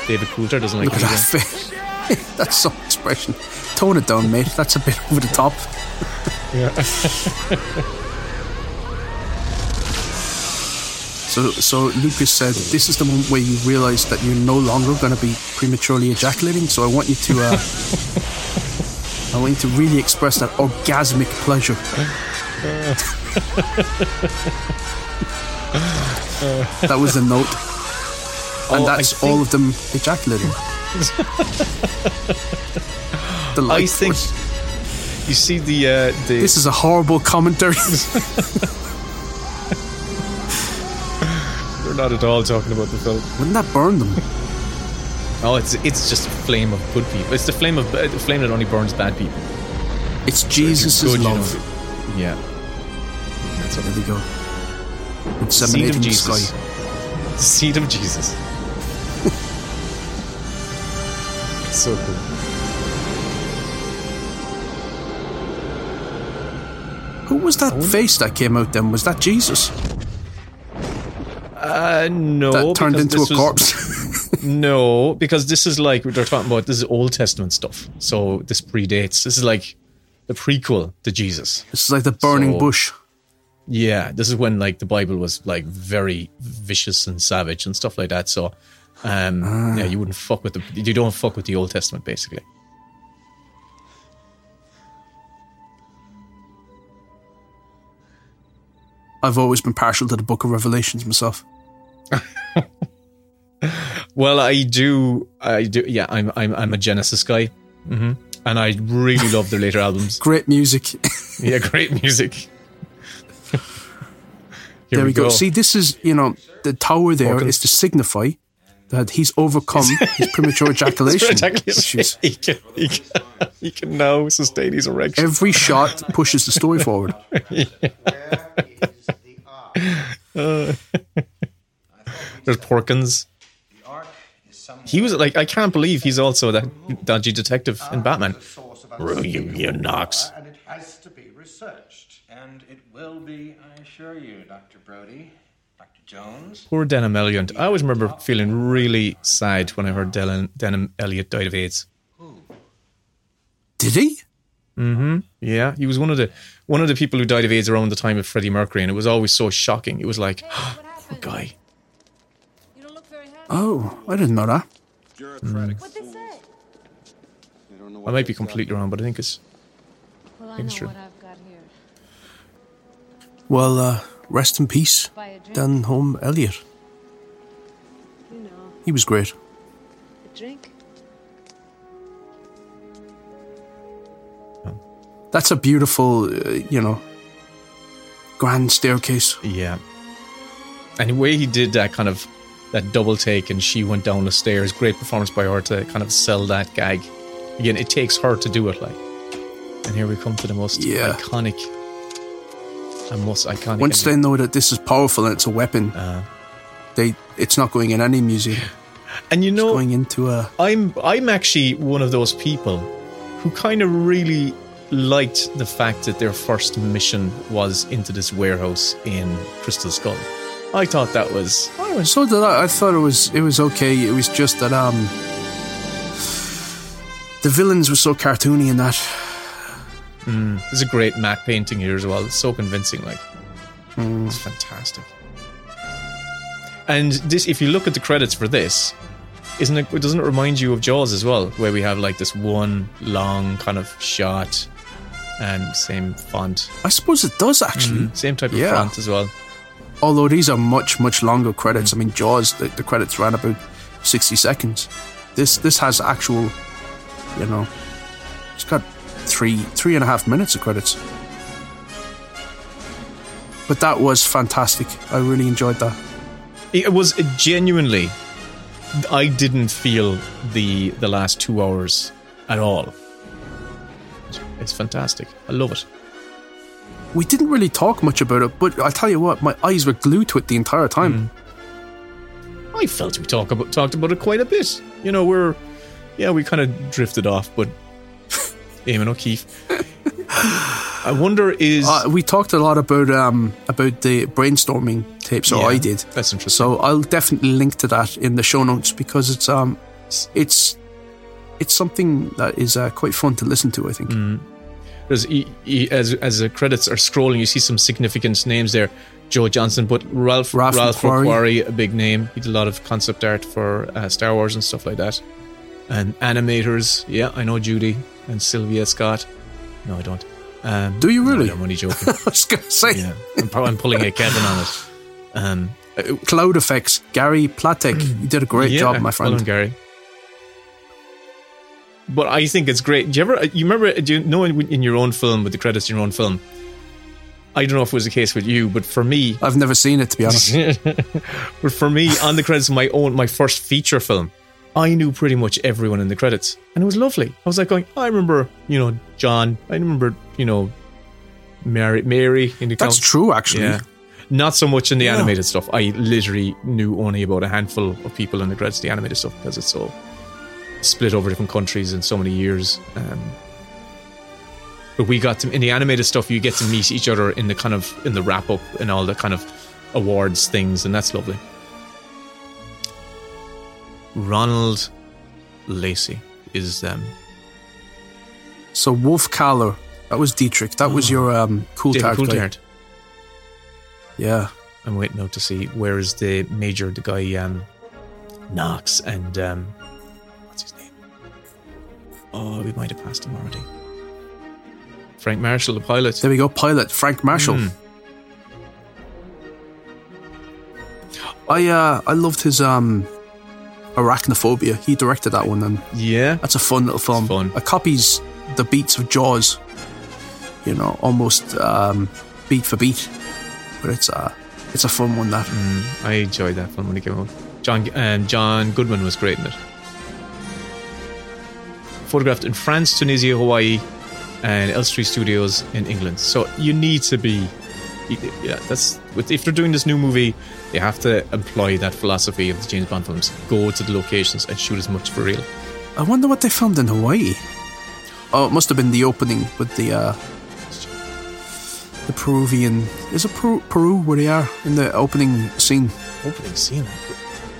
David Coulthard doesn't like look at that face. that's some expression. Tone it down, mate. That's a bit over the top. So, so Lucas said, "This is the moment where you realise that you're no longer going to be prematurely ejaculating. So I want you to uh, I want you to really express that orgasmic pleasure. that was the note. And Oh, that's all of them ejaculating. the I light think you see the uh, the This is a horrible commentary. we're not at all talking about the film. Wouldn't that burn them? Oh, it's it's just a flame of good people. It's the flame of uh, the flame that only burns bad people. It's So if you're Jesus' love. know, yeah. That's There what we go. seed Inseminating of the Jesus. sky. The seed of Jesus. So cool. Who was that face that came out then? Was that Jesus? Uh, no, that turned into a was- corpse? No, because this is like they're talking about. This is Old Testament stuff, so this predates. This is like the prequel to Jesus. This is like the burning So- bush. Yeah, this is when like the Bible was like very vicious and savage and stuff like that. So, um, Ah. yeah, you wouldn't fuck with the. You don't fuck with the Old Testament, basically. I've always been partial to the book of Revelations myself. Well, I do. I do. Yeah, I'm. I'm. I'm a Genesis guy, hmm and I really love their later albums. Great music. Yeah, great music. Here there we go. See, this is, you know, the tower there is Hawkins. to signify that he's overcome his premature ejaculation issues. he, can, he, can, he can now sustain his erection. Every shot pushes the story forward. Uh, there's Porkins. He was like, I can't believe he's also that dodgy detective in Batman. You, you Knox. And it has to be researched. And it will be, I assure you, Dr. Brody, Dr. Jones. Poor Denholm Elliott. I always remember feeling really sad when I heard Denholm, Denholm Elliott died of AIDS. Did he? Mm hmm Yeah, he was one of the one of the people who died of AIDS around the time of Freddie Mercury, and it was always so shocking. It was like, poor guy. Oh, I didn't know that. Mm. What they say? I might be completely wrong, but I think it's. Well, I think it's know true. what I've got here. Well, uh, rest in peace, Buy a drink. Denholm Elliott. You know, He was great. a drink. That's a beautiful, uh, you know, grand staircase. Yeah. And the way he did that kind of that double take and she went down the stairs, great performance by her to kind of sell that gag. Again, it takes her to do it like. And here we come to the most Yeah. iconic and most iconic. Once they know that this is powerful and it's a weapon, Uh. they it's not going in any museum. and you know, going into a I'm I'm actually one of those people who kind of really liked the fact that their first mission was into this warehouse in Crystal Skull. I thought that was So did I. I thought it was it was okay. It was just that um the villains were so cartoony in that. Mm, there's a great matte painting here as well. It's so convincing, like Mm. it's fantastic. And this, if you look at the credits for this, isn't it? Doesn't it remind you of Jaws as well, where we have like this one long kind of shot and same font, I suppose it does actually. Mm, same type of Yeah. font as well. Although these are much much longer credits. I mean, Jaws the, the credits ran about sixty seconds. This this has actual, you know, it's got three three and a half minutes of credits. But that was fantastic. I really enjoyed that. It was genuinely. I didn't feel the the last two hours at all. It's fantastic. I love it. We didn't really talk much about it, but I'll tell you what, my eyes were glued to it the entire time. Mm. I felt we talk about talked about it quite a bit. You know, we're yeah, we kind of drifted off, but Eamon O'Keefe. I wonder is Uh, we talked a lot about um about the brainstorming tapes, or Yeah, I did. That's interesting. So I'll definitely link to that in the show notes because it's um it's it's something that is uh, quite fun to listen to. I think. Mm. E- e- as as the credits are scrolling, you see some significant names there. Joe Johnston, but Ralph Ralph Ralph, McQuarrie. McQuarrie, a big name. He did a lot of concept art for uh, Star Wars and stuff like that. And animators, yeah, I know Judy. And Sylvia Scott. No, I don't. Um, Do you really? no, I'm only joking. I was going to say yeah, I'm, I'm pulling a Kevin on it. Um, cloud effects. Gary Platek, you did a great yeah, job, my well friend. done, Gary. But I think it's great. Do you ever, you remember, do you know in, in your own film, with the credits in your own film? I don't know if it was the case with you, but for me, I've never seen it to be honest. but for me, on the credits of my own, my first feature film, I knew pretty much everyone in the credits, and it was lovely. I was like going, I remember, you know, John. I remember, you know, Mary, Mary in the That's count- true, actually. Yeah, not so much in the Yeah. animated stuff. I literally knew only about a handful of people in the credits, the animated stuff, because it's so split over different countries in so many years. Um, but we got to in the animated stuff, you get to meet each other in the kind of in the wrap up and all the kind of awards things, and that's lovely. Ronald Lacey is um, So Wolf Kahler, that was Dietrich. That was your um, cool Oh. David tart guy. Coulthard. Yeah. I'm waiting out to see where is the major, the guy um, Knox and um, what's his name? Oh, we might have passed him already. Frank Marshall, the pilot. There we go. Pilot Frank Marshall. Hmm. I uh I loved his um Arachnophobia. He directed that one and Yeah, that's a fun little film. fun. It copies the beats of Jaws. You know, almost um beat for beat. But it's uh it's a fun one that. I enjoyed that film when it came out. John um, John Goodman was great in it. Photographed in France, Tunisia, Hawaii, and Elstree Studios in England. So you need to be, yeah. That's if they're doing this new movie, they have to employ that philosophy of the James Bond films. Go to the locations and shoot as much for real. I wonder what they filmed in Hawaii. Oh, it must have been the opening with the uh the Peruvian is it Peru, Peru where they are in the opening scene. Opening scene.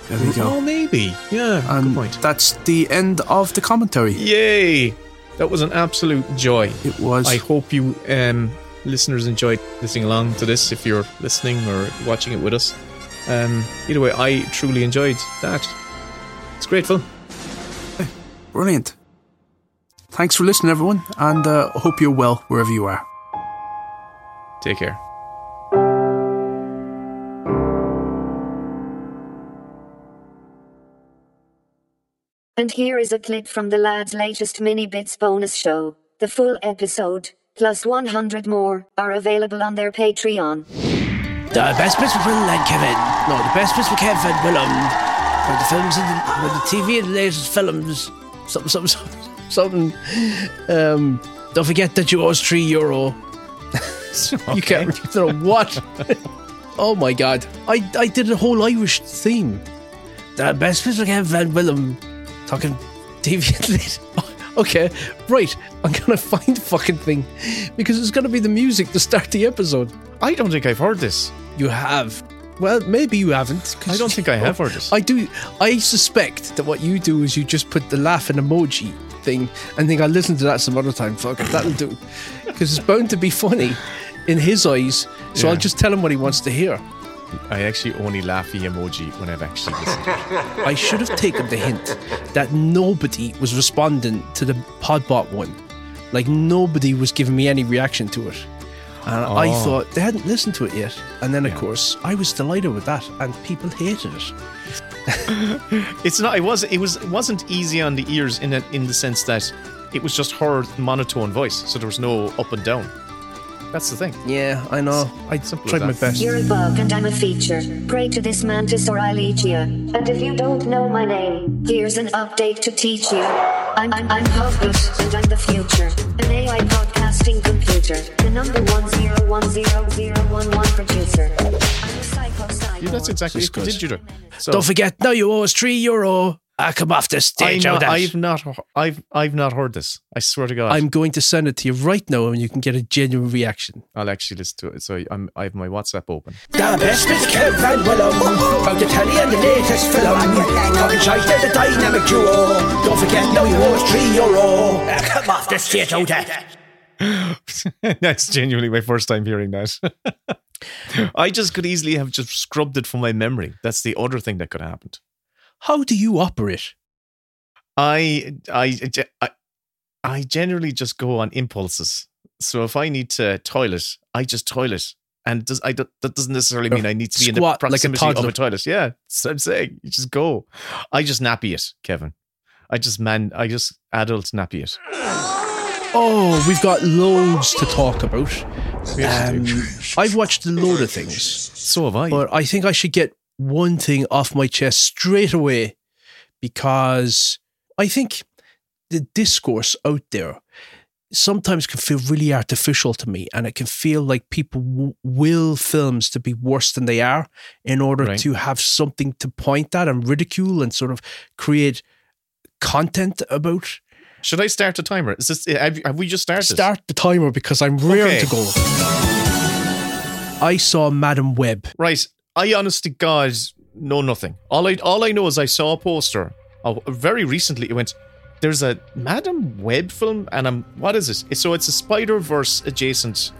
There we go. Oh, maybe. Yeah. And good point. that's the end of the commentary. Yay! That was an absolute joy. It was. I hope you um, listeners enjoyed listening along to this if you're listening or watching it with us. Um, either way, I truly enjoyed that. It's great fun. Brilliant. Thanks for listening, everyone, and uh, hope you're well wherever you are. Take care. And here is a clip from the lad's latest mini bits bonus show. The full episode, plus 100 more, are available on their Patreon. The best bits with Will and Kevin. No, the best bits with Kevin and Willem. For the films and the, for the TV and the latest films. Something, something, something. something. Um, don't forget that you owe us three euro. You can't. You don't know what? oh my god! I I did a whole Irish theme. The best bits with Kevin and Willem. Talking TV and. Okay, right. I'm gonna find the fucking thing because it's gonna be the music to start the episode. I don't think I've heard this. You have. Well, maybe you haven't. I don't think I have heard. I do. I suspect that what you do is you just put the laughing emoji thing and think I'll listen to that some other time. Fuck it, that'll do. Because it's bound to be funny in his eyes. So I'll just tell him what he wants to hear. I actually only laughy emoji when I've actually listened. I should have taken the hint that nobody was responding to the Podbot one. Like nobody was giving me any reaction to it. And oh. I Oh. thought they hadn't listened to it yet. And then, of course, I was delighted with that, and people hated it. It's not. It was. It was. It wasn't easy on the ears in a, in the sense that it was just her monotone voice, so there was no up and down. That's the thing. Yeah, I know. I Simple tried my that. best. You're a bug and I'm a feature. Pray to this mantis or I'll eat you. And if you don't know my name, here's an update to teach you. I'm I'm I'm Hogwarts and I'm the future. An AI podcasting computer. The number one zero one zero zero one one producer. I'm a psycho psycho. Yeah, that's exactly She's it. good. Did you? do? So Don't forget, now you owe us three euro. I come off the stage. know, out that. I've not. I've I've not heard this. I swear to God. I'm going to send it to you right now, and you can get a genuine reaction. I'll actually listen to it. So I'm. I have my WhatsApp open. The best bits Kev and Willem From the telly and the latest film Talking shite they're the dynamic duo Don't forget now you owe us three euro Come off the stage oh, out that That's genuinely my first time hearing that. I just could easily have just scrubbed it from my memory. That's the other thing that could have happened. How do you operate? I, I, I, I generally just go on impulses. So if I need to toilet, I just toilet. And does I that doesn't necessarily mean uh, I need to be in the Squat like a proximity of a toilet. Yeah, so I'm saying you just go. I just nappy it, Kevin. I just man, I just adult nappy it. Oh, we've got loads to talk about. Um, I've watched a load of things. So have I. But I think I should get one thing off my chest straight away because I think the discourse out there sometimes can feel really artificial to me and it can feel like people w- will films to be worse than they are in order Right. to have something to point at and ridicule and sort of create content about. Should I start a timer? Is this eh, have, have we just started? Start the timer because I'm rearing Okay. to go. I saw Madame Web. Right. I honest to God know nothing. All I all I know is I saw a poster. Oh, very recently it went. There's a Madame Web film, and I'm what is it? So it's a Spider Verse adjacent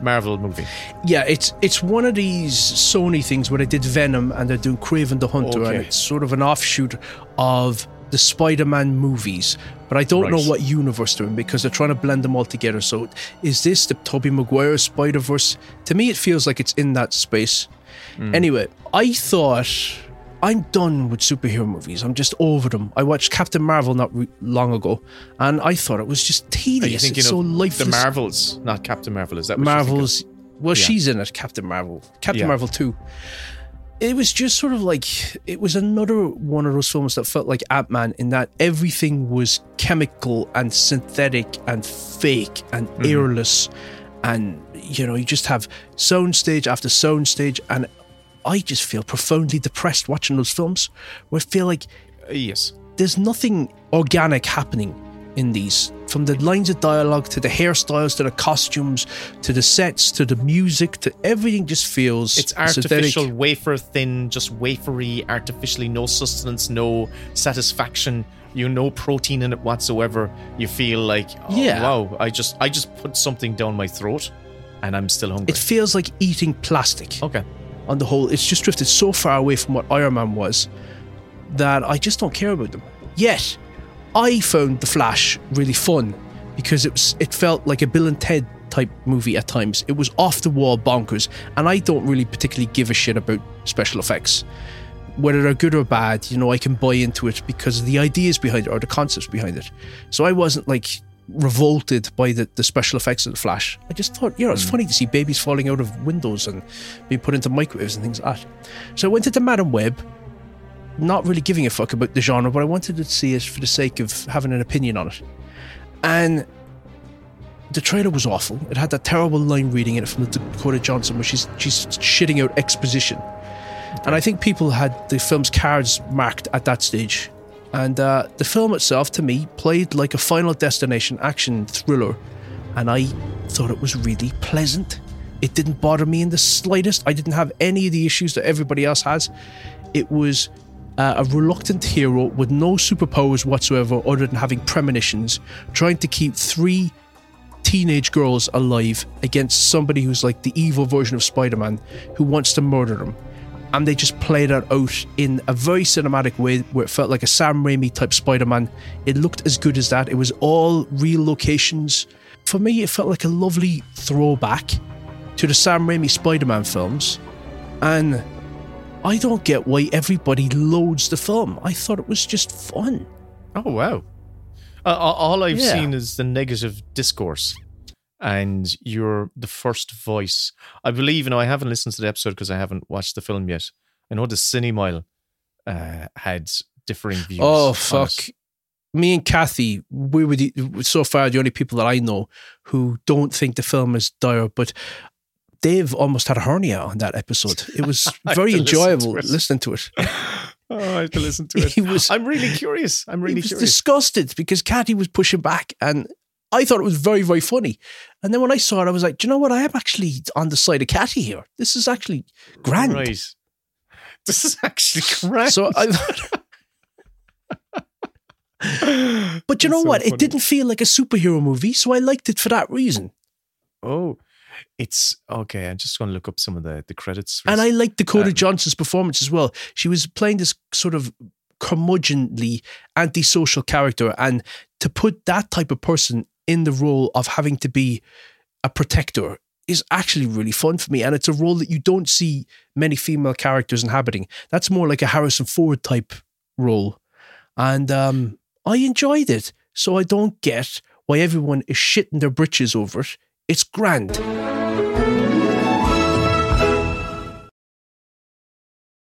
Marvel movie. Yeah, it's it's one of these Sony things where they did Venom and they're doing Kraven the Hunter, and it's sort of an offshoot of the Spider-Man movies. But I don't know what universe they're in because they're trying to blend them all together. So is this the Tobey Maguire Spider Verse? To me, it feels like it's in that space. Hmm. Anyway, I thought I'm done with superhero movies. I'm just over them. I watched Captain Marvel not re- long ago, and I thought it was just tedious. thinking It's so lifeless. the Marvels, not Captain Marvel? Is that? Marvel's. Well, Yeah. she's in it, Captain Marvel. Captain Yeah. Marvel 2. It was just sort of like, it was another one of those films that felt like Ant Man in that everything was chemical and synthetic and fake and Mm-hmm. airless. And, you know, you just have soundstage after soundstage. And I just feel profoundly depressed watching those films where I feel like Uh, yes. there's nothing organic happening in these from the lines of dialogue to the hairstyles to the costumes to the sets to the music to everything just feels It's synthetic. artificial, wafer thin, just wafery, artificially, no sustenance, no satisfaction. You no protein in it whatsoever. You feel like, oh, Yeah. wow, I just, I just put something down my throat, and I'm still hungry. it feels like eating plastic okay. on the whole it's just drifted so far away from what Iron Man was that I just don't care about them yet I found The Flash really fun because it was it felt like a Bill and Ted type movie at times. It was off the wall bonkers, and I don't really particularly give a shit about special effects. Whether they're good or bad, you know, I can buy into it because of the ideas behind it or the concepts behind it. So I wasn't like revolted by the, the special effects of the Flash. I just thought, you know, it's hmm. funny to see babies falling out of windows and being put into microwaves and things like that. So I went into Madame Web, not really giving a fuck about the genre, but I wanted to see it for the sake of having an opinion on it. And the trailer was awful. It had that terrible line reading in it from Dakota Johnson where she's she's shitting out exposition. And I think people had the film's cards marked at that stage. And uh, the film itself, to me, played like a Final Destination action thriller. And I thought it was really pleasant. It didn't bother me in the slightest. I didn't have any of the issues that everybody else has. It was uh, a reluctant hero with no superpowers whatsoever other than having premonitions, trying to keep three teenage girls alive against somebody who's like the evil version of Spider Man who wants to murder them. And they just played that out in a very cinematic way where it felt like a Sam Raimi type Spider Man. It looked as good as that. It was all real locations. For me, it felt like a lovely throwback to the Sam Raimi Spider Man films. And I don't get why everybody loads the film. I thought it was just fun. Oh wow! Uh, all- I've Yeah. seen is the negative discourse, and you're the first voice. I believe, you know, I haven't listened to the episode because I haven't watched the film yet. I know the Cinemile uh, had differing views. Oh fuck! Me and Kathy, we were the, so far the only people that I know who don't think the film is dire. But Dave almost had a hernia on that episode. It was very to listen enjoyable to listening to it. Oh, I have to listen to it. He was- I'm really curious. I'm he really was curious. disgusted because Kathy was pushing back, and I thought it was very, very funny. And then when I saw it, I was like, Do you know what? I am actually on the side of Kathy here. This is actually grand. Right. This is actually grand. So I. But you know so what? funny. It didn't feel like a superhero movie, so I liked it for that reason. oh, it's okay. I'm just going to look up some of the the credits. And I like Dakota Um, Johnson's performance as well. She was playing this sort of curmudgeonly antisocial character and to put that type of person in the role of having to be a protector is actually really fun for me and it's a role that you don't see many female characters inhabiting that's more like a harrison ford type role and um, i enjoyed it so i don't get why everyone is shitting their britches over it it's grand Música